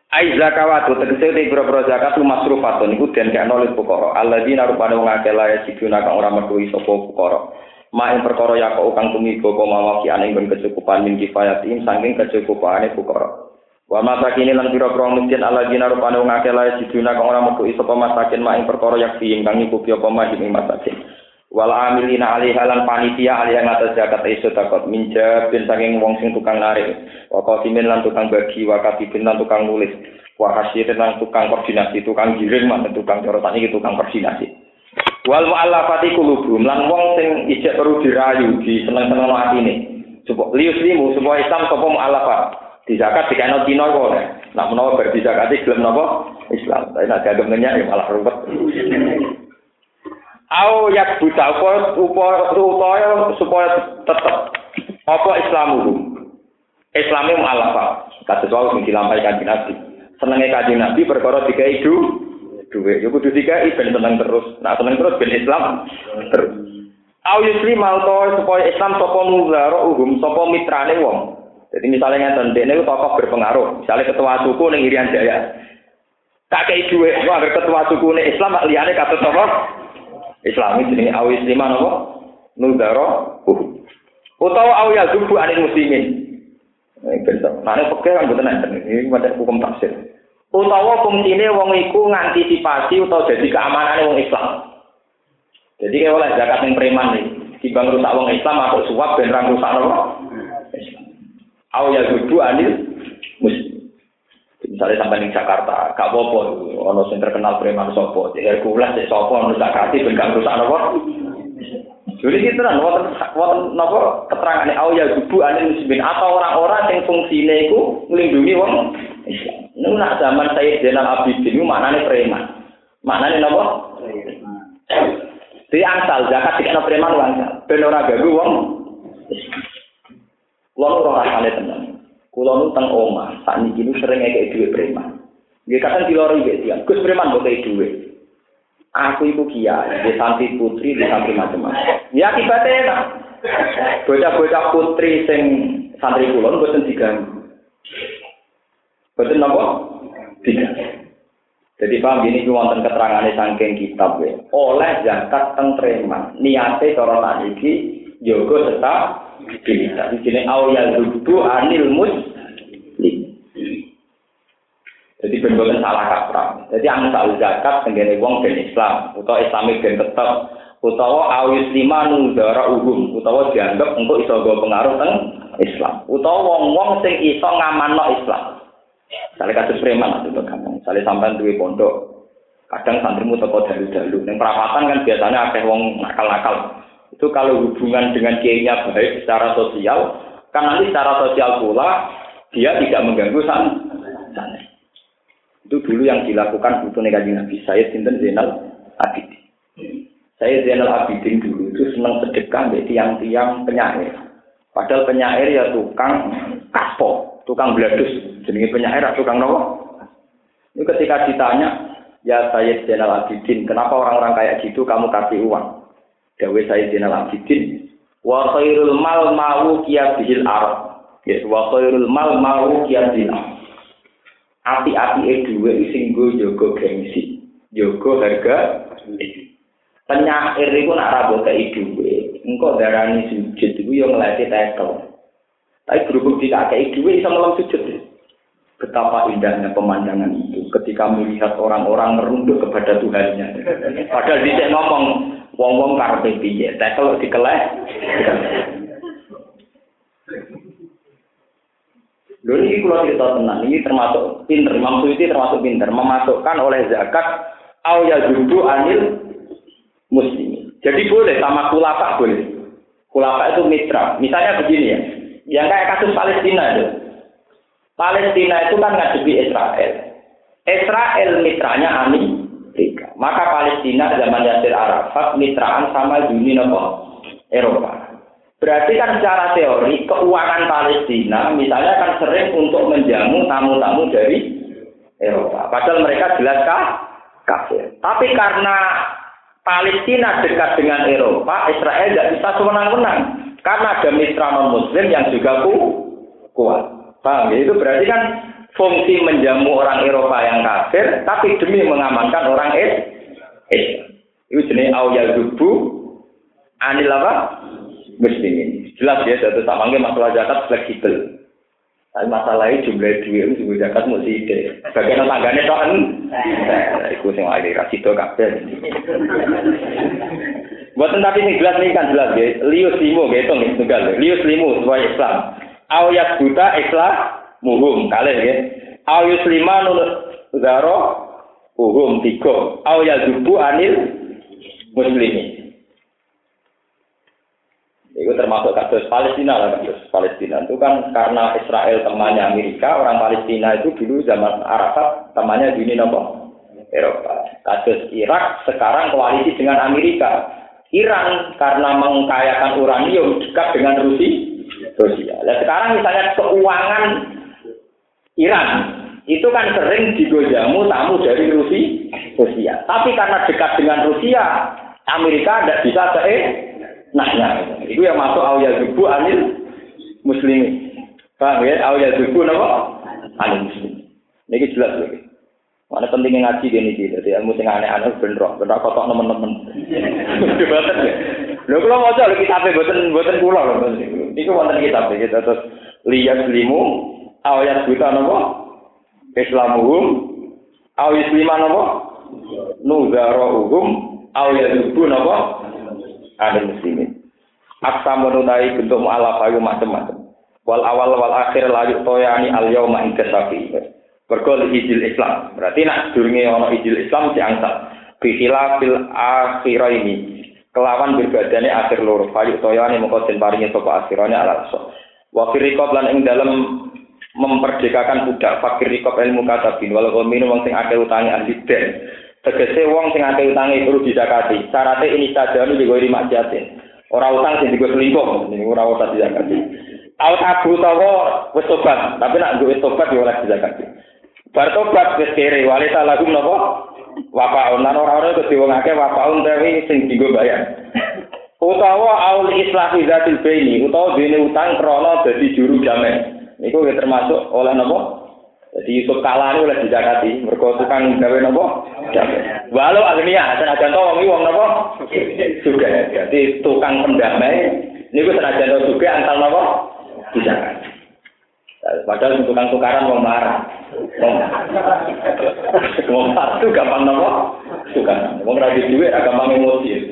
Ai zakawatu tegese te pira-pira zakat lu masrufatun iku den kaya nulis pokoro. Alladzina rupane wong akeh lae siduna kang ora metu sapa pokoro. Ma ing perkara ya kok kang tumiba apa mawaki ane nggon kecukupan min kifayatin saking kecukupane pokoro. Wa masakin lan pira-pira miskin alladzina rupane wong akeh lae siduna kang ora metu sapa masakin ma ing perkara yak kang nyukupi apa ma ing masakin. wal amilina alaiha lan panitia alaiha ngatas zakat iso takut minja bin saking wong sing tukang narik wa qasimin lan tukang bagi wa katibin lan tukang nulis wa hasirin lan tukang koordinasi tukang giring man tukang corotan iki tukang koordinasi wal mu'allafati qulubum. Lan wong sing ijek perlu dirayu di seneng-seneng atine supaya lius limu supaya Islam sapa mu'allafat? Di zakat dikene dino kok nek? Menawa bar di zakat gelem napa? Islam. Tapi nek gak ya malah rupet. Au yak buta apa upaya supaya tetep. Apa Islamu Islame mu'alafa kados wae sing dilampaikan di Nabi. Senenge kanjeng Nabi perkara dikai du duwe yo kudu dikai ben tenang terus. Nah tenang terus ben Islam. Terus Au yusri malto supaya Islam sapa muzara uhum sapa mitrane wong. Jadi misalnya ngeten dene tokoh berpengaruh. Misalnya ketua suku ning Irian Jaya. Kakek duwe wah ketua suku ning Islam liyane kata sapa Islami jenenge awis lima napa? Nudara uh. Utawa aw ya zubu anil muslimin. Nah, ini kan betul Ini macam hukum tafsir. Utawa fungsine wong iku ngantisipasi utawa jadi keamanannya wong Islam. Jadi kayak oleh zakat yang preman nih. Timbang rusak wong Islam atau suap dan rang rusak? Islam. Aw ya zubu anil muslim. Misalnya sampai di Jakarta, gak apa-apa, ono sing terkenal preman sopo, Hercules, cek sopo, ono zakati, ben gak rusak nopo. Jadi gitu kan, nopo keterangan au ya gubu anil muslimin atau orang-orang yang fungsinya itu melindungi wong Islam. Ini nak zaman saya Zainal Abidin itu maknanya preman. Maknanya nopo? Di angsal zakat tidak preman wong. Ben ora gagu wong. Wong ora rasane tenan. Kulo nu teng omah, saat ini sering ngekek duit preman. Dia kadang dilori gitu dia, Gus preman kok kayak duit. Aku ibu kia, di santri putri, di santri macam-macam. Ya akibatnya enak. Bocah-bocah putri sing santri kulon boten diganggu. Boten napa? Diganggu. Jadi paham ini ku wonten keterangannya saking kitab ya. Oleh zakat teng preman, niate cara iki yoga tetap bisa. Di sini awal itu anil muslim. Jadi benar salah kaprah. Jadi tahu zakat tenggene wong ben Islam, utawa Islamik ben tetap, utawa awis lima nudara uhum, utawa dianggap untuk iso pengaruh teng Islam, utawa wong-wong sing iso ngamanno Islam. Misalnya kasus preman itu gampang. Misalnya sampai duwe pondok, kadang santrimu toko dalu-dalu. Yang perapatan kan biasanya ada wong nakal-nakal. itu kalau hubungan dengan kiainya baik secara sosial, kan nanti secara sosial pula dia tidak mengganggu sana. Itu dulu yang dilakukan butuh negatif Nabi saya Sinten Zainal Abidin. Saya Zainal Abidin dulu itu senang sedekah dari tiang-tiang penyair. Padahal penyair ya tukang kaspo, tukang beladus. Jadi penyair tukang nopo. Ini ketika ditanya, ya saya Zainal Abidin, kenapa orang-orang kayak gitu kamu kasih uang? Dawe saya Zainal Abidin, wa khairul mal mau bihil arab. Ya, wa khairul mal mau bihil arab. Api-api e duwe sing go jaga gengsi, jaga harga. Penyair iku nak ra mbok kei duwe, engko darani sujud iku yo nglati tekel. Tapi berhubung tidak kei duwe iso melem sujud. Betapa indahnya pemandangan itu ketika melihat orang-orang merunduk kepada Tuhannya. Padahal dia ngomong, wong-wong karepe piye tekel dikeleh Lho ini kalau cerita tenang, ini termasuk pinter, Imam Suyuti termasuk pinter, memasukkan oleh zakat au ya anil muslim. Jadi boleh sama kulapa boleh. Kulapa itu mitra. Misalnya begini ya, yang kayak kasus Palestina itu. Palestina itu kan ngadepi Israel. Israel mitranya Ani maka Palestina zaman Yasir Arafat mitraan sama Uni Eropa. Berarti kan secara teori keuangan Palestina misalnya kan sering untuk menjamu tamu-tamu dari Eropa. Padahal mereka jelas kah? kafir. Tapi karena Palestina dekat dengan Eropa, Israel tidak bisa semenang-menang. Karena ada mitra non-muslim yang juga ku, kuat. Paham ya? Itu berarti kan fungsi menjamu orang Eropa yang kafir, tapi demi mengamankan orang Islam. Itu jenis awal dubu anil apa? Muslimin. Jelas ya, satu sama masalah zakat fleksibel. Tapi masalahnya jumlah duit itu juga zakat mesti ide. Bagian tanggane tok kan. Iku sing wae ra sida kabeh. Buat tapi sing jelas ini kan jelas ya. Lius limo gitu nih tunggal. Lius limo sesuai Islam. Awayat buta Islam muhum kalih ya. Awayus lima nul zaro uhum tiga. Awayat dubu anil muslimin. Itu termasuk kasus Palestina lah kasus Palestina itu kan karena Israel temannya Amerika, orang Palestina itu dulu zaman Arafat temannya nopo Eropa. Kasus Irak sekarang koalisi dengan Amerika. Iran karena mengkayakan uranium dekat dengan Rusia. Rusia. Nah, sekarang misalnya keuangan Iran itu kan sering digojamu tamu dari Rusia. Rusia. Tapi karena dekat dengan Rusia, Amerika tidak bisa ke Nah, nah, itu yang masuk awal zubu anil muslim. Paham ya? Awal zubu nama anil muslim. Ini jelas lagi. Mana pentingnya ngaji gini sih, jadi ilmu sing aneh-aneh bener, bener kotok nemen-nemen. Betul ya. Lho kalau mau coba kita apa, buatan buatan pulau loh. Ini wonten kita kita terus lihat limu, awal buta nama Islamuhum, awal Islaman nama Nuzarohum, awal zubu nama ada muslimin. Aksa menunai bentuk mu'alaf ayu macam-macam. Wal awal wal akhir layu toyani al yauma ing kesafi. Berkol izil Islam. Berarti nak durunge ana izil Islam si angsal. Bihila fil akhir ini. Kelawan berbadane akhir loro. Fayu toyani mongko den paringi sapa akhirane ala rasul. Wa lan ing dalam memperdekakan budak fakir rikob ilmu katabin walau minum wong sing akeh utangi ahli den tegese wong sing akeh utange perlu dizakati syaratnya ini saja ini lima jatin orang utang sing digo selingkuh ini ora usah dizakati awet abu tawa wis tobat tapi nak duwe tobat ya oleh dizakati bar tobat wis kere wali lagu napa wapaun lan ora ora kudu wong akeh wapaun tapi sing digo bayar utawa aul islah zatil baini utawa dene utang krana dadi juru jamin niku termasuk oleh napa Jadi Yusuf kalah ini oleh dizakati. Mereka tukang gawe nopo. Walau agnia, senajan to wong wong nopo. Juga. Jadi tukang pendamai. Ini gue senajan to juga antal nopo. Dizakati. Padahal tukang tukaran wong marah. Wong satu gampang nopo. Tukaran. Wong radhi duit gampang emosi.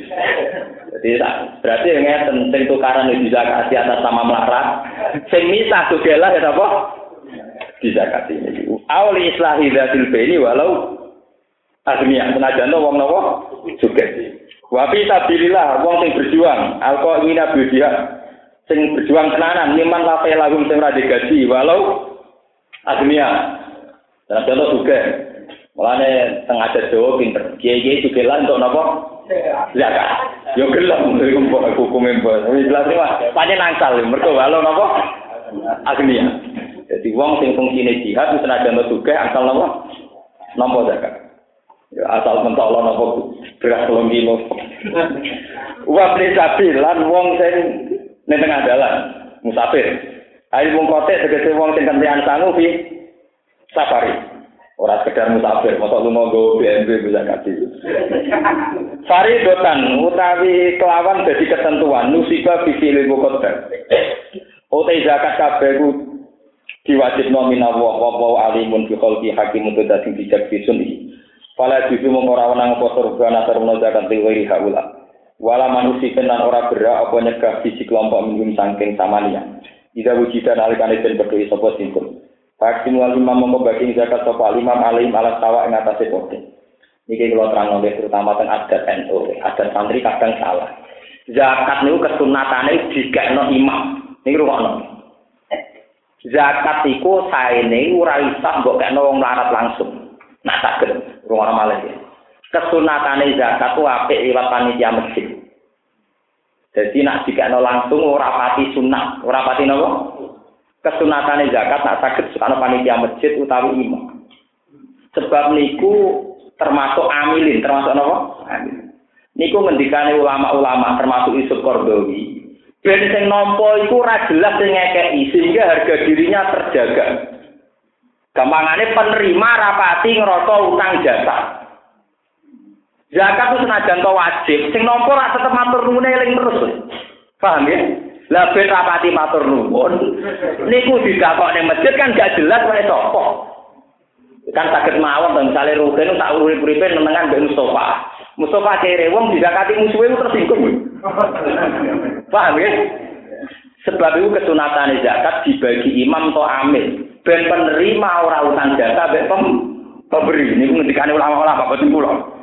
Jadi berarti yang penting tukaran itu dizakati atas sama melarat. Sing misah juga lah ya apa? dizakati ini. Awli islahi dzatil baini walau agniya senajan wong napa juga. Wa fi sabilillah wong sing berjuang alqa ingina bidia sing berjuang tenanan liman lafe lagum sing ra gaji walau agniya. Dan contoh juga Mulane teng adat Jawa pinter. Kiai-kiai juga lah untuk napa? Zakat. Yo gelem hukume mbok. Wis jelas wae. Pancen mergo walau napa? Agniya. Jadi wong sing fungsine jihad wis senajan juga asal napa? Nampa zakat. Ya asal mentolo napa beras telung kilo. Wa sabil lan wong sing ning tengah dalan musafir. Ayo wong kote tegese wong sing kentean sangu fi safari. Ora sekedar musafir, mosok lu mau BMW bisa kasih. Fari dotan utawi kelawan jadi ketentuan nusika visi limu kotor. Ote zakat kabeh diwajib nomina wa wa alimun bi khalqi hakim untuk dadi bijak sunni Fala apa surga nasar zakat liwiri haula. Wala manusia tenan ora berak apa nyegah biji kelompok minum sangking samania. Ida wujidan alikane den berdoi sapa singkul. Faksi mual imam mongko bagi zakat sapa imam alim ala tawa ing atase pote. Niki kula terang terutama teng adat NU, adat santri kadang salah. Zakat niku kesunatane dikekno imam. Niki rungokno. zakat iku saene ora isa mbok kena wong larat langsung. Nah saged rumono malih ya. Kesunatane zakat ku apik liwat panitia masjid. Jadi nak dikekno langsung ora pati sunat, ora pati napa? Kesunatane zakat nak saged ana panitia masjid utawi imam. Sebab niku termasuk amilin, termasuk napa? Amilin. Niku ngendikane ulama-ulama termasuk Yusuf Kordowi, Ben sing nampa iku ora jelas sing ngekeki sehingga harga dirinya terjaga. Gampangane penerima rapati ngerasa utang jasa. Zakat itu senajan to wajib, sing nampa ora tetep matur nuwun eling terus. Paham ya? Lah ben rapati matur nuwun. Niku didakok ning masjid kan gak jelas wae sapa. Kan sakit mawon to misale rugen tak urip-uripe nenengan mbek Mustofa. Mustofa kere wong didakati musuhe tersinggung. Paham ya? Sebab itu kesunatan zakat dibagi imam atau amil. Ben penerima ora utang jasa ben pemberi. Ini ngendikane ulama-ulama boten kula.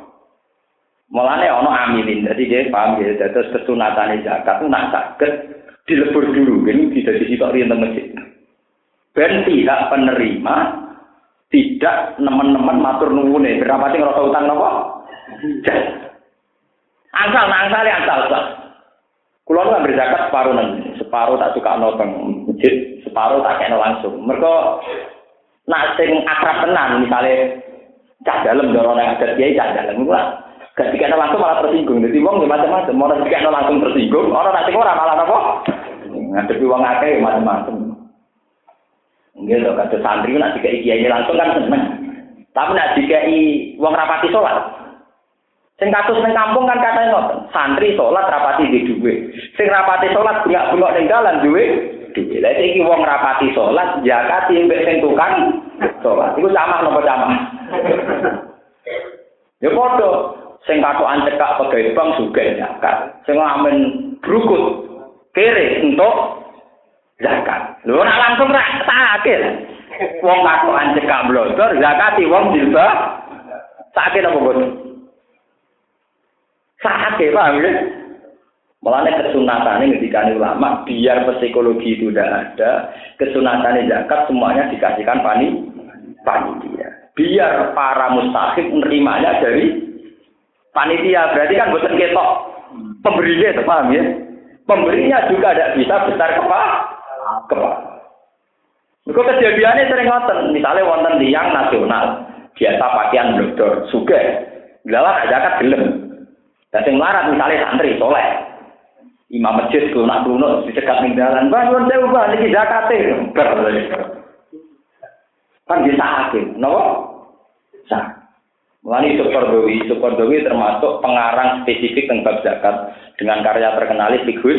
Mulane ana amilin. Dadi dia paham ya, terus kesunatan zakat itu nak sakit dilebur dulu, ini tidak di situ riyen masjid. Ben pihak penerima tidak nemen-nemen matur nuwune, berapa sing ngrasa utang napa? Angsal, angsal, angsal, angsal. Kulo nggak berzakat separuh nanti, separuh tak suka nonton masjid, separuh tak kena langsung. Mereka nak sing akrab tenan, misalnya cah dalam dorong yang ada kiai cah dalam, Gak dikena langsung malah tersinggung. Jadi wong ya macam-macam. Orang dikena langsung tersinggung, orang nanti orang malah apa? Ngadepi wong akeh macam-macam. Nggih lho kata santri nak dikai kiai langsung kan seneng. Tapi nak dikai wong rapati sholat. Sing kasus ning kampung kan katanya ngoten, santri sholat rapati di duwe. Sing rapati sholat bengak-bengok ning dalan duwe duwe. Lah iki wong rapati sholat zakati mbek sing tukang sholat. Iku sama nopo sama? Ya padha. Sing katokan cekak pegawai bank juga zakat. Sing ngamen brukut kere untuk zakat. Lho ora langsung ra sakit wong katokan cekak blodor zakati wong jilba sakit apa boten sakit paham ya? Kesunatan ini ketika ulama, biar psikologi itu tidak ada, kesunatan zakat semuanya dikasihkan pani, panitia. Biar para mustahik menerimanya dari panitia berarti kan bukan ketok pemberinya itu paham ya pemberinya juga tidak bisa besar kepala kepala Kau kejadiannya sering ngoten, misalnya wonten tiang nasional, biasa pakaian blodor, suge, ada zakat gelem. Dan sing larat misalnya santri soleh, imam masjid nak kuno dicegat ning dalan, "Bang, nyuwun sewu, Bang, niki zakate." Kan bisa hakim, napa? Sah. Mulai Sukordowi, Sukordowi termasuk pengarang spesifik tentang zakat dengan karya terkenal Figur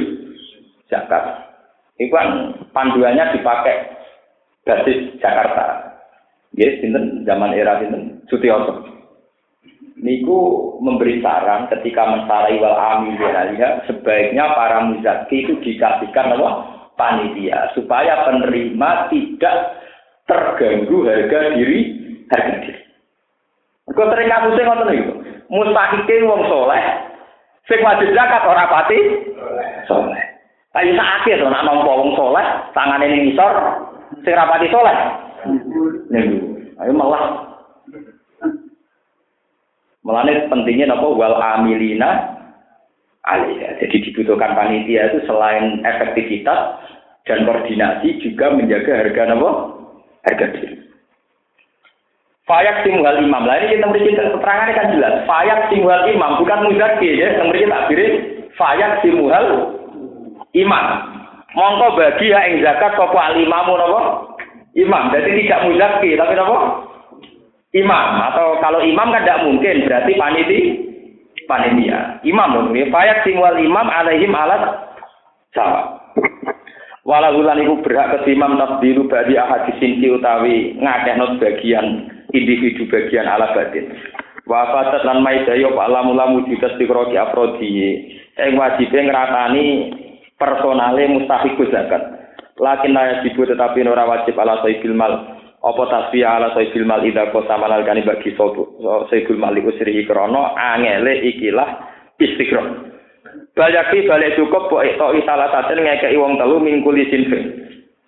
Zakat. Itu kan panduannya dipakai basis Jakarta. Yes, sinten zaman era sinten Sutioso. Niku memberi saran ketika mensarai wal amin sebaiknya para muzaki itu dikasihkan apa? panitia supaya penerima tidak terganggu harga diri harga diri. Kok sering kasusnya ngoten niku. Mustahike wong soleh, sing wajib zakat ora pati soleh. Ayo sakake to nek nampa wong soleh, tangane ning ngisor, sing ora pati soleh. Ayo malah Mulane pentingnya napa wal amilina alaiha. Jadi dibutuhkan panitia itu selain efektivitas dan koordinasi juga menjaga harga napa? Harga diri. Fayak simwal imam. Lah ini kita beri keterangan kan jelas. Fayak simwal imam bukan muzaki ya. Kita beri takbir fayak simwal imam. Mongko bagi ya ing zakat sapa al imamu napa? Imam. Jadi tidak muzaki tapi napa? Imam atau kalau imam kan tidak mungkin berarti paniti panitia. Imam dong. Fayak simwal imam alaihim alat sama. Walau ulan iku berhak kesimam tabdilu badi ahad disinci utawi ngakehno bagian individu bagian ala batin. Wa fatat lan maidayo pak lamu-lamu judas dikroki afrodi. Ing wajibe ngratani personale mustahiku zakat. Lakin la yajibu tetapi ora wajib ala saibil mal. Apa tasbih ala saibil mal ida kota malal kani bagi sopo. Saibil mal usri krono angele ikilah istiqro. Bayaki balik cukup kok itu salah satu ngekei wong telu mingkuli sinfin.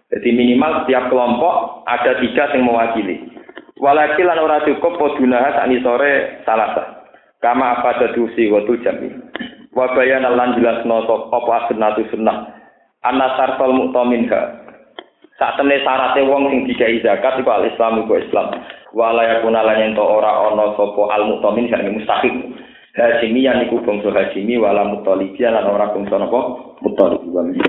Jadi minimal setiap kelompok ada tiga yang mewakili. Walakil lan ora cukup podunah sani sore salasa. Kama apa dadusi wa jami. Wa bayan lan jelasno apa asnatu sunnah. Anna sarfal mu'taminha. Saat temne syaratnya wong sing dikai zakat iku al Islam iku Islam. Wa la yakuna lan ento ora ana sapa al mu'tamin sing mustahik. Hashimi yang iku bangsa Hashimi wala mutalibi lan ora bangsa napa mutalibi.